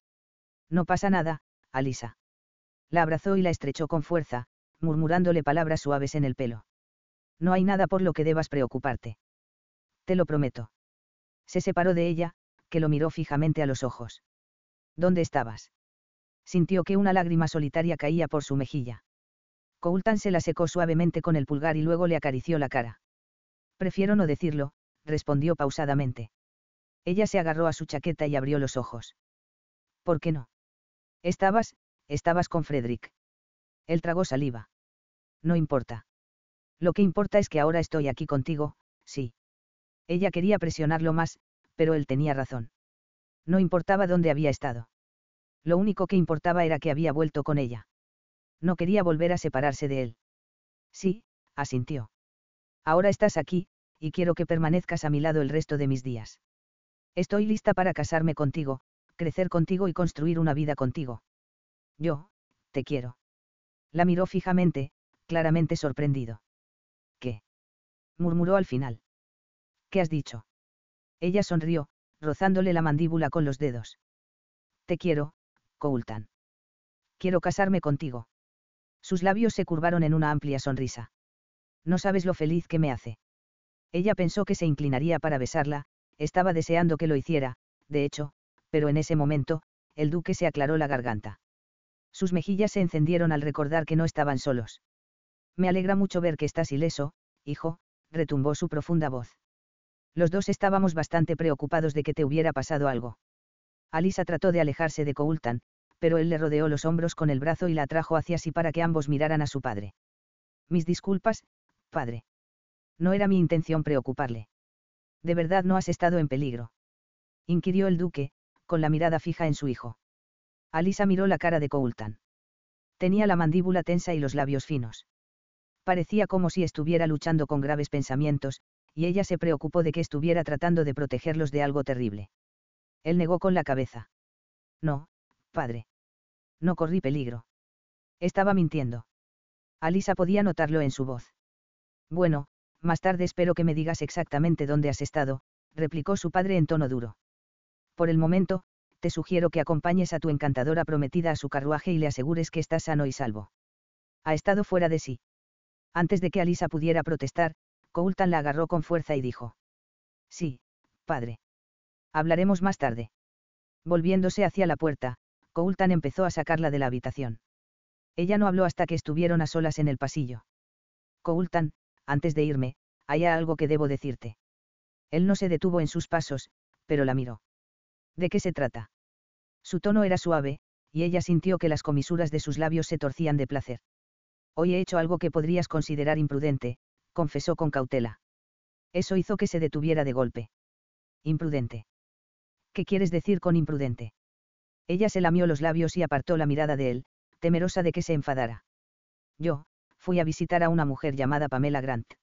No pasa nada, Alisa. La abrazó y la estrechó con fuerza, murmurándole palabras suaves en el pelo. No hay nada por lo que debas preocuparte. Te lo prometo. Se separó de ella, que lo miró fijamente a los ojos. ¿Dónde estabas? Sintió que una lágrima solitaria caía por su mejilla. Coultan se la secó suavemente con el pulgar y luego le acarició la cara. Prefiero no decirlo, respondió pausadamente. Ella se agarró a su chaqueta y abrió los ojos. ¿Por qué no? Estabas, estabas con Frederick. Él tragó saliva. No importa. Lo que importa es que ahora estoy aquí contigo, sí. Ella quería presionarlo más, pero él tenía razón. No importaba dónde había estado. Lo único que importaba era que había vuelto con ella. No quería volver a separarse de él. Sí, asintió. Ahora estás aquí, y quiero que permanezcas a mi lado el resto de mis días. Estoy lista para casarme contigo, crecer contigo y construir una vida contigo. Yo, te quiero. La miró fijamente, claramente sorprendido. Murmuró al final. ¿Qué has dicho? Ella sonrió, rozándole la mandíbula con los dedos. Te quiero, Coultan. Quiero casarme contigo. Sus labios se curvaron en una amplia sonrisa. No sabes lo feliz que me hace. Ella pensó que se inclinaría para besarla, estaba deseando que lo hiciera, de hecho, pero en ese momento, el duque se aclaró la garganta. Sus mejillas se encendieron al recordar que no estaban solos. Me alegra mucho ver que estás ileso, hijo, retumbó su profunda voz. Los dos estábamos bastante preocupados de que te hubiera pasado algo. Alisa trató de alejarse de Coultan, pero él le rodeó los hombros con el brazo y la atrajo hacia sí para que ambos miraran a su padre. Mis disculpas, padre. No era mi intención preocuparle. ¿De verdad no has estado en peligro? inquirió el duque, con la mirada fija en su hijo. Alisa miró la cara de Coultan. Tenía la mandíbula tensa y los labios finos. Parecía como si estuviera luchando con graves pensamientos, y ella se preocupó de que estuviera tratando de protegerlos de algo terrible. Él negó con la cabeza. No, padre. No corrí peligro. Estaba mintiendo. Alisa podía notarlo en su voz. Bueno, más tarde espero que me digas exactamente dónde has estado, replicó su padre en tono duro. Por el momento, te sugiero que acompañes a tu encantadora prometida a su carruaje y le asegures que está sano y salvo. Ha estado fuera de sí. Antes de que Alisa pudiera protestar, Coultan la agarró con fuerza y dijo. Sí, padre. Hablaremos más tarde. Volviéndose hacia la puerta, Coultan empezó a sacarla de la habitación. Ella no habló hasta que estuvieron a solas en el pasillo. Coultan, antes de irme, hay algo que debo decirte. Él no se detuvo en sus pasos, pero la miró. ¿De qué se trata? Su tono era suave, y ella sintió que las comisuras de sus labios se torcían de placer. Hoy he hecho algo que podrías considerar imprudente, confesó con cautela. Eso hizo que se detuviera de golpe. Imprudente. ¿Qué quieres decir con imprudente? Ella se lamió los labios y apartó la mirada de él, temerosa de que se enfadara. Yo, fui a visitar a una mujer llamada Pamela Grant.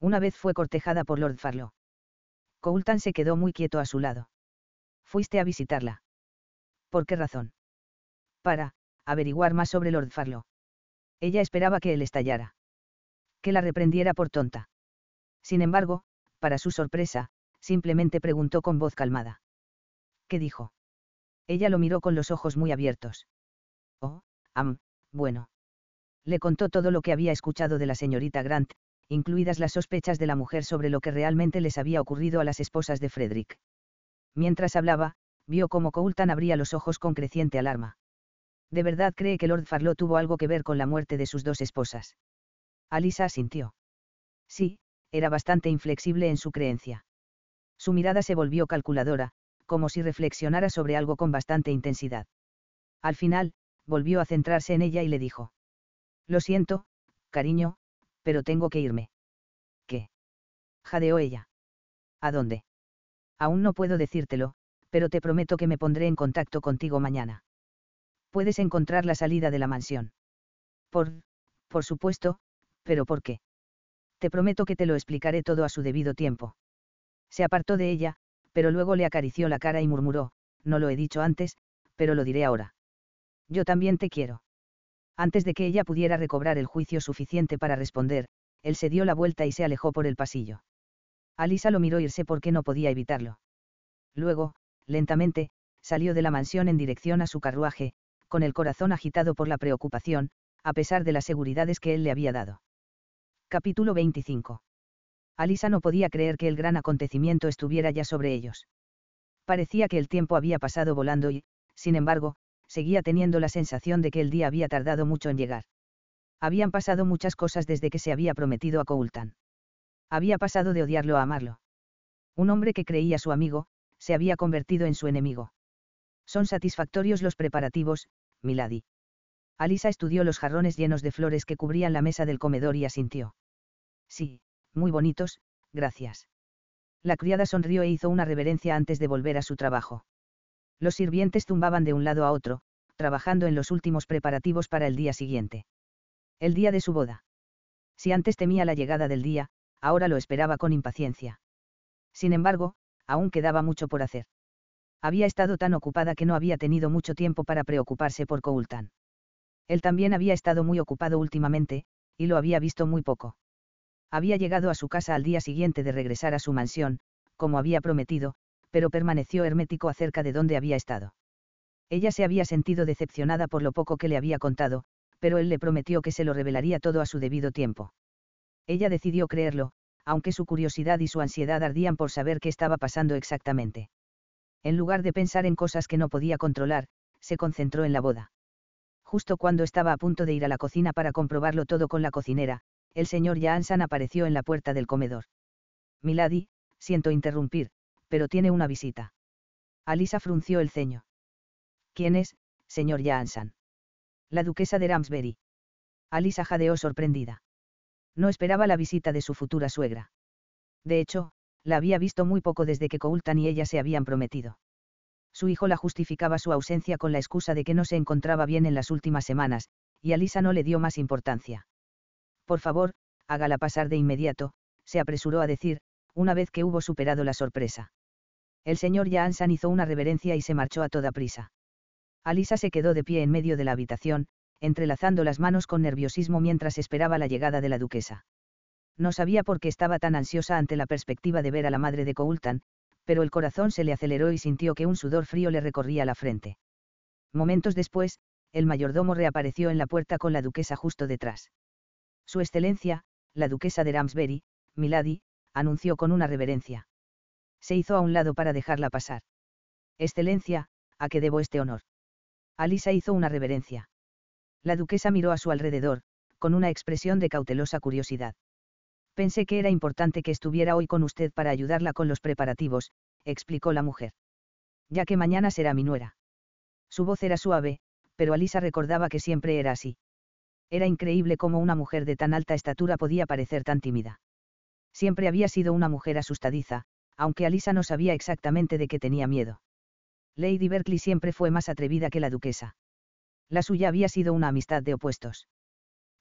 Una vez fue cortejada por Lord Farlow. Coultan se quedó muy quieto a su lado. Fuiste a visitarla. ¿Por qué razón? Para, averiguar más sobre Lord Farlow. Ella esperaba que él estallara que la reprendiera por tonta. Sin embargo, para su sorpresa, simplemente preguntó con voz calmada. ¿Qué dijo? Ella lo miró con los ojos muy abiertos. Oh, am, bueno. Le contó todo lo que había escuchado de la señorita Grant, incluidas las sospechas de la mujer sobre lo que realmente les había ocurrido a las esposas de Frederick. Mientras hablaba, vio cómo Coultan abría los ojos con creciente alarma. ¿De verdad cree que Lord Farlow tuvo algo que ver con la muerte de sus dos esposas? Alisa asintió. Sí, era bastante inflexible en su creencia. Su mirada se volvió calculadora, como si reflexionara sobre algo con bastante intensidad. Al final, volvió a centrarse en ella y le dijo. Lo siento, cariño, pero tengo que irme. ¿Qué? jadeó ella. ¿A dónde? Aún no puedo decírtelo, pero te prometo que me pondré en contacto contigo mañana. Puedes encontrar la salida de la mansión. Por, por supuesto, ¿Pero por qué? Te prometo que te lo explicaré todo a su debido tiempo. Se apartó de ella, pero luego le acarició la cara y murmuró, no lo he dicho antes, pero lo diré ahora. Yo también te quiero. Antes de que ella pudiera recobrar el juicio suficiente para responder, él se dio la vuelta y se alejó por el pasillo. Alisa lo miró irse porque no podía evitarlo. Luego, lentamente, salió de la mansión en dirección a su carruaje, con el corazón agitado por la preocupación, a pesar de las seguridades que él le había dado. Capítulo 25. Alisa no podía creer que el gran acontecimiento estuviera ya sobre ellos. Parecía que el tiempo había pasado volando y, sin embargo, seguía teniendo la sensación de que el día había tardado mucho en llegar. Habían pasado muchas cosas desde que se había prometido a Coultan. Había pasado de odiarlo a amarlo. Un hombre que creía su amigo, se había convertido en su enemigo. Son satisfactorios los preparativos, Milady. Alisa estudió los jarrones llenos de flores que cubrían la mesa del comedor y asintió. Sí, muy bonitos, gracias. La criada sonrió e hizo una reverencia antes de volver a su trabajo. Los sirvientes zumbaban de un lado a otro, trabajando en los últimos preparativos para el día siguiente. El día de su boda. Si antes temía la llegada del día, ahora lo esperaba con impaciencia. Sin embargo, aún quedaba mucho por hacer. Había estado tan ocupada que no había tenido mucho tiempo para preocuparse por Coultan. Él también había estado muy ocupado últimamente, y lo había visto muy poco. Había llegado a su casa al día siguiente de regresar a su mansión, como había prometido, pero permaneció hermético acerca de dónde había estado. Ella se había sentido decepcionada por lo poco que le había contado, pero él le prometió que se lo revelaría todo a su debido tiempo. Ella decidió creerlo, aunque su curiosidad y su ansiedad ardían por saber qué estaba pasando exactamente. En lugar de pensar en cosas que no podía controlar, se concentró en la boda. Justo cuando estaba a punto de ir a la cocina para comprobarlo todo con la cocinera, el señor Jaansan apareció en la puerta del comedor. Milady, siento interrumpir, pero tiene una visita. Alisa frunció el ceño. ¿Quién es, señor Jaansan? La duquesa de Ramsbury. Alisa jadeó sorprendida. No esperaba la visita de su futura suegra. De hecho, la había visto muy poco desde que Coultan y ella se habían prometido. Su hijo la justificaba su ausencia con la excusa de que no se encontraba bien en las últimas semanas, y Alisa no le dio más importancia. Por favor, hágala pasar de inmediato, se apresuró a decir, una vez que hubo superado la sorpresa. El señor Jaansan hizo una reverencia y se marchó a toda prisa. Alisa se quedó de pie en medio de la habitación, entrelazando las manos con nerviosismo mientras esperaba la llegada de la duquesa. No sabía por qué estaba tan ansiosa ante la perspectiva de ver a la madre de Coultan, pero el corazón se le aceleró y sintió que un sudor frío le recorría la frente. Momentos después, el mayordomo reapareció en la puerta con la duquesa justo detrás. Su excelencia, la duquesa de Ramsbury, Milady, anunció con una reverencia. Se hizo a un lado para dejarla pasar. Excelencia, ¿a qué debo este honor? Alisa hizo una reverencia. La duquesa miró a su alrededor, con una expresión de cautelosa curiosidad. Pensé que era importante que estuviera hoy con usted para ayudarla con los preparativos, explicó la mujer. Ya que mañana será mi nuera. Su voz era suave, pero Alisa recordaba que siempre era así. Era increíble cómo una mujer de tan alta estatura podía parecer tan tímida. Siempre había sido una mujer asustadiza, aunque Alisa no sabía exactamente de qué tenía miedo. Lady Berkeley siempre fue más atrevida que la duquesa. La suya había sido una amistad de opuestos.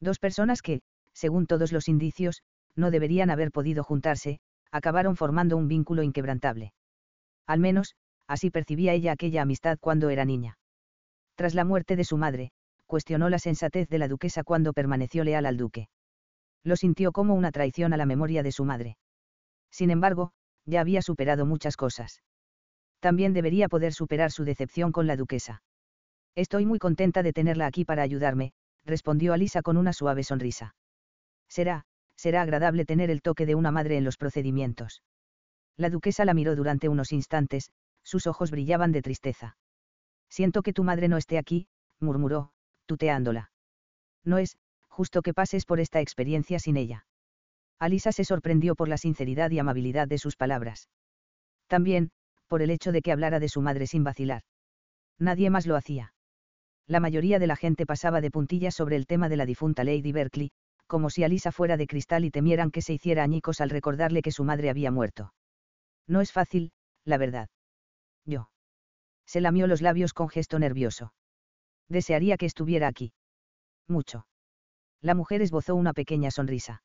Dos personas que, según todos los indicios, no deberían haber podido juntarse, acabaron formando un vínculo inquebrantable. Al menos, así percibía ella aquella amistad cuando era niña. Tras la muerte de su madre, cuestionó la sensatez de la duquesa cuando permaneció leal al duque. Lo sintió como una traición a la memoria de su madre. Sin embargo, ya había superado muchas cosas. También debería poder superar su decepción con la duquesa. Estoy muy contenta de tenerla aquí para ayudarme, respondió Alisa con una suave sonrisa. Será, será agradable tener el toque de una madre en los procedimientos. La duquesa la miró durante unos instantes, sus ojos brillaban de tristeza. Siento que tu madre no esté aquí, murmuró, tuteándola. No es, justo que pases por esta experiencia sin ella. Alisa se sorprendió por la sinceridad y amabilidad de sus palabras. También, por el hecho de que hablara de su madre sin vacilar. Nadie más lo hacía. La mayoría de la gente pasaba de puntillas sobre el tema de la difunta Lady Berkeley, como si Alisa fuera de cristal y temieran que se hiciera añicos al recordarle que su madre había muerto. No es fácil, la verdad. Yo. Se lamió los labios con gesto nervioso. Desearía que estuviera aquí. Mucho. La mujer esbozó una pequeña sonrisa.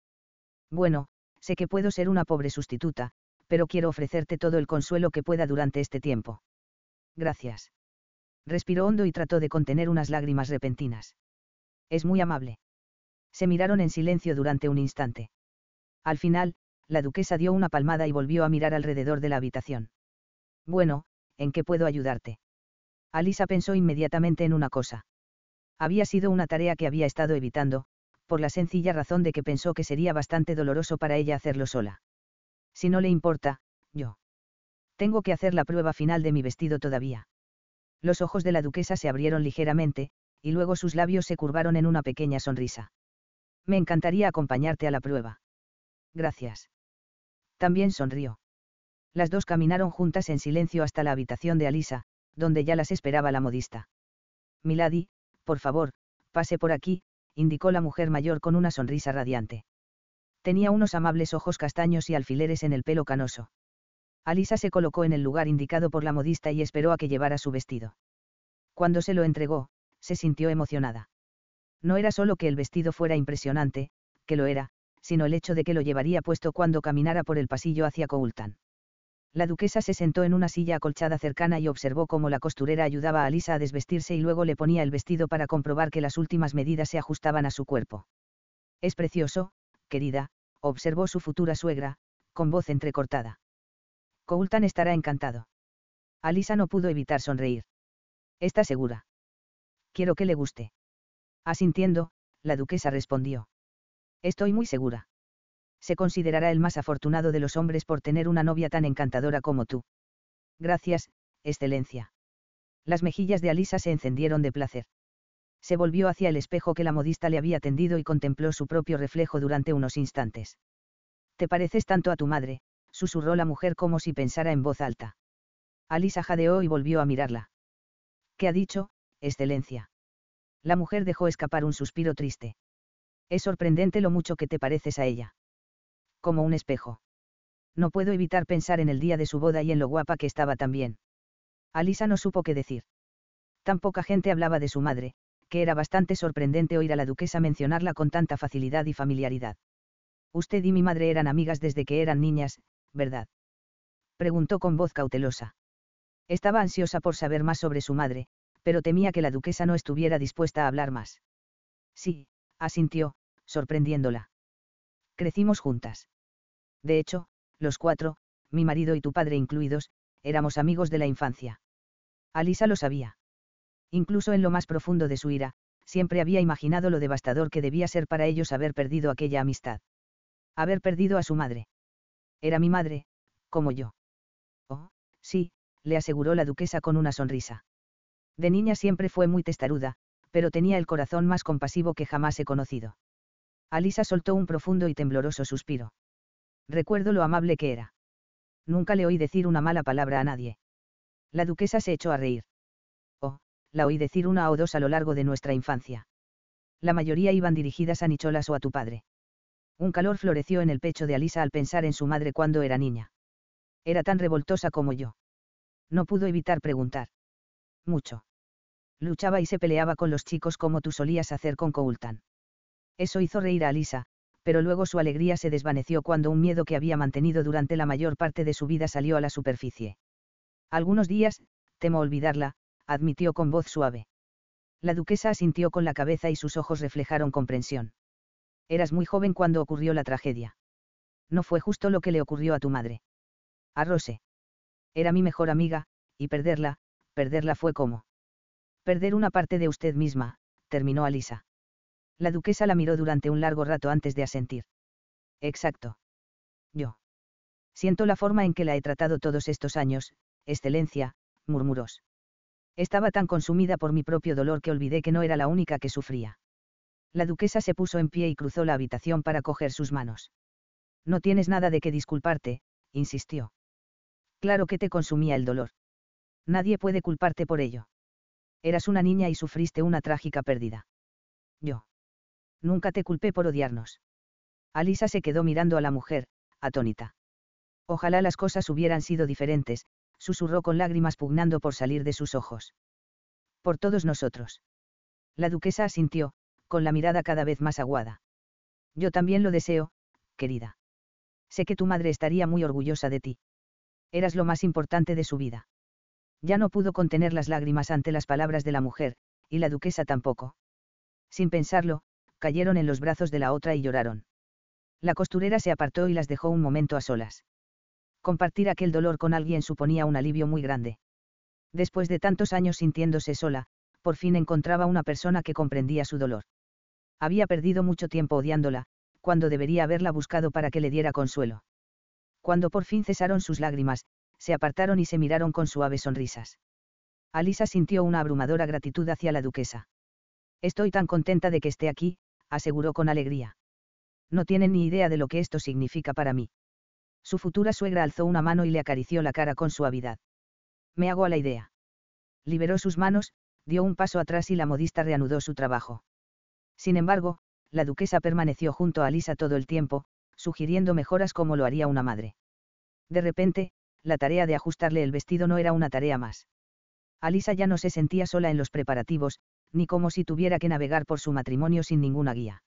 Bueno, sé que puedo ser una pobre sustituta, pero quiero ofrecerte todo el consuelo que pueda durante este tiempo. Gracias. Respiró hondo y trató de contener unas lágrimas repentinas. Es muy amable. Se miraron en silencio durante un instante. Al final, la duquesa dio una palmada y volvió a mirar alrededor de la habitación. Bueno, ¿en qué puedo ayudarte? Alisa pensó inmediatamente en una cosa. Había sido una tarea que había estado evitando, por la sencilla razón de que pensó que sería bastante doloroso para ella hacerlo sola. Si no le importa, yo. Tengo que hacer la prueba final de mi vestido todavía. Los ojos de la duquesa se abrieron ligeramente, y luego sus labios se curvaron en una pequeña sonrisa. Me encantaría acompañarte a la prueba. Gracias. También sonrió. Las dos caminaron juntas en silencio hasta la habitación de Alisa, donde ya las esperaba la modista. Milady, por favor, pase por aquí, indicó la mujer mayor con una sonrisa radiante. Tenía unos amables ojos castaños y alfileres en el pelo canoso. Alisa se colocó en el lugar indicado por la modista y esperó a que llevara su vestido. Cuando se lo entregó, se sintió emocionada. No era solo que el vestido fuera impresionante, que lo era, sino el hecho de que lo llevaría puesto cuando caminara por el pasillo hacia Coultan. La duquesa se sentó en una silla acolchada cercana y observó cómo la costurera ayudaba a Alisa a desvestirse y luego le ponía el vestido para comprobar que las últimas medidas se ajustaban a su cuerpo. Es precioso, querida, observó su futura suegra, con voz entrecortada. Coultan estará encantado. Alisa no pudo evitar sonreír. ¿Está segura? Quiero que le guste. Asintiendo, la duquesa respondió. Estoy muy segura. Se considerará el más afortunado de los hombres por tener una novia tan encantadora como tú. Gracias, excelencia. Las mejillas de Alisa se encendieron de placer. Se volvió hacia el espejo que la modista le había tendido y contempló su propio reflejo durante unos instantes. Te pareces tanto a tu madre, susurró la mujer como si pensara en voz alta. Alisa jadeó y volvió a mirarla. ¿Qué ha dicho, excelencia? La mujer dejó escapar un suspiro triste. Es sorprendente lo mucho que te pareces a ella. Como un espejo. No puedo evitar pensar en el día de su boda y en lo guapa que estaba también. Alisa no supo qué decir. Tan poca gente hablaba de su madre, que era bastante sorprendente oír a la duquesa mencionarla con tanta facilidad y familiaridad. Usted y mi madre eran amigas desde que eran niñas, ¿verdad? Preguntó con voz cautelosa. Estaba ansiosa por saber más sobre su madre, pero temía que la duquesa no estuviera dispuesta a hablar más. Sí, asintió, sorprendiéndola. Crecimos juntas. De hecho, los cuatro, mi marido y tu padre incluidos, éramos amigos de la infancia. Alisa lo sabía. Incluso en lo más profundo de su ira, siempre había imaginado lo devastador que debía ser para ellos haber perdido aquella amistad. Haber perdido a su madre. Era mi madre, como yo. Oh, sí, le aseguró la duquesa con una sonrisa. De niña siempre fue muy testaruda, pero tenía el corazón más compasivo que jamás he conocido. Alisa soltó un profundo y tembloroso suspiro. Recuerdo lo amable que era. Nunca le oí decir una mala palabra a nadie. La duquesa se echó a reír. Oh, la oí decir una o dos a lo largo de nuestra infancia. La mayoría iban dirigidas a Nicholas o a tu padre. Un calor floreció en el pecho de Alisa al pensar en su madre cuando era niña. Era tan revoltosa como yo. No pudo evitar preguntar. Mucho. Luchaba y se peleaba con los chicos como tú solías hacer con Coultan. Eso hizo reír a Alisa, pero luego su alegría se desvaneció cuando un miedo que había mantenido durante la mayor parte de su vida salió a la superficie. Algunos días, temo olvidarla, admitió con voz suave. La duquesa asintió con la cabeza y sus ojos reflejaron comprensión. Eras muy joven cuando ocurrió la tragedia. No fue justo lo que le ocurrió a tu madre. A Rose. Era mi mejor amiga, y perderla, perderla fue como. Perder una parte de usted misma, terminó Alisa. La duquesa la miró durante un largo rato antes de asentir. Exacto. Yo. Siento la forma en que la he tratado todos estos años, excelencia, murmuró. Estaba tan consumida por mi propio dolor que olvidé que no era la única que sufría. La duquesa se puso en pie y cruzó la habitación para coger sus manos. No tienes nada de qué disculparte, insistió. Claro que te consumía el dolor. Nadie puede culparte por ello. Eras una niña y sufriste una trágica pérdida. Yo. Nunca te culpé por odiarnos. Alisa se quedó mirando a la mujer, atónita. Ojalá las cosas hubieran sido diferentes, susurró con lágrimas pugnando por salir de sus ojos. Por todos nosotros. La duquesa asintió, con la mirada cada vez más aguada. Yo también lo deseo, querida. Sé que tu madre estaría muy orgullosa de ti eras lo más importante de su vida. Ya no pudo contener las lágrimas ante las palabras de la mujer, y la duquesa tampoco. Sin pensarlo, cayeron en los brazos de la otra y lloraron. La costurera se apartó y las dejó un momento a solas. Compartir aquel dolor con alguien suponía un alivio muy grande. Después de tantos años sintiéndose sola, por fin encontraba una persona que comprendía su dolor. Había perdido mucho tiempo odiándola, cuando debería haberla buscado para que le diera consuelo. Cuando por fin cesaron sus lágrimas, se apartaron y se miraron con suaves sonrisas. Alisa sintió una abrumadora gratitud hacia la duquesa. Estoy tan contenta de que esté aquí, aseguró con alegría. No tienen ni idea de lo que esto significa para mí. Su futura suegra alzó una mano y le acarició la cara con suavidad. Me hago a la idea. Liberó sus manos, dio un paso atrás y la modista reanudó su trabajo. Sin embargo, la duquesa permaneció junto a Alisa todo el tiempo, sugiriendo mejoras como lo haría una madre. De repente, la tarea de ajustarle el vestido no era una tarea más. Alisa ya no se sentía sola en los preparativos, ni como si tuviera que navegar por su matrimonio sin ninguna guía.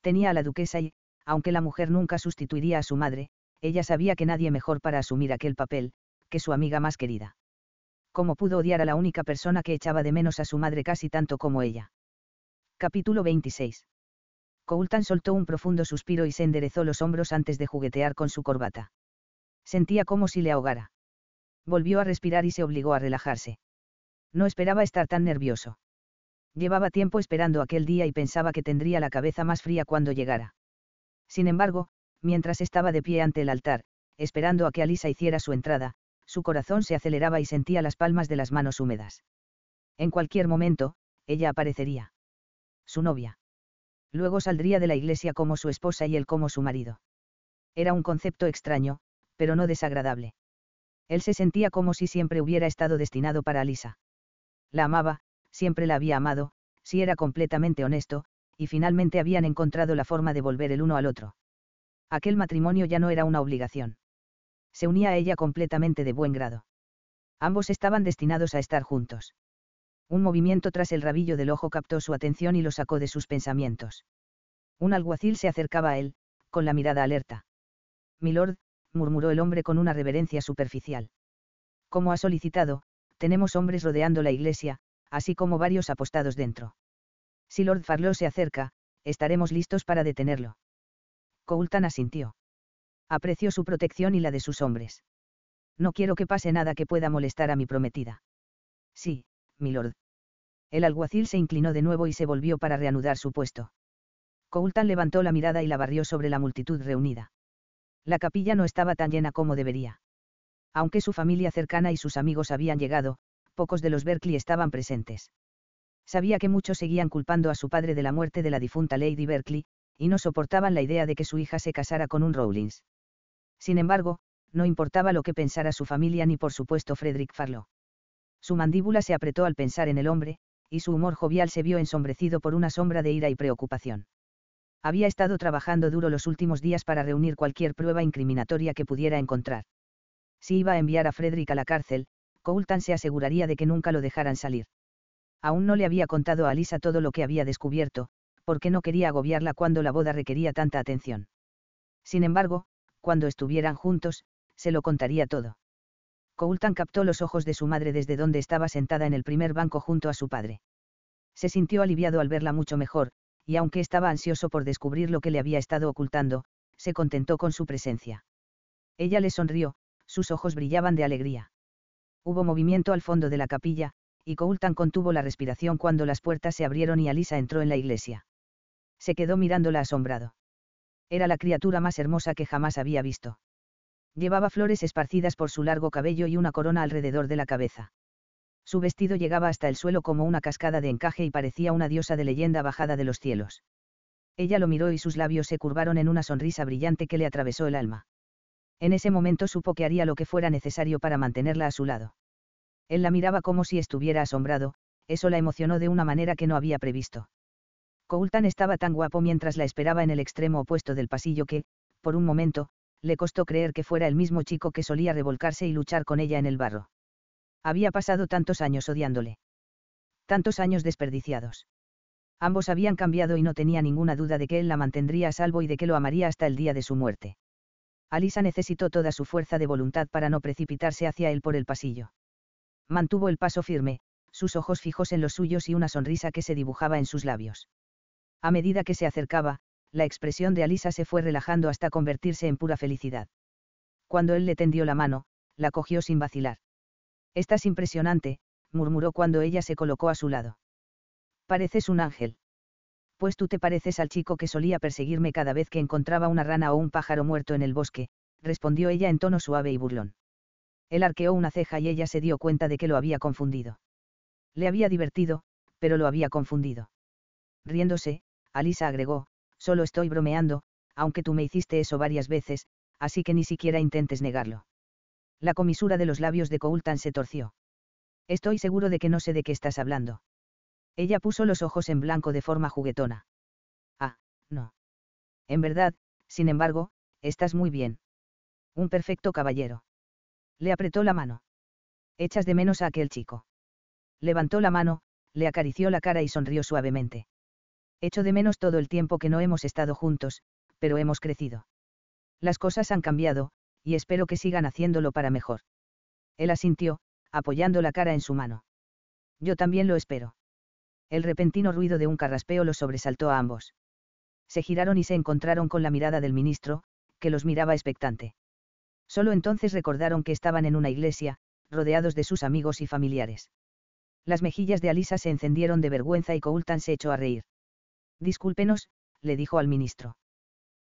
Tenía a la duquesa y, aunque la mujer nunca sustituiría a su madre, ella sabía que nadie mejor para asumir aquel papel, que su amiga más querida. ¿Cómo pudo odiar a la única persona que echaba de menos a su madre casi tanto como ella? Capítulo 26. Coultan soltó un profundo suspiro y se enderezó los hombros antes de juguetear con su corbata. Sentía como si le ahogara. Volvió a respirar y se obligó a relajarse. No esperaba estar tan nervioso. Llevaba tiempo esperando aquel día y pensaba que tendría la cabeza más fría cuando llegara. Sin embargo, mientras estaba de pie ante el altar, esperando a que Alisa hiciera su entrada, su corazón se aceleraba y sentía las palmas de las manos húmedas. En cualquier momento, ella aparecería. Su novia. Luego saldría de la iglesia como su esposa y él como su marido. Era un concepto extraño, pero no desagradable. Él se sentía como si siempre hubiera estado destinado para Alisa. La amaba, siempre la había amado, si era completamente honesto, y finalmente habían encontrado la forma de volver el uno al otro. Aquel matrimonio ya no era una obligación. Se unía a ella completamente de buen grado. Ambos estaban destinados a estar juntos. Un movimiento tras el rabillo del ojo captó su atención y lo sacó de sus pensamientos. Un alguacil se acercaba a él, con la mirada alerta. Milord, murmuró el hombre con una reverencia superficial. Como ha solicitado, tenemos hombres rodeando la iglesia, así como varios apostados dentro. Si Lord Farlow se acerca, estaremos listos para detenerlo. Coultan asintió. Apreció su protección y la de sus hombres. No quiero que pase nada que pueda molestar a mi prometida. Sí, milord. El alguacil se inclinó de nuevo y se volvió para reanudar su puesto. Coultan levantó la mirada y la barrió sobre la multitud reunida. La capilla no estaba tan llena como debería. Aunque su familia cercana y sus amigos habían llegado, pocos de los Berkeley estaban presentes. Sabía que muchos seguían culpando a su padre de la muerte de la difunta Lady Berkeley, y no soportaban la idea de que su hija se casara con un Rowlings. Sin embargo, no importaba lo que pensara su familia ni por supuesto Frederick Farlow. Su mandíbula se apretó al pensar en el hombre, y su humor jovial se vio ensombrecido por una sombra de ira y preocupación. Había estado trabajando duro los últimos días para reunir cualquier prueba incriminatoria que pudiera encontrar. Si iba a enviar a Frederick a la cárcel, Coultan se aseguraría de que nunca lo dejaran salir. Aún no le había contado a Alisa todo lo que había descubierto, porque no quería agobiarla cuando la boda requería tanta atención. Sin embargo, cuando estuvieran juntos, se lo contaría todo. Coultan captó los ojos de su madre desde donde estaba sentada en el primer banco junto a su padre. Se sintió aliviado al verla mucho mejor, y aunque estaba ansioso por descubrir lo que le había estado ocultando, se contentó con su presencia. Ella le sonrió, sus ojos brillaban de alegría. Hubo movimiento al fondo de la capilla, y Coultan contuvo la respiración cuando las puertas se abrieron y Alisa entró en la iglesia. Se quedó mirándola asombrado. Era la criatura más hermosa que jamás había visto. Llevaba flores esparcidas por su largo cabello y una corona alrededor de la cabeza. Su vestido llegaba hasta el suelo como una cascada de encaje y parecía una diosa de leyenda bajada de los cielos. Ella lo miró y sus labios se curvaron en una sonrisa brillante que le atravesó el alma. En ese momento supo que haría lo que fuera necesario para mantenerla a su lado. Él la miraba como si estuviera asombrado, eso la emocionó de una manera que no había previsto. Coultan estaba tan guapo mientras la esperaba en el extremo opuesto del pasillo que, por un momento, le costó creer que fuera el mismo chico que solía revolcarse y luchar con ella en el barro. Había pasado tantos años odiándole. Tantos años desperdiciados. Ambos habían cambiado y no tenía ninguna duda de que él la mantendría a salvo y de que lo amaría hasta el día de su muerte. Alisa necesitó toda su fuerza de voluntad para no precipitarse hacia él por el pasillo. Mantuvo el paso firme, sus ojos fijos en los suyos y una sonrisa que se dibujaba en sus labios. A medida que se acercaba, la expresión de Alisa se fue relajando hasta convertirse en pura felicidad. Cuando él le tendió la mano, la cogió sin vacilar. Estás impresionante, murmuró cuando ella se colocó a su lado. Pareces un ángel pues tú te pareces al chico que solía perseguirme cada vez que encontraba una rana o un pájaro muerto en el bosque, respondió ella en tono suave y burlón. Él arqueó una ceja y ella se dio cuenta de que lo había confundido. Le había divertido, pero lo había confundido. Riéndose, Alisa agregó, solo estoy bromeando, aunque tú me hiciste eso varias veces, así que ni siquiera intentes negarlo. La comisura de los labios de Coultan se torció. Estoy seguro de que no sé de qué estás hablando. Ella puso los ojos en blanco de forma juguetona. Ah, no. En verdad, sin embargo, estás muy bien. Un perfecto caballero. Le apretó la mano. Echas de menos a aquel chico. Levantó la mano, le acarició la cara y sonrió suavemente. Echo de menos todo el tiempo que no hemos estado juntos, pero hemos crecido. Las cosas han cambiado, y espero que sigan haciéndolo para mejor. Él asintió, apoyando la cara en su mano. Yo también lo espero. El repentino ruido de un carraspeo los sobresaltó a ambos. Se giraron y se encontraron con la mirada del ministro, que los miraba expectante. Solo entonces recordaron que estaban en una iglesia, rodeados de sus amigos y familiares. Las mejillas de Alisa se encendieron de vergüenza y Coultan se echó a reír. Discúlpenos, le dijo al ministro.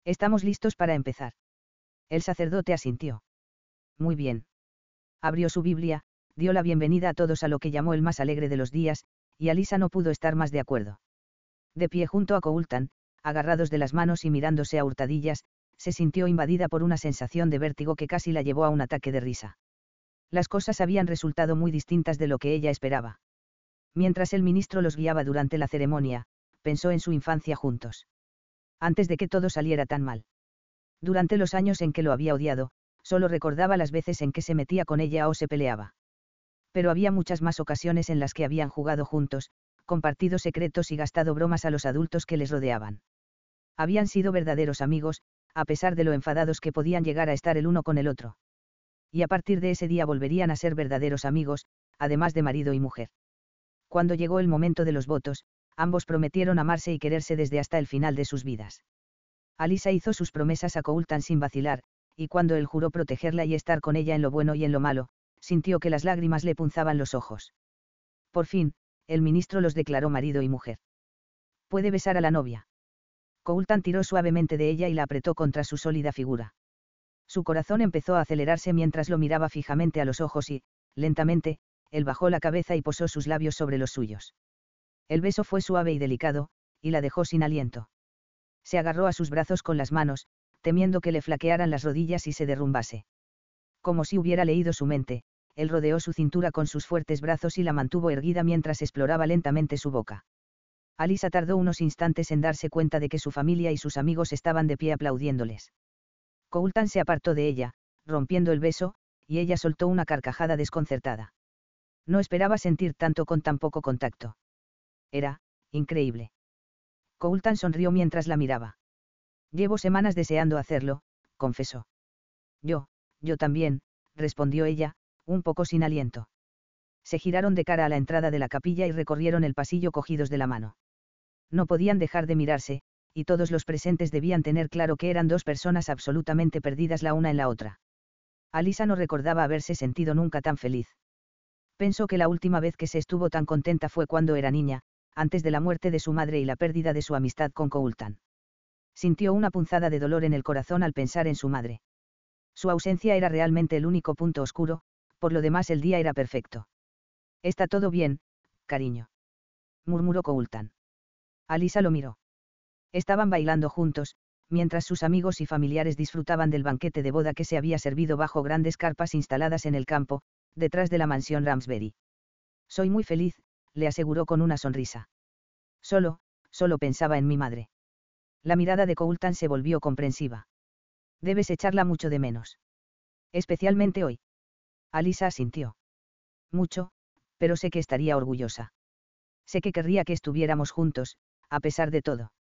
Estamos listos para empezar. El sacerdote asintió. Muy bien. Abrió su Biblia, dio la bienvenida a todos a lo que llamó el más alegre de los días, y Alisa no pudo estar más de acuerdo. De pie junto a Coultan, agarrados de las manos y mirándose a hurtadillas, se sintió invadida por una sensación de vértigo que casi la llevó a un ataque de risa. Las cosas habían resultado muy distintas de lo que ella esperaba. Mientras el ministro los guiaba durante la ceremonia, pensó en su infancia juntos. Antes de que todo saliera tan mal. Durante los años en que lo había odiado, solo recordaba las veces en que se metía con ella o se peleaba. Pero había muchas más ocasiones en las que habían jugado juntos, compartido secretos y gastado bromas a los adultos que les rodeaban. Habían sido verdaderos amigos, a pesar de lo enfadados que podían llegar a estar el uno con el otro. Y a partir de ese día volverían a ser verdaderos amigos, además de marido y mujer. Cuando llegó el momento de los votos, ambos prometieron amarse y quererse desde hasta el final de sus vidas. Alisa hizo sus promesas a Coultan sin vacilar, y cuando él juró protegerla y estar con ella en lo bueno y en lo malo, sintió que las lágrimas le punzaban los ojos. Por fin, el ministro los declaró marido y mujer. Puede besar a la novia. Coultan tiró suavemente de ella y la apretó contra su sólida figura. Su corazón empezó a acelerarse mientras lo miraba fijamente a los ojos y, lentamente, él bajó la cabeza y posó sus labios sobre los suyos. El beso fue suave y delicado, y la dejó sin aliento. Se agarró a sus brazos con las manos, temiendo que le flaquearan las rodillas y se derrumbase. Como si hubiera leído su mente, él rodeó su cintura con sus fuertes brazos y la mantuvo erguida mientras exploraba lentamente su boca. Alisa tardó unos instantes en darse cuenta de que su familia y sus amigos estaban de pie aplaudiéndoles. Coultan se apartó de ella, rompiendo el beso, y ella soltó una carcajada desconcertada. No esperaba sentir tanto con tan poco contacto. Era, increíble. Coultan sonrió mientras la miraba. Llevo semanas deseando hacerlo, confesó. Yo, yo también, respondió ella, un poco sin aliento. Se giraron de cara a la entrada de la capilla y recorrieron el pasillo cogidos de la mano no podían dejar de mirarse, y todos los presentes debían tener claro que eran dos personas absolutamente perdidas la una en la otra. Alisa no recordaba haberse sentido nunca tan feliz. Pensó que la última vez que se estuvo tan contenta fue cuando era niña, antes de la muerte de su madre y la pérdida de su amistad con Coultan. Sintió una punzada de dolor en el corazón al pensar en su madre. Su ausencia era realmente el único punto oscuro, por lo demás el día era perfecto. Está todo bien, cariño. murmuró Coultan. Alisa lo miró. Estaban bailando juntos, mientras sus amigos y familiares disfrutaban del banquete de boda que se había servido bajo grandes carpas instaladas en el campo, detrás de la mansión Ramsbury. Soy muy feliz, le aseguró con una sonrisa. Solo, solo pensaba en mi madre. La mirada de Coultan se volvió comprensiva. Debes echarla mucho de menos. Especialmente hoy. Alisa asintió. Mucho, pero sé que estaría orgullosa. Sé que querría que estuviéramos juntos, a pesar de todo.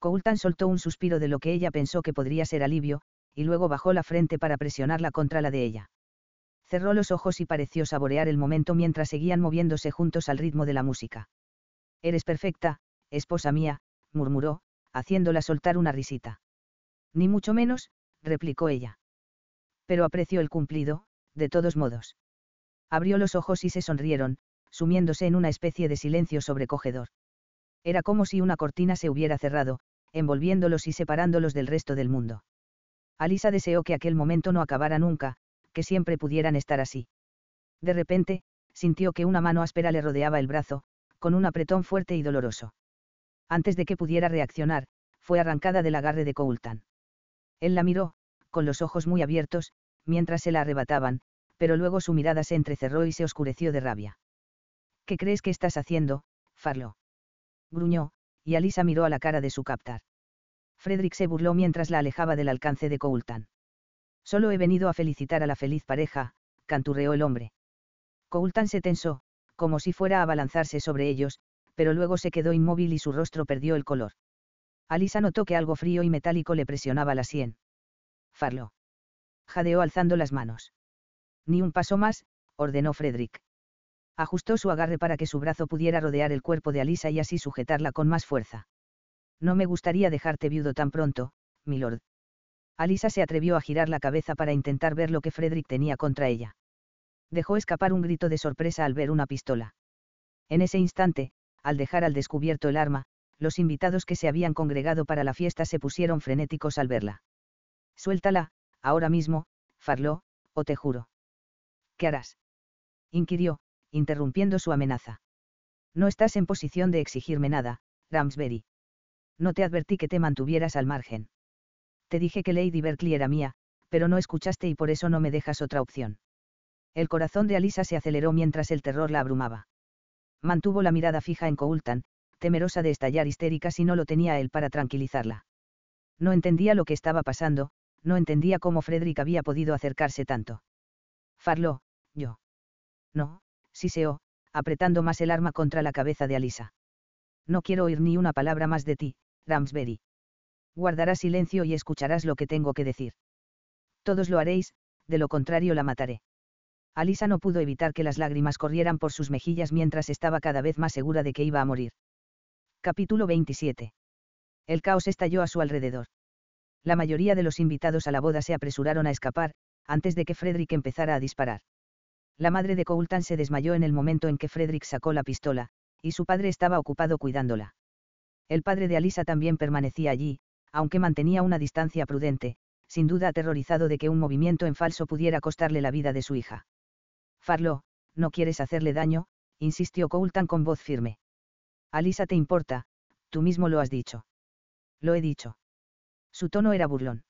Coultan soltó un suspiro de lo que ella pensó que podría ser alivio, y luego bajó la frente para presionarla contra la de ella. Cerró los ojos y pareció saborear el momento mientras seguían moviéndose juntos al ritmo de la música. Eres perfecta, esposa mía, murmuró, haciéndola soltar una risita. Ni mucho menos, replicó ella. Pero apreció el cumplido, de todos modos. Abrió los ojos y se sonrieron, sumiéndose en una especie de silencio sobrecogedor. Era como si una cortina se hubiera cerrado, envolviéndolos y separándolos del resto del mundo. Alisa deseó que aquel momento no acabara nunca, que siempre pudieran estar así. De repente, sintió que una mano áspera le rodeaba el brazo, con un apretón fuerte y doloroso. Antes de que pudiera reaccionar, fue arrancada del agarre de Coultan. Él la miró, con los ojos muy abiertos, mientras se la arrebataban, pero luego su mirada se entrecerró y se oscureció de rabia. ¿Qué crees que estás haciendo, Farlo? gruñó, y Alisa miró a la cara de su captar. Frederick se burló mientras la alejaba del alcance de Coultan. Solo he venido a felicitar a la feliz pareja, canturreó el hombre. Coultan se tensó, como si fuera a abalanzarse sobre ellos, pero luego se quedó inmóvil y su rostro perdió el color. Alisa notó que algo frío y metálico le presionaba la sien. Farlo. Jadeó alzando las manos. Ni un paso más, ordenó Frederick. Ajustó su agarre para que su brazo pudiera rodear el cuerpo de Alisa y así sujetarla con más fuerza. No me gustaría dejarte viudo tan pronto, milord. Alisa se atrevió a girar la cabeza para intentar ver lo que Frederick tenía contra ella. Dejó escapar un grito de sorpresa al ver una pistola. En ese instante, al dejar al descubierto el arma, los invitados que se habían congregado para la fiesta se pusieron frenéticos al verla. Suéltala, ahora mismo, Farlo, o te juro. ¿Qué harás? inquirió, interrumpiendo su amenaza. No estás en posición de exigirme nada, Ramsberry. No te advertí que te mantuvieras al margen. Te dije que Lady Berkeley era mía, pero no escuchaste y por eso no me dejas otra opción. El corazón de Alisa se aceleró mientras el terror la abrumaba. Mantuvo la mirada fija en Coultan, temerosa de estallar histérica si no lo tenía él para tranquilizarla. No entendía lo que estaba pasando, no entendía cómo Frederick había podido acercarse tanto. Farlo, yo. No, siseó, apretando más el arma contra la cabeza de Alisa. No quiero oír ni una palabra más de ti, Ramsberry. Guardarás silencio y escucharás lo que tengo que decir. Todos lo haréis, de lo contrario la mataré. Alisa no pudo evitar que las lágrimas corrieran por sus mejillas mientras estaba cada vez más segura de que iba a morir. Capítulo 27. El caos estalló a su alrededor. La mayoría de los invitados a la boda se apresuraron a escapar, antes de que Frederick empezara a disparar. La madre de Coultan se desmayó en el momento en que Frederick sacó la pistola, y su padre estaba ocupado cuidándola. El padre de Alisa también permanecía allí, aunque mantenía una distancia prudente, sin duda aterrorizado de que un movimiento en falso pudiera costarle la vida de su hija. Farlo, no quieres hacerle daño, insistió Coultan con voz firme. Alisa te importa, tú mismo lo has dicho. Lo he dicho. Su tono era burlón.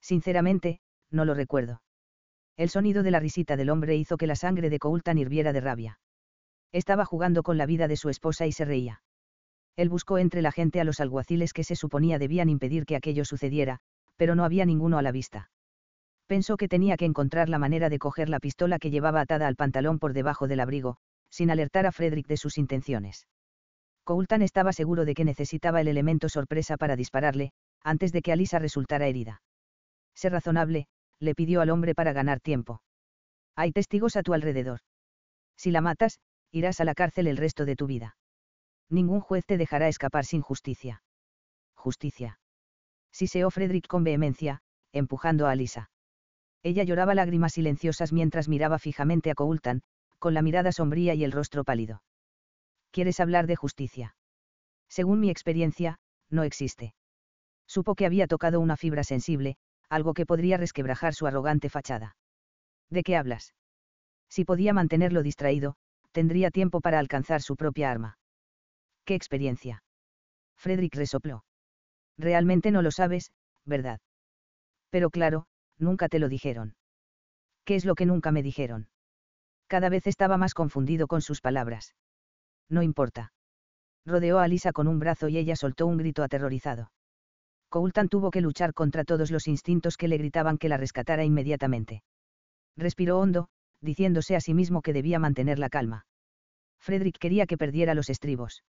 Sinceramente, no lo recuerdo. El sonido de la risita del hombre hizo que la sangre de Coultan hirviera de rabia. Estaba jugando con la vida de su esposa y se reía. Él buscó entre la gente a los alguaciles que se suponía debían impedir que aquello sucediera, pero no había ninguno a la vista pensó que tenía que encontrar la manera de coger la pistola que llevaba atada al pantalón por debajo del abrigo, sin alertar a Frederick de sus intenciones. Coultan estaba seguro de que necesitaba el elemento sorpresa para dispararle, antes de que Alisa resultara herida. Sé razonable, le pidió al hombre para ganar tiempo. Hay testigos a tu alrededor. Si la matas, irás a la cárcel el resto de tu vida. Ningún juez te dejará escapar sin justicia. Justicia. Siseó Frederick con vehemencia, empujando a Alisa. Ella lloraba lágrimas silenciosas mientras miraba fijamente a Coultan, con la mirada sombría y el rostro pálido. ¿Quieres hablar de justicia? Según mi experiencia, no existe. Supo que había tocado una fibra sensible, algo que podría resquebrajar su arrogante fachada. ¿De qué hablas? Si podía mantenerlo distraído, tendría tiempo para alcanzar su propia arma. ¿Qué experiencia? Frederick resopló. Realmente no lo sabes, ¿verdad? Pero claro, nunca te lo dijeron. ¿Qué es lo que nunca me dijeron? Cada vez estaba más confundido con sus palabras. No importa. Rodeó a Lisa con un brazo y ella soltó un grito aterrorizado. Coultan tuvo que luchar contra todos los instintos que le gritaban que la rescatara inmediatamente. Respiró hondo, diciéndose a sí mismo que debía mantener la calma. Frederick quería que perdiera los estribos.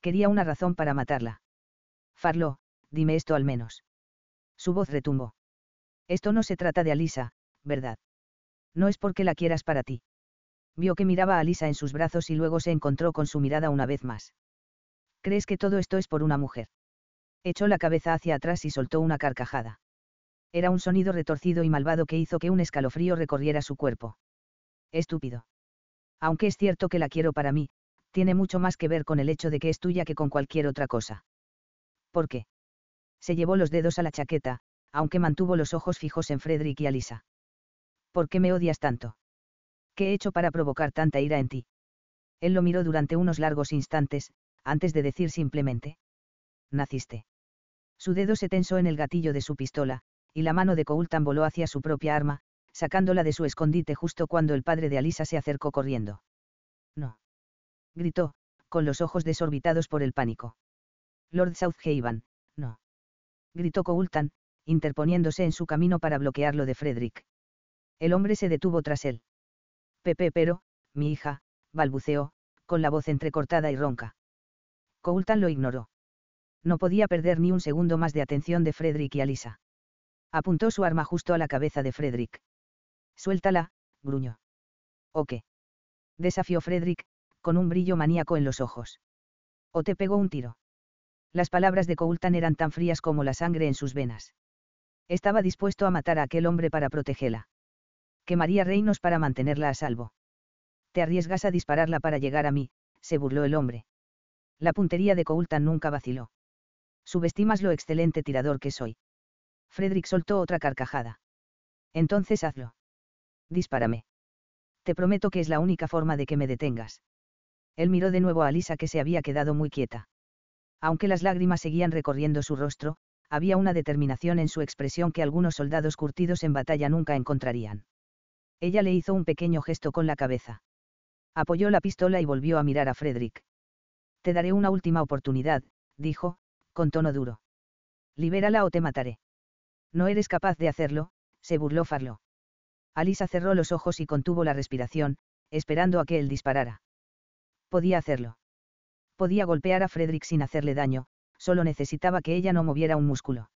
Quería una razón para matarla. Farlo, dime esto al menos. Su voz retumbó. Esto no se trata de Alisa, ¿verdad? No es porque la quieras para ti. Vio que miraba a Alisa en sus brazos y luego se encontró con su mirada una vez más. ¿Crees que todo esto es por una mujer? Echó la cabeza hacia atrás y soltó una carcajada. Era un sonido retorcido y malvado que hizo que un escalofrío recorriera su cuerpo. Estúpido. Aunque es cierto que la quiero para mí, tiene mucho más que ver con el hecho de que es tuya que con cualquier otra cosa. ¿Por qué? Se llevó los dedos a la chaqueta, aunque mantuvo los ojos fijos en Frederick y Alisa. ¿Por qué me odias tanto? ¿Qué he hecho para provocar tanta ira en ti? Él lo miró durante unos largos instantes, antes de decir simplemente. Naciste. Su dedo se tensó en el gatillo de su pistola, y la mano de Coultan voló hacia su propia arma, sacándola de su escondite justo cuando el padre de Alisa se acercó corriendo. No. Gritó, con los ojos desorbitados por el pánico. Lord Southhaven, no. Gritó Coultan, interponiéndose en su camino para bloquearlo de Frederick. El hombre se detuvo tras él. Pepe, pero, mi hija, balbuceó, con la voz entrecortada y ronca. Coultan lo ignoró. No podía perder ni un segundo más de atención de Frederick y Alisa. Apuntó su arma justo a la cabeza de Frederick. Suéltala, gruñó. ¿O qué? Desafió Frederick, con un brillo maníaco en los ojos. ¿O te pegó un tiro? Las palabras de Coultan eran tan frías como la sangre en sus venas. Estaba dispuesto a matar a aquel hombre para protegerla. Quemaría reinos para mantenerla a salvo. Te arriesgas a dispararla para llegar a mí, se burló el hombre. La puntería de Coultan nunca vaciló. Subestimas lo excelente tirador que soy. Frederick soltó otra carcajada. Entonces hazlo. Dispárame. Te prometo que es la única forma de que me detengas. Él miró de nuevo a Lisa que se había quedado muy quieta. Aunque las lágrimas seguían recorriendo su rostro, había una determinación en su expresión que algunos soldados curtidos en batalla nunca encontrarían. Ella le hizo un pequeño gesto con la cabeza. Apoyó la pistola y volvió a mirar a Frederick. Te daré una última oportunidad, dijo, con tono duro. Libérala o te mataré. No eres capaz de hacerlo, se burló Farlo. Alisa cerró los ojos y contuvo la respiración, esperando a que él disparara. Podía hacerlo. Podía golpear a Frederick sin hacerle daño, solo necesitaba que ella no moviera un músculo.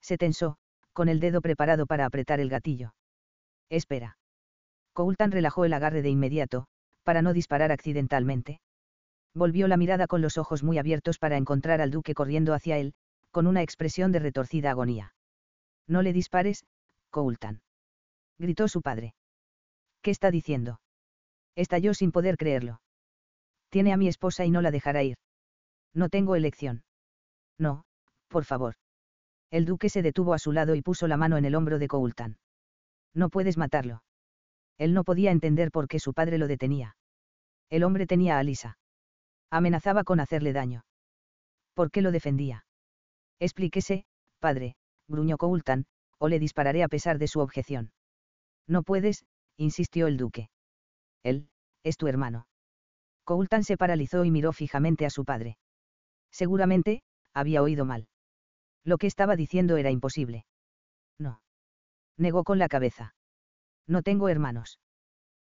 Se tensó, con el dedo preparado para apretar el gatillo. Espera. Coultan relajó el agarre de inmediato, para no disparar accidentalmente. Volvió la mirada con los ojos muy abiertos para encontrar al duque corriendo hacia él, con una expresión de retorcida agonía. No le dispares, Coultan. Gritó su padre. ¿Qué está diciendo? Estalló sin poder creerlo. Tiene a mi esposa y no la dejará ir. No tengo elección. No, por favor. El duque se detuvo a su lado y puso la mano en el hombro de Coultan. No puedes matarlo. Él no podía entender por qué su padre lo detenía. El hombre tenía a Alisa. Amenazaba con hacerle daño. ¿Por qué lo defendía? Explíquese, padre, gruñó Coultan, o le dispararé a pesar de su objeción. No puedes, insistió el duque. Él, es tu hermano. Coultan se paralizó y miró fijamente a su padre. Seguramente, había oído mal. Lo que estaba diciendo era imposible. No. Negó con la cabeza. No tengo hermanos.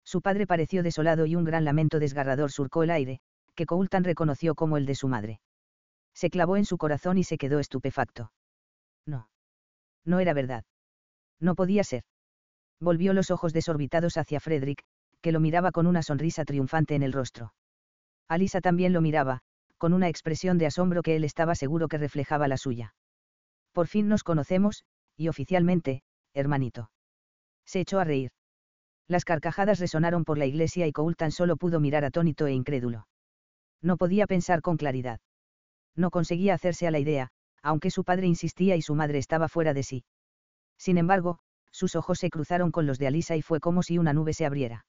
Su padre pareció desolado y un gran lamento desgarrador surcó el aire, que Coultan reconoció como el de su madre. Se clavó en su corazón y se quedó estupefacto. No. No era verdad. No podía ser. Volvió los ojos desorbitados hacia Frederick, que lo miraba con una sonrisa triunfante en el rostro. Alisa también lo miraba, con una expresión de asombro que él estaba seguro que reflejaba la suya. Por fin nos conocemos, y oficialmente, hermanito. Se echó a reír. Las carcajadas resonaron por la iglesia y Coultan solo pudo mirar atónito e incrédulo. No podía pensar con claridad. No conseguía hacerse a la idea, aunque su padre insistía y su madre estaba fuera de sí. Sin embargo, sus ojos se cruzaron con los de Alisa y fue como si una nube se abriera.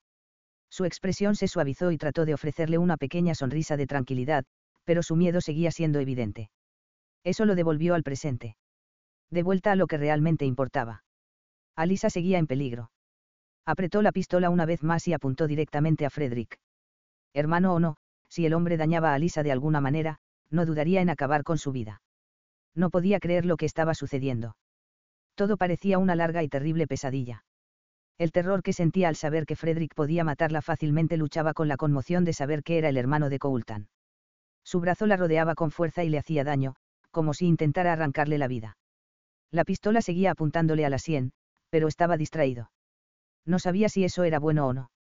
Su expresión se suavizó y trató de ofrecerle una pequeña sonrisa de tranquilidad, pero su miedo seguía siendo evidente. Eso lo devolvió al presente. De vuelta a lo que realmente importaba. Alisa seguía en peligro. Apretó la pistola una vez más y apuntó directamente a Frederick. Hermano o no, si el hombre dañaba a Alisa de alguna manera, no dudaría en acabar con su vida. No podía creer lo que estaba sucediendo. Todo parecía una larga y terrible pesadilla. El terror que sentía al saber que Frederick podía matarla fácilmente luchaba con la conmoción de saber que era el hermano de Coultan. Su brazo la rodeaba con fuerza y le hacía daño, como si intentara arrancarle la vida. La pistola seguía apuntándole a la sien, pero estaba distraído. No sabía si eso era bueno o no.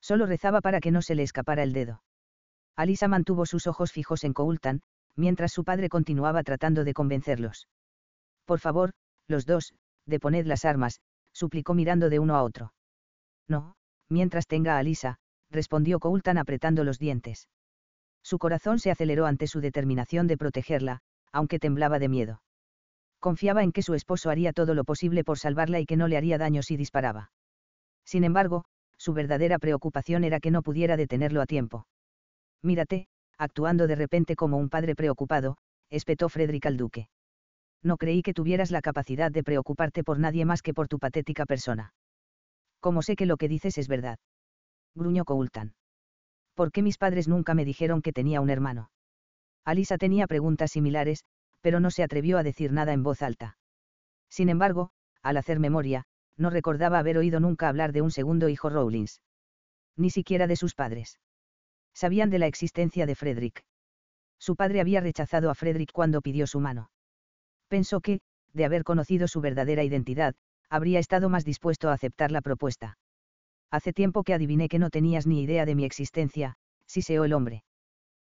Solo rezaba para que no se le escapara el dedo. Alisa mantuvo sus ojos fijos en Coultan, mientras su padre continuaba tratando de convencerlos. Por favor, los dos, deponed las armas, suplicó mirando de uno a otro. No, mientras tenga a Lisa, respondió Coultan apretando los dientes. Su corazón se aceleró ante su determinación de protegerla, aunque temblaba de miedo. Confiaba en que su esposo haría todo lo posible por salvarla y que no le haría daño si disparaba. Sin embargo, su verdadera preocupación era que no pudiera detenerlo a tiempo. Mírate, actuando de repente como un padre preocupado, espetó Frederick al duque no creí que tuvieras la capacidad de preocuparte por nadie más que por tu patética persona. ¿Cómo sé que lo que dices es verdad? Gruñó Coultan. ¿Por qué mis padres nunca me dijeron que tenía un hermano? Alisa tenía preguntas similares, pero no se atrevió a decir nada en voz alta. Sin embargo, al hacer memoria, no recordaba haber oído nunca hablar de un segundo hijo Rowlings. Ni siquiera de sus padres. Sabían de la existencia de Frederick. Su padre había rechazado a Frederick cuando pidió su mano. Pensó que, de haber conocido su verdadera identidad, habría estado más dispuesto a aceptar la propuesta. Hace tiempo que adiviné que no tenías ni idea de mi existencia, siseó el hombre.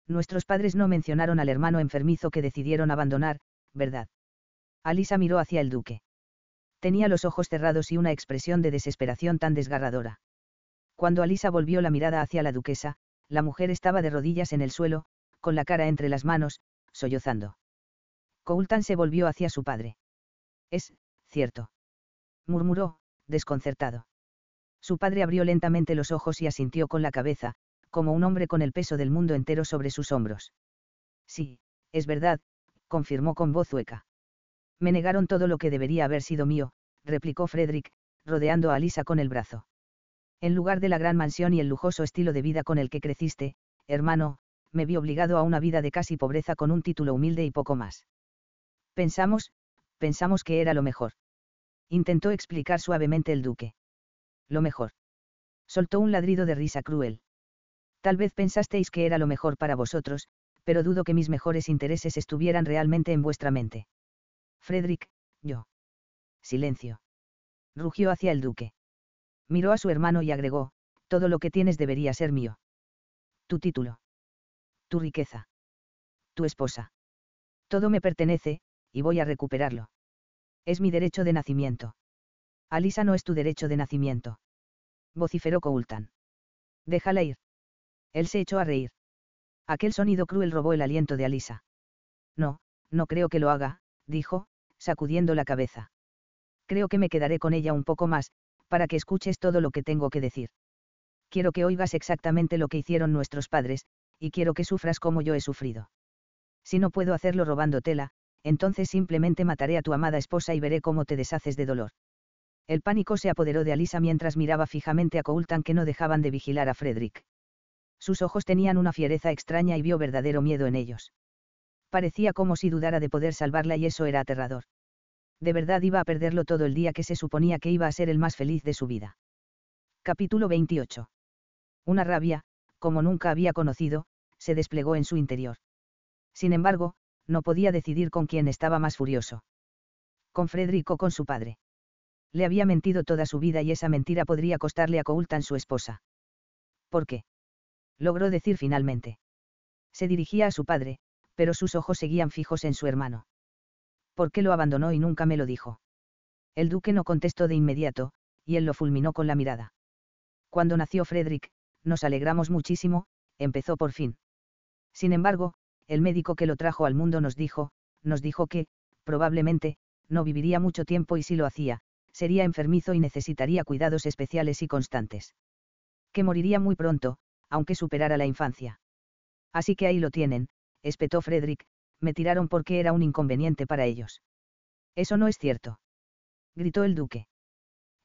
Nuestros padres no mencionaron al hermano enfermizo que decidieron abandonar, ¿verdad? Alisa miró hacia el duque. Tenía los ojos cerrados y una expresión de desesperación tan desgarradora. Cuando Alisa volvió la mirada hacia la duquesa, la mujer estaba de rodillas en el suelo, con la cara entre las manos, sollozando. Coultan se volvió hacia su padre. Es, cierto. Murmuró, desconcertado. Su padre abrió lentamente los ojos y asintió con la cabeza, como un hombre con el peso del mundo entero sobre sus hombros. Sí, es verdad, confirmó con voz hueca. Me negaron todo lo que debería haber sido mío, replicó Frederick, rodeando a Alisa con el brazo. En lugar de la gran mansión y el lujoso estilo de vida con el que creciste, hermano, me vi obligado a una vida de casi pobreza con un título humilde y poco más. Pensamos, pensamos que era lo mejor. Intentó explicar suavemente el duque. Lo mejor. Soltó un ladrido de risa cruel. Tal vez pensasteis que era lo mejor para vosotros, pero dudo que mis mejores intereses estuvieran realmente en vuestra mente. Frederick, yo. Silencio. Rugió hacia el duque. Miró a su hermano y agregó, todo lo que tienes debería ser mío. Tu título. Tu riqueza. Tu esposa. Todo me pertenece, y voy a recuperarlo. Es mi derecho de nacimiento. Alisa no es tu derecho de nacimiento. Vociferó Coultan. Déjala ir. Él se echó a reír. Aquel sonido cruel robó el aliento de Alisa. No, no creo que lo haga, dijo, sacudiendo la cabeza. Creo que me quedaré con ella un poco más, para que escuches todo lo que tengo que decir. Quiero que oigas exactamente lo que hicieron nuestros padres, y quiero que sufras como yo he sufrido. Si no puedo hacerlo robando tela, entonces simplemente mataré a tu amada esposa y veré cómo te deshaces de dolor. El pánico se apoderó de Alisa mientras miraba fijamente a Coultan que no dejaban de vigilar a Frederick. Sus ojos tenían una fiereza extraña y vio verdadero miedo en ellos. Parecía como si dudara de poder salvarla y eso era aterrador de verdad iba a perderlo todo el día que se suponía que iba a ser el más feliz de su vida. Capítulo 28. Una rabia, como nunca había conocido, se desplegó en su interior. Sin embargo, no podía decidir con quién estaba más furioso. Con Frederico o con su padre. Le había mentido toda su vida y esa mentira podría costarle a Coultan su esposa. ¿Por qué? Logró decir finalmente. Se dirigía a su padre, pero sus ojos seguían fijos en su hermano. ¿por qué lo abandonó y nunca me lo dijo? El duque no contestó de inmediato, y él lo fulminó con la mirada. Cuando nació Frederick, nos alegramos muchísimo, empezó por fin. Sin embargo, el médico que lo trajo al mundo nos dijo, nos dijo que, probablemente, no viviría mucho tiempo y si lo hacía, sería enfermizo y necesitaría cuidados especiales y constantes. Que moriría muy pronto, aunque superara la infancia. Así que ahí lo tienen, espetó Frederick, me tiraron porque era un inconveniente para ellos. Eso no es cierto. Gritó el duque.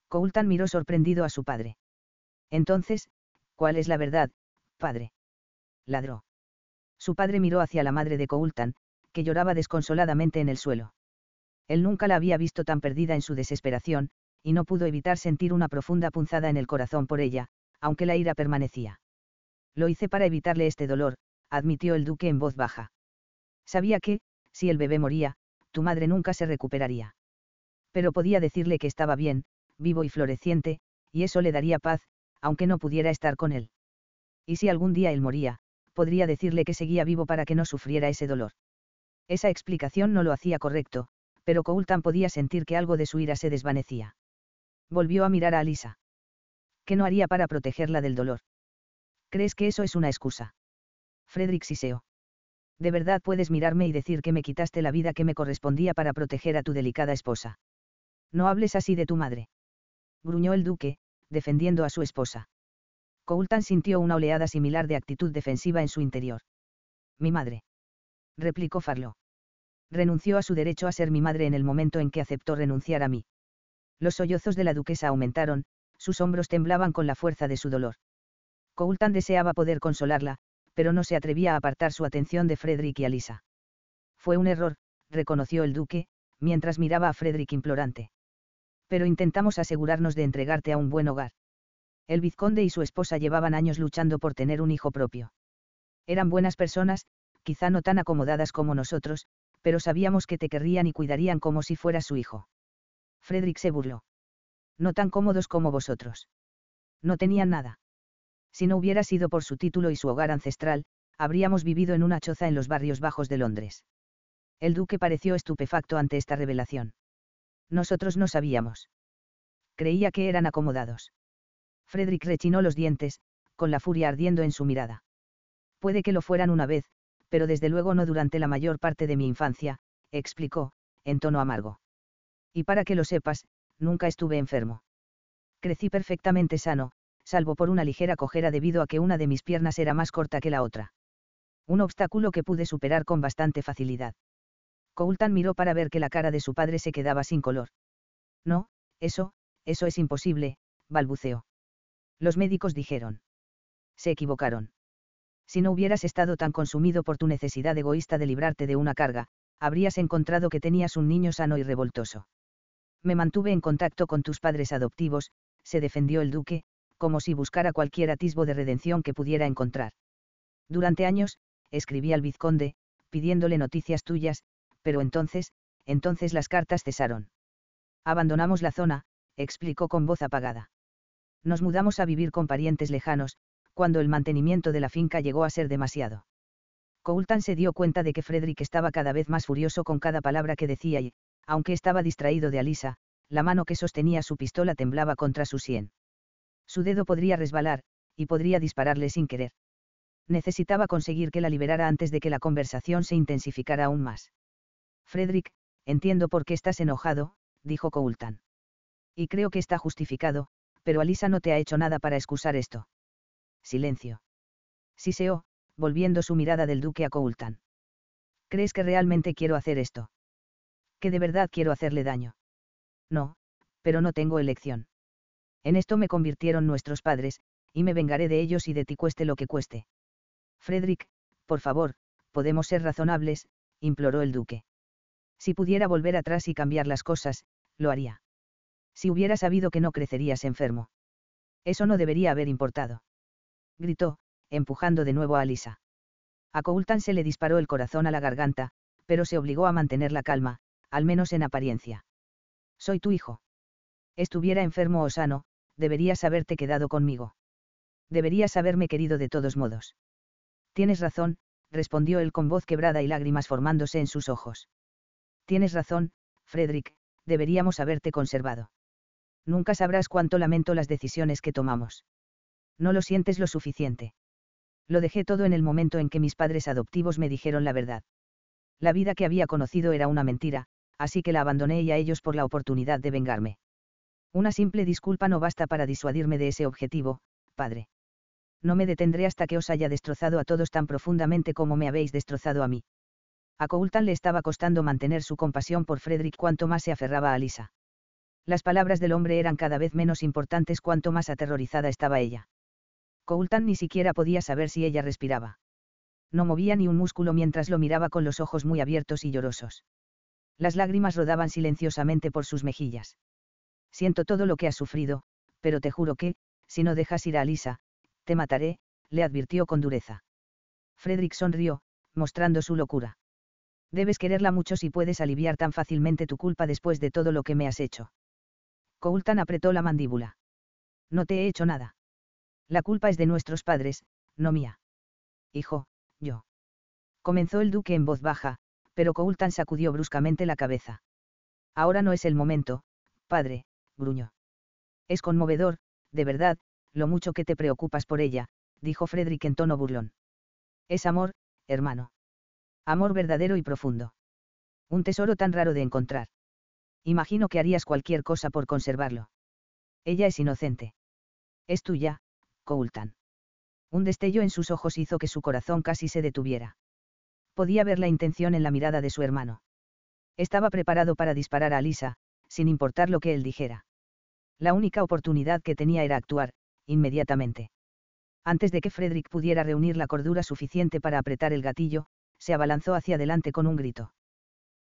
Coultan miró sorprendido a su padre. Entonces, ¿cuál es la verdad, padre? Ladró. Su padre miró hacia la madre de Coultan, que lloraba desconsoladamente en el suelo. Él nunca la había visto tan perdida en su desesperación, y no pudo evitar sentir una profunda punzada en el corazón por ella, aunque la ira permanecía. Lo hice para evitarle este dolor, admitió el duque en voz baja. Sabía que, si el bebé moría, tu madre nunca se recuperaría. Pero podía decirle que estaba bien, vivo y floreciente, y eso le daría paz, aunque no pudiera estar con él. Y si algún día él moría, podría decirle que seguía vivo para que no sufriera ese dolor. Esa explicación no lo hacía correcto, pero Coultan podía sentir que algo de su ira se desvanecía. Volvió a mirar a Alisa. ¿Qué no haría para protegerla del dolor? ¿Crees que eso es una excusa? Frederick siseó de verdad puedes mirarme y decir que me quitaste la vida que me correspondía para proteger a tu delicada esposa. No hables así de tu madre. Gruñó el duque, defendiendo a su esposa. Coultan sintió una oleada similar de actitud defensiva en su interior. Mi madre. Replicó Farlo. Renunció a su derecho a ser mi madre en el momento en que aceptó renunciar a mí. Los sollozos de la duquesa aumentaron, sus hombros temblaban con la fuerza de su dolor. Coultan deseaba poder consolarla, pero no se atrevía a apartar su atención de Frederick y Alisa. Fue un error, reconoció el duque, mientras miraba a Frederick implorante. Pero intentamos asegurarnos de entregarte a un buen hogar. El vizconde y su esposa llevaban años luchando por tener un hijo propio. Eran buenas personas, quizá no tan acomodadas como nosotros, pero sabíamos que te querrían y cuidarían como si fuera su hijo. Frederick se burló. No tan cómodos como vosotros. No tenían nada. Si no hubiera sido por su título y su hogar ancestral, habríamos vivido en una choza en los barrios bajos de Londres. El duque pareció estupefacto ante esta revelación. Nosotros no sabíamos. Creía que eran acomodados. Frederick rechinó los dientes, con la furia ardiendo en su mirada. Puede que lo fueran una vez, pero desde luego no durante la mayor parte de mi infancia, explicó, en tono amargo. Y para que lo sepas, nunca estuve enfermo. Crecí perfectamente sano, salvo por una ligera cojera debido a que una de mis piernas era más corta que la otra. Un obstáculo que pude superar con bastante facilidad. Coultan miró para ver que la cara de su padre se quedaba sin color. No, eso, eso es imposible, balbuceó. Los médicos dijeron. Se equivocaron. Si no hubieras estado tan consumido por tu necesidad egoísta de librarte de una carga, habrías encontrado que tenías un niño sano y revoltoso. Me mantuve en contacto con tus padres adoptivos, se defendió el duque, como si buscara cualquier atisbo de redención que pudiera encontrar. Durante años, escribí al vizconde, pidiéndole noticias tuyas, pero entonces, entonces las cartas cesaron. Abandonamos la zona, explicó con voz apagada. Nos mudamos a vivir con parientes lejanos, cuando el mantenimiento de la finca llegó a ser demasiado. Coultan se dio cuenta de que Frederick estaba cada vez más furioso con cada palabra que decía y, aunque estaba distraído de Alisa, la mano que sostenía su pistola temblaba contra su sien. Su dedo podría resbalar, y podría dispararle sin querer. Necesitaba conseguir que la liberara antes de que la conversación se intensificara aún más. Frederick, entiendo por qué estás enojado, dijo Coultan. Y creo que está justificado, pero Alisa no te ha hecho nada para excusar esto. Silencio. Siseó, volviendo su mirada del duque a Coultan. ¿Crees que realmente quiero hacer esto? ¿Que de verdad quiero hacerle daño? No, pero no tengo elección. En esto me convirtieron nuestros padres, y me vengaré de ellos y de ti cueste lo que cueste. Frederick, por favor, podemos ser razonables, imploró el duque. Si pudiera volver atrás y cambiar las cosas, lo haría. Si hubiera sabido que no crecerías enfermo. Eso no debería haber importado. Gritó, empujando de nuevo a Alisa. A Coultan se le disparó el corazón a la garganta, pero se obligó a mantener la calma, al menos en apariencia. Soy tu hijo. Estuviera enfermo o sano, deberías haberte quedado conmigo. Deberías haberme querido de todos modos. Tienes razón, respondió él con voz quebrada y lágrimas formándose en sus ojos. Tienes razón, Frederick, deberíamos haberte conservado. Nunca sabrás cuánto lamento las decisiones que tomamos. No lo sientes lo suficiente. Lo dejé todo en el momento en que mis padres adoptivos me dijeron la verdad. La vida que había conocido era una mentira, así que la abandoné y a ellos por la oportunidad de vengarme. Una simple disculpa no basta para disuadirme de ese objetivo, padre. No me detendré hasta que os haya destrozado a todos tan profundamente como me habéis destrozado a mí. A Coultan le estaba costando mantener su compasión por Frederick cuanto más se aferraba a Lisa. Las palabras del hombre eran cada vez menos importantes cuanto más aterrorizada estaba ella. Coultan ni siquiera podía saber si ella respiraba. No movía ni un músculo mientras lo miraba con los ojos muy abiertos y llorosos. Las lágrimas rodaban silenciosamente por sus mejillas. Siento todo lo que has sufrido, pero te juro que, si no dejas ir a Alisa, te mataré, le advirtió con dureza. Frederick sonrió, mostrando su locura. Debes quererla mucho si puedes aliviar tan fácilmente tu culpa después de todo lo que me has hecho. Coultan apretó la mandíbula. No te he hecho nada. La culpa es de nuestros padres, no mía. Hijo, yo. Comenzó el duque en voz baja, pero Coultan sacudió bruscamente la cabeza. Ahora no es el momento, padre, gruñó. Es conmovedor, de verdad, lo mucho que te preocupas por ella, dijo Frederick en tono burlón. Es amor, hermano. Amor verdadero y profundo. Un tesoro tan raro de encontrar. Imagino que harías cualquier cosa por conservarlo. Ella es inocente. Es tuya, Coultan. Un destello en sus ojos hizo que su corazón casi se detuviera. Podía ver la intención en la mirada de su hermano. Estaba preparado para disparar a Lisa, sin importar lo que él dijera. La única oportunidad que tenía era actuar, inmediatamente. Antes de que Frederick pudiera reunir la cordura suficiente para apretar el gatillo, se abalanzó hacia adelante con un grito.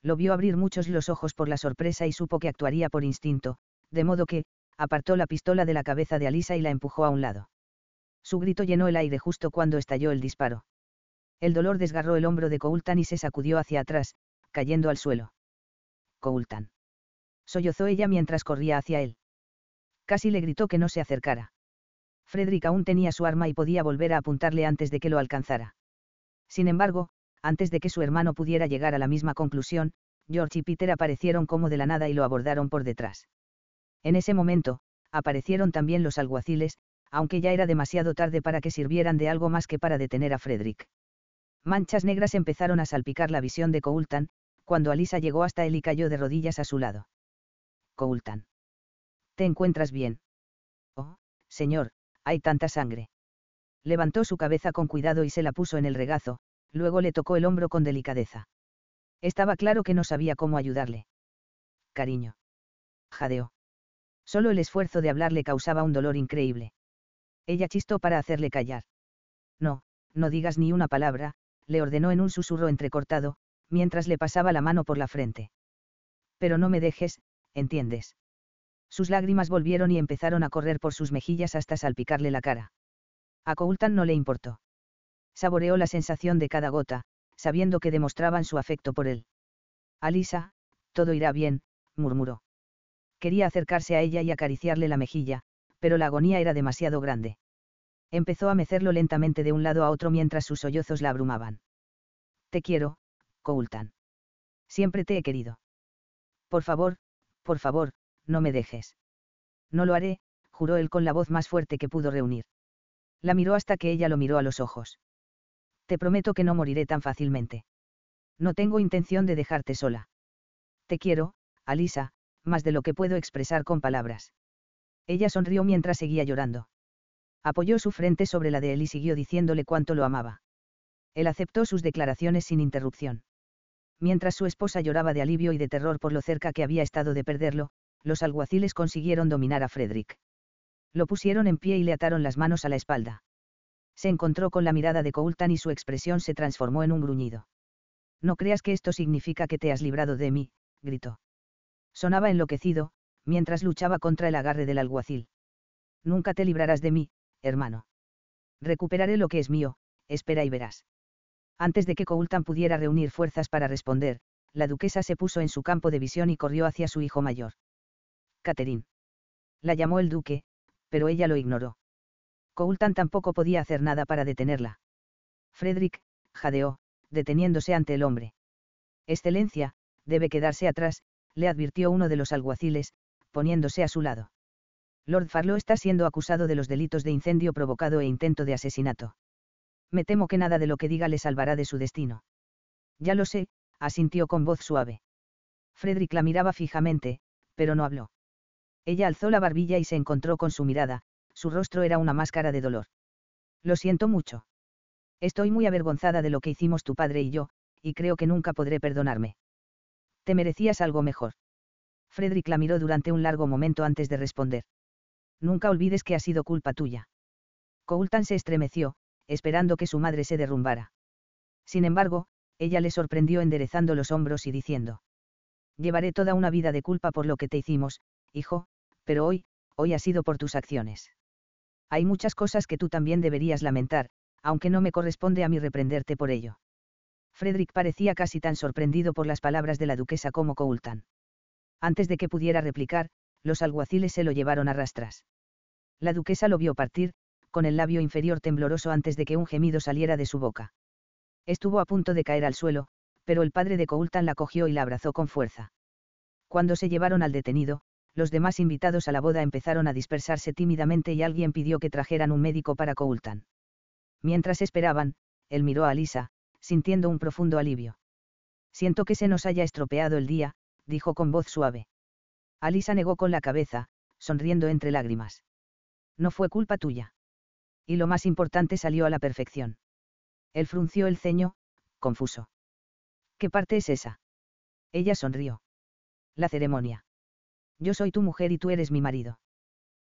Lo vio abrir muchos los ojos por la sorpresa y supo que actuaría por instinto, de modo que, apartó la pistola de la cabeza de Alisa y la empujó a un lado. Su grito llenó el aire justo cuando estalló el disparo. El dolor desgarró el hombro de Coultan y se sacudió hacia atrás, cayendo al suelo. Coultan. Sollozó ella mientras corría hacia él. Casi le gritó que no se acercara. Frederick aún tenía su arma y podía volver a apuntarle antes de que lo alcanzara. Sin embargo, antes de que su hermano pudiera llegar a la misma conclusión, George y Peter aparecieron como de la nada y lo abordaron por detrás. En ese momento, aparecieron también los alguaciles, aunque ya era demasiado tarde para que sirvieran de algo más que para detener a Frederick. Manchas negras empezaron a salpicar la visión de Coultan, cuando Alisa llegó hasta él y cayó de rodillas a su lado. Coultan. ¿Te encuentras bien? Oh, señor, hay tanta sangre. Levantó su cabeza con cuidado y se la puso en el regazo, luego le tocó el hombro con delicadeza. Estaba claro que no sabía cómo ayudarle. Cariño. Jadeó. Solo el esfuerzo de hablar le causaba un dolor increíble. Ella chistó para hacerle callar. No, no digas ni una palabra, le ordenó en un susurro entrecortado, mientras le pasaba la mano por la frente. Pero no me dejes, ¿entiendes? Sus lágrimas volvieron y empezaron a correr por sus mejillas hasta salpicarle la cara. A Coultan no le importó. Saboreó la sensación de cada gota, sabiendo que demostraban su afecto por él. Alisa, todo irá bien, murmuró. Quería acercarse a ella y acariciarle la mejilla, pero la agonía era demasiado grande. Empezó a mecerlo lentamente de un lado a otro mientras sus sollozos la abrumaban. Te quiero, Coultan. Siempre te he querido. Por favor, por favor, no me dejes. No lo haré, juró él con la voz más fuerte que pudo reunir. La miró hasta que ella lo miró a los ojos. Te prometo que no moriré tan fácilmente. No tengo intención de dejarte sola. Te quiero, Alisa, más de lo que puedo expresar con palabras. Ella sonrió mientras seguía llorando. Apoyó su frente sobre la de él y siguió diciéndole cuánto lo amaba. Él aceptó sus declaraciones sin interrupción. Mientras su esposa lloraba de alivio y de terror por lo cerca que había estado de perderlo, los alguaciles consiguieron dominar a Frederick. Lo pusieron en pie y le ataron las manos a la espalda se encontró con la mirada de Coultan y su expresión se transformó en un gruñido. No creas que esto significa que te has librado de mí, gritó. Sonaba enloquecido, mientras luchaba contra el agarre del alguacil. Nunca te librarás de mí, hermano. Recuperaré lo que es mío, espera y verás. Antes de que Coultan pudiera reunir fuerzas para responder, la duquesa se puso en su campo de visión y corrió hacia su hijo mayor. Catherine. La llamó el duque, pero ella lo ignoró. Coultan tampoco podía hacer nada para detenerla. Frederick, jadeó, deteniéndose ante el hombre. Excelencia, debe quedarse atrás, le advirtió uno de los alguaciles, poniéndose a su lado. Lord Farlow está siendo acusado de los delitos de incendio provocado e intento de asesinato. Me temo que nada de lo que diga le salvará de su destino. Ya lo sé, asintió con voz suave. Frederick la miraba fijamente, pero no habló. Ella alzó la barbilla y se encontró con su mirada, su rostro era una máscara de dolor. Lo siento mucho. Estoy muy avergonzada de lo que hicimos tu padre y yo, y creo que nunca podré perdonarme. Te merecías algo mejor. Frederick la miró durante un largo momento antes de responder. Nunca olvides que ha sido culpa tuya. Coultan se estremeció, esperando que su madre se derrumbara. Sin embargo, ella le sorprendió enderezando los hombros y diciendo. Llevaré toda una vida de culpa por lo que te hicimos, hijo, pero hoy, hoy ha sido por tus acciones. Hay muchas cosas que tú también deberías lamentar, aunque no me corresponde a mí reprenderte por ello. Frederick parecía casi tan sorprendido por las palabras de la duquesa como Coultan. Antes de que pudiera replicar, los alguaciles se lo llevaron a rastras. La duquesa lo vio partir, con el labio inferior tembloroso antes de que un gemido saliera de su boca. Estuvo a punto de caer al suelo, pero el padre de Coultan la cogió y la abrazó con fuerza. Cuando se llevaron al detenido, los demás invitados a la boda empezaron a dispersarse tímidamente y alguien pidió que trajeran un médico para Coultan. Mientras esperaban, él miró a Alisa, sintiendo un profundo alivio. Siento que se nos haya estropeado el día, dijo con voz suave. Alisa negó con la cabeza, sonriendo entre lágrimas. No fue culpa tuya. Y lo más importante salió a la perfección. Él frunció el ceño, confuso. ¿Qué parte es esa? Ella sonrió. La ceremonia. Yo soy tu mujer y tú eres mi marido.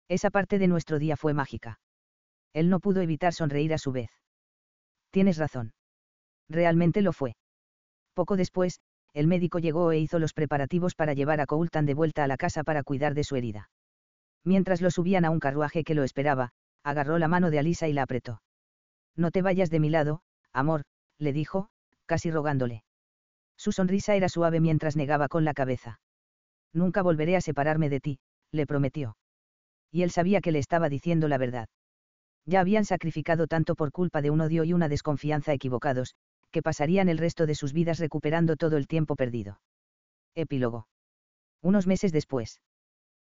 Esa parte de nuestro día fue mágica. Él no pudo evitar sonreír a su vez. Tienes razón. Realmente lo fue. Poco después, el médico llegó e hizo los preparativos para llevar a Coultan de vuelta a la casa para cuidar de su herida. Mientras lo subían a un carruaje que lo esperaba, agarró la mano de Alisa y la apretó. No te vayas de mi lado, amor, le dijo, casi rogándole. Su sonrisa era suave mientras negaba con la cabeza. Nunca volveré a separarme de ti, le prometió. Y él sabía que le estaba diciendo la verdad. Ya habían sacrificado tanto por culpa de un odio y una desconfianza equivocados, que pasarían el resto de sus vidas recuperando todo el tiempo perdido. Epílogo. Unos meses después.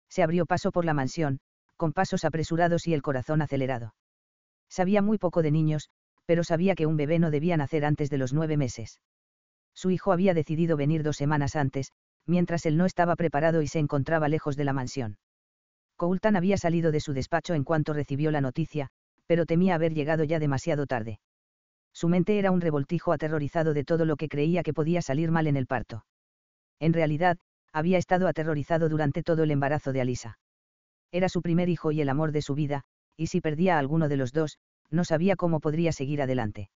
Se abrió paso por la mansión, con pasos apresurados y el corazón acelerado. Sabía muy poco de niños, pero sabía que un bebé no debía nacer antes de los nueve meses. Su hijo había decidido venir dos semanas antes, mientras él no estaba preparado y se encontraba lejos de la mansión. Coultan había salido de su despacho en cuanto recibió la noticia, pero temía haber llegado ya demasiado tarde. Su mente era un revoltijo aterrorizado de todo lo que creía que podía salir mal en el parto. En realidad, había estado aterrorizado durante todo el embarazo de Alisa. Era su primer hijo y el amor de su vida, y si perdía a alguno de los dos, no sabía cómo podría seguir adelante.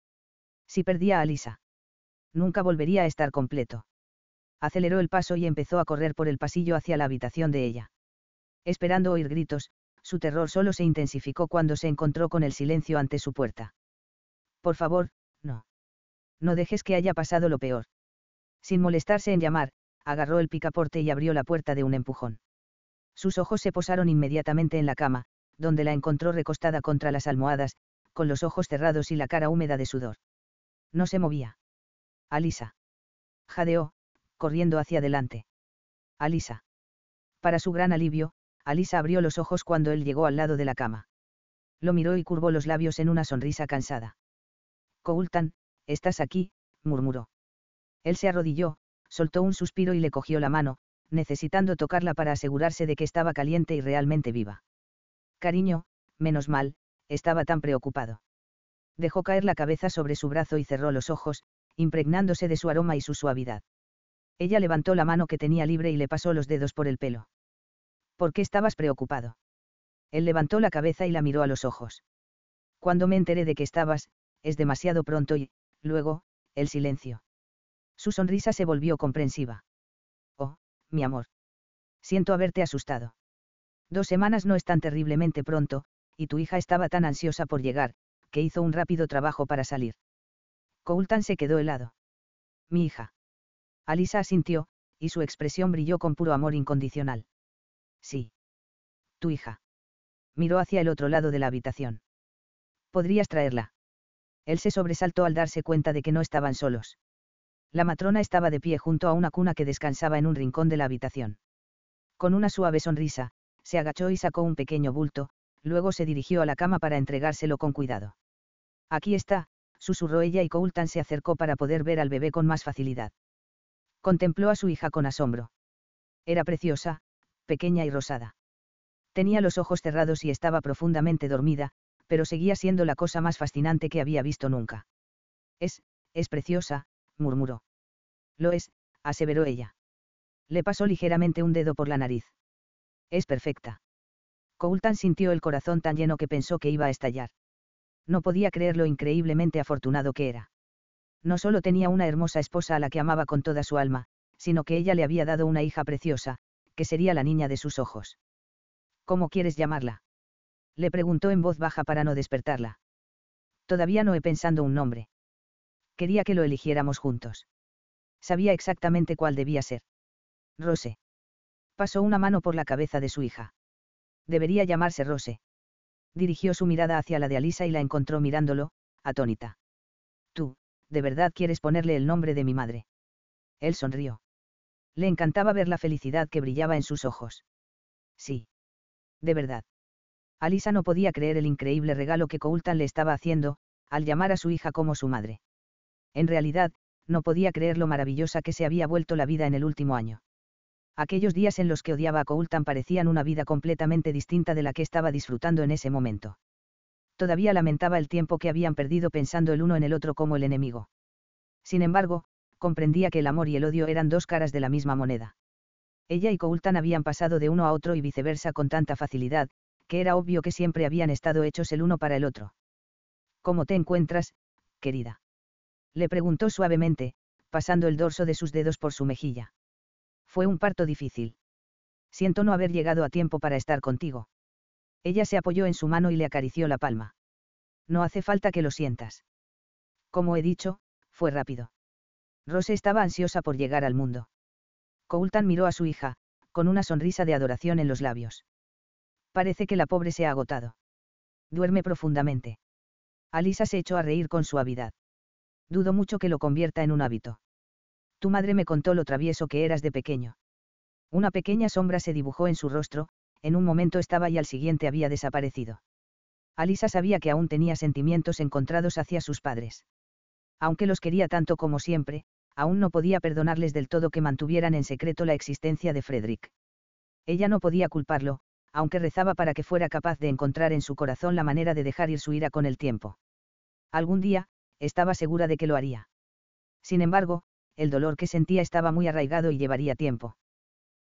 Si perdía a Alisa, nunca volvería a estar completo. Aceleró el paso y empezó a correr por el pasillo hacia la habitación de ella. Esperando oír gritos, su terror solo se intensificó cuando se encontró con el silencio ante su puerta. Por favor, no. No dejes que haya pasado lo peor. Sin molestarse en llamar, agarró el picaporte y abrió la puerta de un empujón. Sus ojos se posaron inmediatamente en la cama, donde la encontró recostada contra las almohadas, con los ojos cerrados y la cara húmeda de sudor. No se movía. Alisa. Jadeó, corriendo hacia adelante. Alisa. Para su gran alivio, Alisa abrió los ojos cuando él llegó al lado de la cama. Lo miró y curvó los labios en una sonrisa cansada. Coultan, estás aquí, murmuró. Él se arrodilló, soltó un suspiro y le cogió la mano, necesitando tocarla para asegurarse de que estaba caliente y realmente viva. Cariño, menos mal, estaba tan preocupado. Dejó caer la cabeza sobre su brazo y cerró los ojos, impregnándose de su aroma y su suavidad. Ella levantó la mano que tenía libre y le pasó los dedos por el pelo. ¿Por qué estabas preocupado? Él levantó la cabeza y la miró a los ojos. Cuando me enteré de que estabas, es demasiado pronto y, luego, el silencio. Su sonrisa se volvió comprensiva. Oh, mi amor. Siento haberte asustado. Dos semanas no es tan terriblemente pronto, y tu hija estaba tan ansiosa por llegar, que hizo un rápido trabajo para salir. Coultan se quedó helado. Mi hija. Alisa asintió, y su expresión brilló con puro amor incondicional. Sí. Tu hija. Miró hacia el otro lado de la habitación. ¿Podrías traerla? Él se sobresaltó al darse cuenta de que no estaban solos. La matrona estaba de pie junto a una cuna que descansaba en un rincón de la habitación. Con una suave sonrisa, se agachó y sacó un pequeño bulto, luego se dirigió a la cama para entregárselo con cuidado. Aquí está, susurró ella y Coultan se acercó para poder ver al bebé con más facilidad. Contempló a su hija con asombro. Era preciosa, pequeña y rosada. Tenía los ojos cerrados y estaba profundamente dormida, pero seguía siendo la cosa más fascinante que había visto nunca. Es, es preciosa, murmuró. Lo es, aseveró ella. Le pasó ligeramente un dedo por la nariz. Es perfecta. Coultan sintió el corazón tan lleno que pensó que iba a estallar. No podía creer lo increíblemente afortunado que era. No solo tenía una hermosa esposa a la que amaba con toda su alma, sino que ella le había dado una hija preciosa, que sería la niña de sus ojos. ¿Cómo quieres llamarla? Le preguntó en voz baja para no despertarla. Todavía no he pensado un nombre. Quería que lo eligiéramos juntos. Sabía exactamente cuál debía ser. Rose. Pasó una mano por la cabeza de su hija. Debería llamarse Rose. Dirigió su mirada hacia la de Alisa y la encontró mirándolo, atónita. Tú, ¿de verdad quieres ponerle el nombre de mi madre? Él sonrió. Le encantaba ver la felicidad que brillaba en sus ojos. Sí. De verdad. Alisa no podía creer el increíble regalo que Coultan le estaba haciendo, al llamar a su hija como su madre. En realidad, no podía creer lo maravillosa que se había vuelto la vida en el último año. Aquellos días en los que odiaba a Coultan parecían una vida completamente distinta de la que estaba disfrutando en ese momento. Todavía lamentaba el tiempo que habían perdido pensando el uno en el otro como el enemigo. Sin embargo, comprendía que el amor y el odio eran dos caras de la misma moneda. Ella y Coultan habían pasado de uno a otro y viceversa con tanta facilidad, que era obvio que siempre habían estado hechos el uno para el otro. ¿Cómo te encuentras, querida? Le preguntó suavemente, pasando el dorso de sus dedos por su mejilla. Fue un parto difícil. Siento no haber llegado a tiempo para estar contigo. Ella se apoyó en su mano y le acarició la palma. No hace falta que lo sientas. Como he dicho, Fue rápido. Rose estaba ansiosa por llegar al mundo. Coultan miró a su hija, con una sonrisa de adoración en los labios. Parece que la pobre se ha agotado. Duerme profundamente. Alisa se echó a reír con suavidad. Dudo mucho que lo convierta en un hábito. Tu madre me contó lo travieso que eras de pequeño. Una pequeña sombra se dibujó en su rostro, en un momento estaba y al siguiente había desaparecido. Alisa sabía que aún tenía sentimientos encontrados hacia sus padres. Aunque los quería tanto como siempre, aún no podía perdonarles del todo que mantuvieran en secreto la existencia de Frederick. Ella no podía culparlo, aunque rezaba para que fuera capaz de encontrar en su corazón la manera de dejar ir su ira con el tiempo. Algún día, estaba segura de que lo haría. Sin embargo, el dolor que sentía estaba muy arraigado y llevaría tiempo.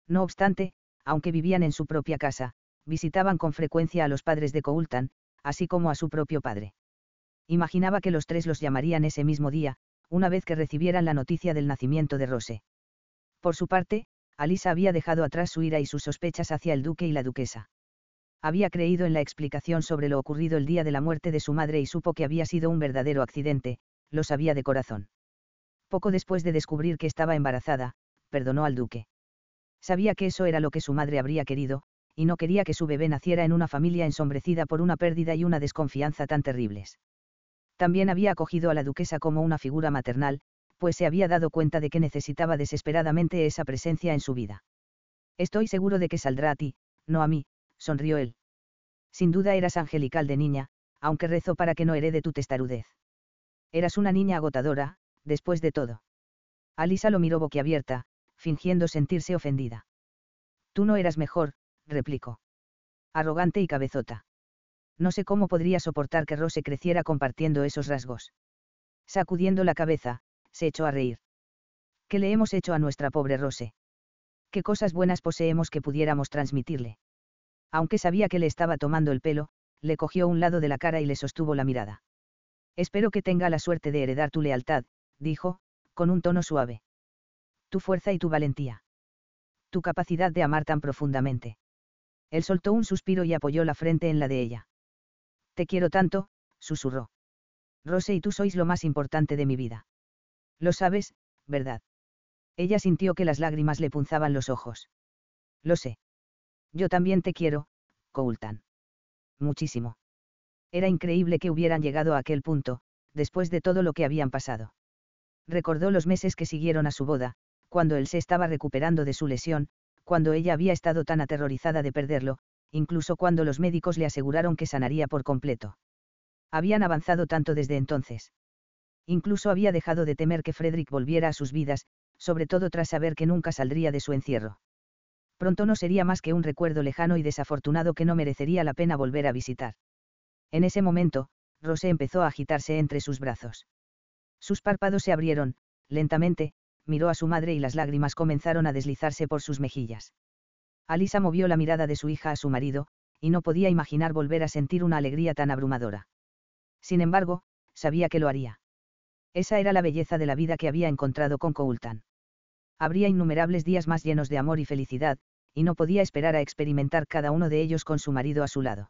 No obstante, aunque vivían en su propia casa, visitaban con frecuencia a los padres de Coultan, así como a su propio padre. Imaginaba que los tres los llamarían ese mismo día, una vez que recibieran la noticia del nacimiento de Rose. Por su parte, Alisa había dejado atrás su ira y sus sospechas hacia el duque y la duquesa. Había creído en la explicación sobre lo ocurrido el día de la muerte de su madre y supo que había sido un verdadero accidente, lo sabía de corazón. Poco después de descubrir que estaba embarazada, perdonó al duque. Sabía que eso era lo que su madre habría querido, y no quería que su bebé naciera en una familia ensombrecida por una pérdida y una desconfianza tan terribles. También había acogido a la duquesa como una figura maternal, pues se había dado cuenta de que necesitaba desesperadamente esa presencia en su vida. Estoy seguro de que saldrá a ti, no a mí, sonrió él. Sin duda eras angelical de niña, aunque rezo para que no herede tu testarudez. Eras una niña agotadora, después de todo. Alisa lo miró boquiabierta, fingiendo sentirse ofendida. Tú no eras mejor, replicó. Arrogante y cabezota. No sé cómo podría soportar que Rose creciera compartiendo esos rasgos. Sacudiendo la cabeza, se echó a reír. ¿Qué le hemos hecho a nuestra pobre Rose? ¿Qué cosas buenas poseemos que pudiéramos transmitirle? Aunque sabía que le estaba tomando el pelo, le cogió un lado de la cara y le sostuvo la mirada. Espero que tenga la suerte de heredar tu lealtad, dijo, con un tono suave. Tu fuerza y tu valentía. Tu capacidad de amar tan profundamente. Él soltó un suspiro y apoyó la frente en la de ella. Te quiero tanto, susurró. Rose y tú sois lo más importante de mi vida. Lo sabes, ¿verdad? Ella sintió que las lágrimas le punzaban los ojos. Lo sé. Yo también te quiero, Coultan. Muchísimo. Era increíble que hubieran llegado a aquel punto, después de todo lo que habían pasado. Recordó los meses que siguieron a su boda, cuando él se estaba recuperando de su lesión, cuando ella había estado tan aterrorizada de perderlo, incluso cuando los médicos le aseguraron que sanaría por completo. Habían avanzado tanto desde entonces. Incluso había dejado de temer que Frederick volviera a sus vidas, sobre todo tras saber que nunca saldría de su encierro. Pronto no sería más que un recuerdo lejano y desafortunado que no merecería la pena volver a visitar. En ese momento, Rose empezó a agitarse entre sus brazos. Sus párpados se abrieron, lentamente, miró a su madre y las lágrimas comenzaron a deslizarse por sus mejillas. Alisa movió la mirada de su hija a su marido, y no podía imaginar volver a sentir una alegría tan abrumadora. Sin embargo, sabía que lo haría. Esa era la belleza de la vida que había encontrado con Coultan. Habría innumerables días más llenos de amor y felicidad, y no podía esperar a experimentar cada uno de ellos con su marido a su lado.